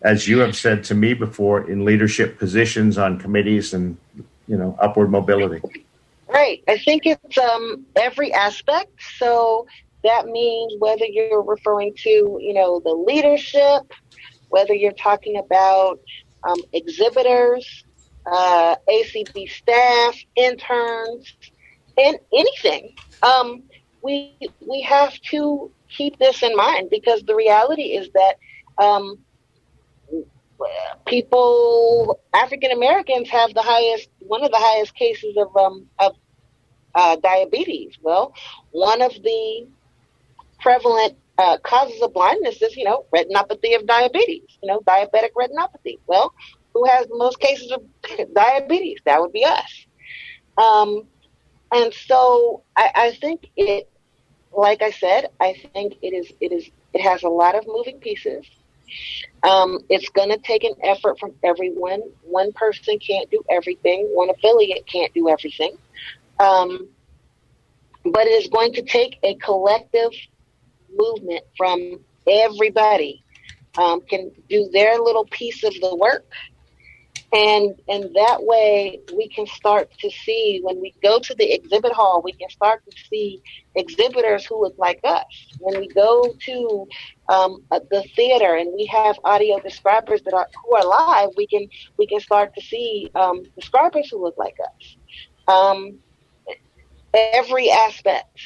as you have said to me before, in leadership positions on committees and you know upward mobility.
Right. I think it's um, every aspect. So that means whether you're referring to you know the leadership, whether you're talking about um, exhibitors, uh, ACB staff, interns, and anything. Um, we we have to keep this in mind because the reality is that um, people, African Americans, have the highest one of the highest cases of um, of uh, diabetes. Well, one of the prevalent uh, causes of blindness is, you know, retinopathy of diabetes. You know, diabetic retinopathy. Well, who has the most cases of [laughs] diabetes? That would be us. Um, and so I, I think it like I said, I think it is it is it has a lot of moving pieces. Um, it's going to take an effort from everyone. One person can't do everything. One affiliate can't do everything. Um, but it is going to take a collective movement from everybody um, can do their little piece of the work and and that way we can start to see when we go to the exhibit hall we can start to see exhibitors who look like us. When we go to um, uh, the theater and we have audio describers that are who are live we can we can start to see um, describers who look like us. Um, every aspect.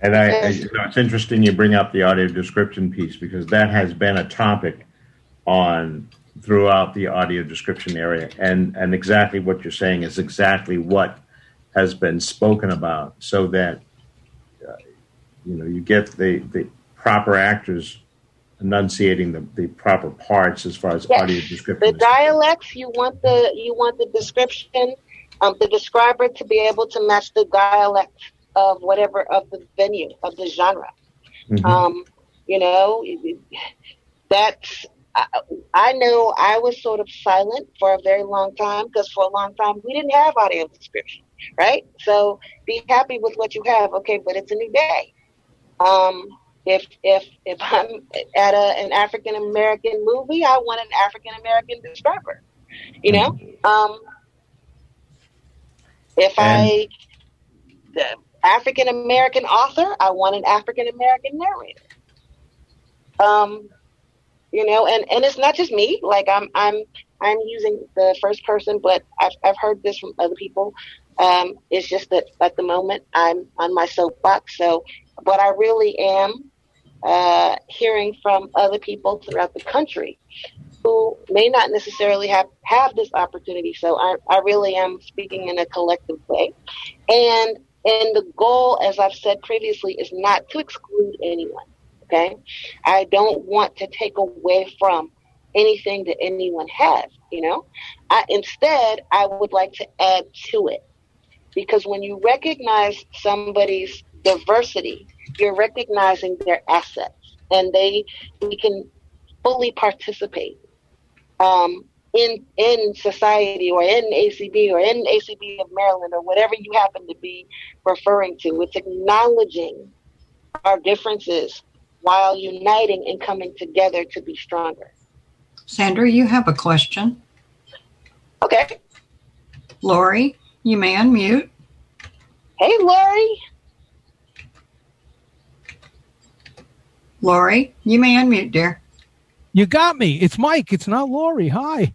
And I, I you know, it's interesting you bring up the audio description piece because that has been a topic on throughout the audio description area. And, and exactly what you're saying is exactly what has been spoken about so that, uh, you know, you get the, the proper actors enunciating the, the proper parts as far as yes. audio description.
The dialects, you want the, you want the description, um, the describer to be able to match the dialect of whatever, of the venue, of the genre. Mm-hmm. Um, you know, that's I, I know I was sort of silent for a very long time because for a long time we didn't have audio description, right? So be happy with what you have, okay? But it's a new day. Um, if if if I'm at a, an African American movie, I want an African American describer. You know, um, if I the African American author, I want an African American narrator. Um, you know, and and it's not just me. Like I'm I'm I'm using the first person, but I've I've heard this from other people. Um, it's just that at the moment I'm on my soapbox. So, but I really am uh, hearing from other people throughout the country who may not necessarily have, have this opportunity. So I, I really am speaking in a collective way. And and the goal, as I've said previously, is not to exclude anyone. Okay. I don't want to take away from anything that anyone has, you know. I, instead, I would like to add to it. Because when you recognize somebody's diversity, you're recognizing their assets and they we can fully participate um, in in society or in ACB or in ACB of Maryland or whatever you happen to be referring to. It's acknowledging our differences while uniting and coming together to be stronger.
Sandra, you have a question.
Okay.
Lori, you may unmute.
Hey, Lori.
Lori, you may unmute, dear.
You got me. It's Mike. It's not Lori. Hi.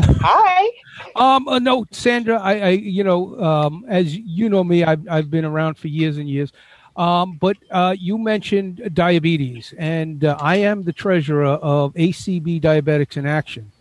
Hi. [laughs]
Um, uh, no, Sandra. I, I, you know, um, as you know me, I've I've been around for years and years. Um, but uh, you mentioned diabetes, and uh, I am the treasurer of ACB Diabetics in Action.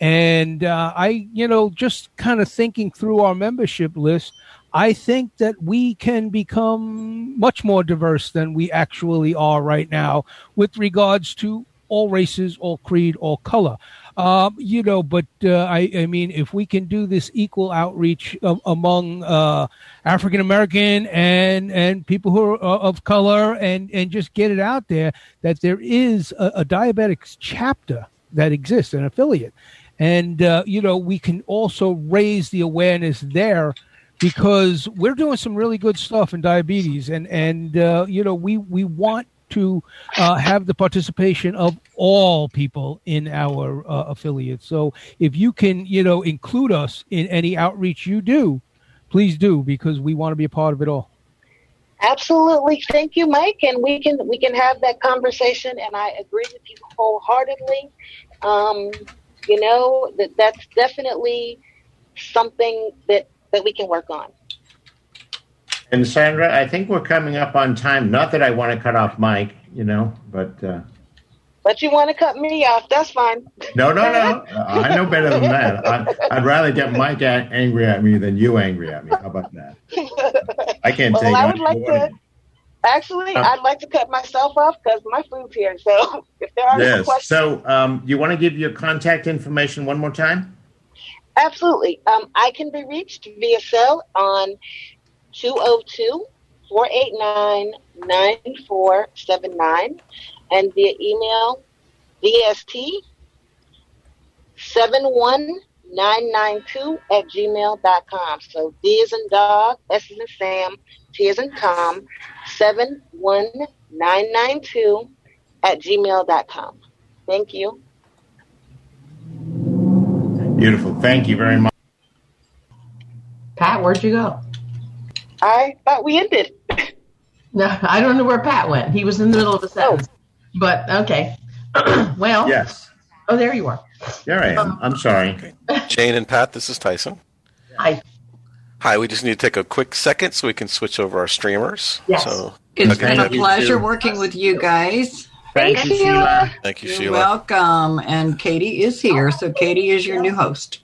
And uh, I, you know, just kind of thinking through our membership list, I think that we can become much more diverse than we actually are right now with regards to all races, all creed, all color. Um, you know, but uh, I, I mean, if we can do this equal outreach um, among uh, African American and and people who are uh, of color, and and just get it out there that there is a, a diabetics chapter that exists, an affiliate, and uh, you know, we can also raise the awareness there because we're doing some really good stuff in diabetes, and and uh, you know, we we want to uh, have the participation of all people in our uh, affiliates. So if you can, you know, include us in any outreach you do, please do because we want to be a part of it all.
Absolutely, thank you, Mike, and we can we can have that conversation. And I agree with you wholeheartedly. Um, you know that that's definitely something that that we can work on.
And Sandra, I think we're coming up on time. Not that I want to cut off Mike, you know, but uh,
But you want to cut me off? That's fine.
no, no, no. I know better than that. I, I'd rather get Mike angry at me than you angry at me. How about that? I can't
well,
take
I would like to. Actually,
Oh.
I'd like to cut myself off because my food's here. So [laughs] if there are no
Yes.
questions,
So, um, you want to give your contact information one more time?
absolutely. Um, I can be reached via cell on 202 489 9479 and via email DST 71992 at gmail.com. So D is in dog, S is in Sam, T is in Tom, 71992 at gmail.com. Thank you.
Beautiful. Thank you very much.
Pat, where'd you go?
I thought we ended.
No, I don't know where Pat went. He was in the middle of a oh. sentence. But okay. [clears throat] well.
Yes.
Oh, there you are.
There I am. I'm sorry. [laughs]
Jane and Pat, this is Tyson.
Hi.
Hi, we just need to take a quick second so we can switch over our streamers.
Yes.
So,
It's
okay,
been a pleasure working with you guys.
Thank you, Sheila.
Thank you,
You're
Sheila.
welcome. And Katie is here. So Katie is your new host.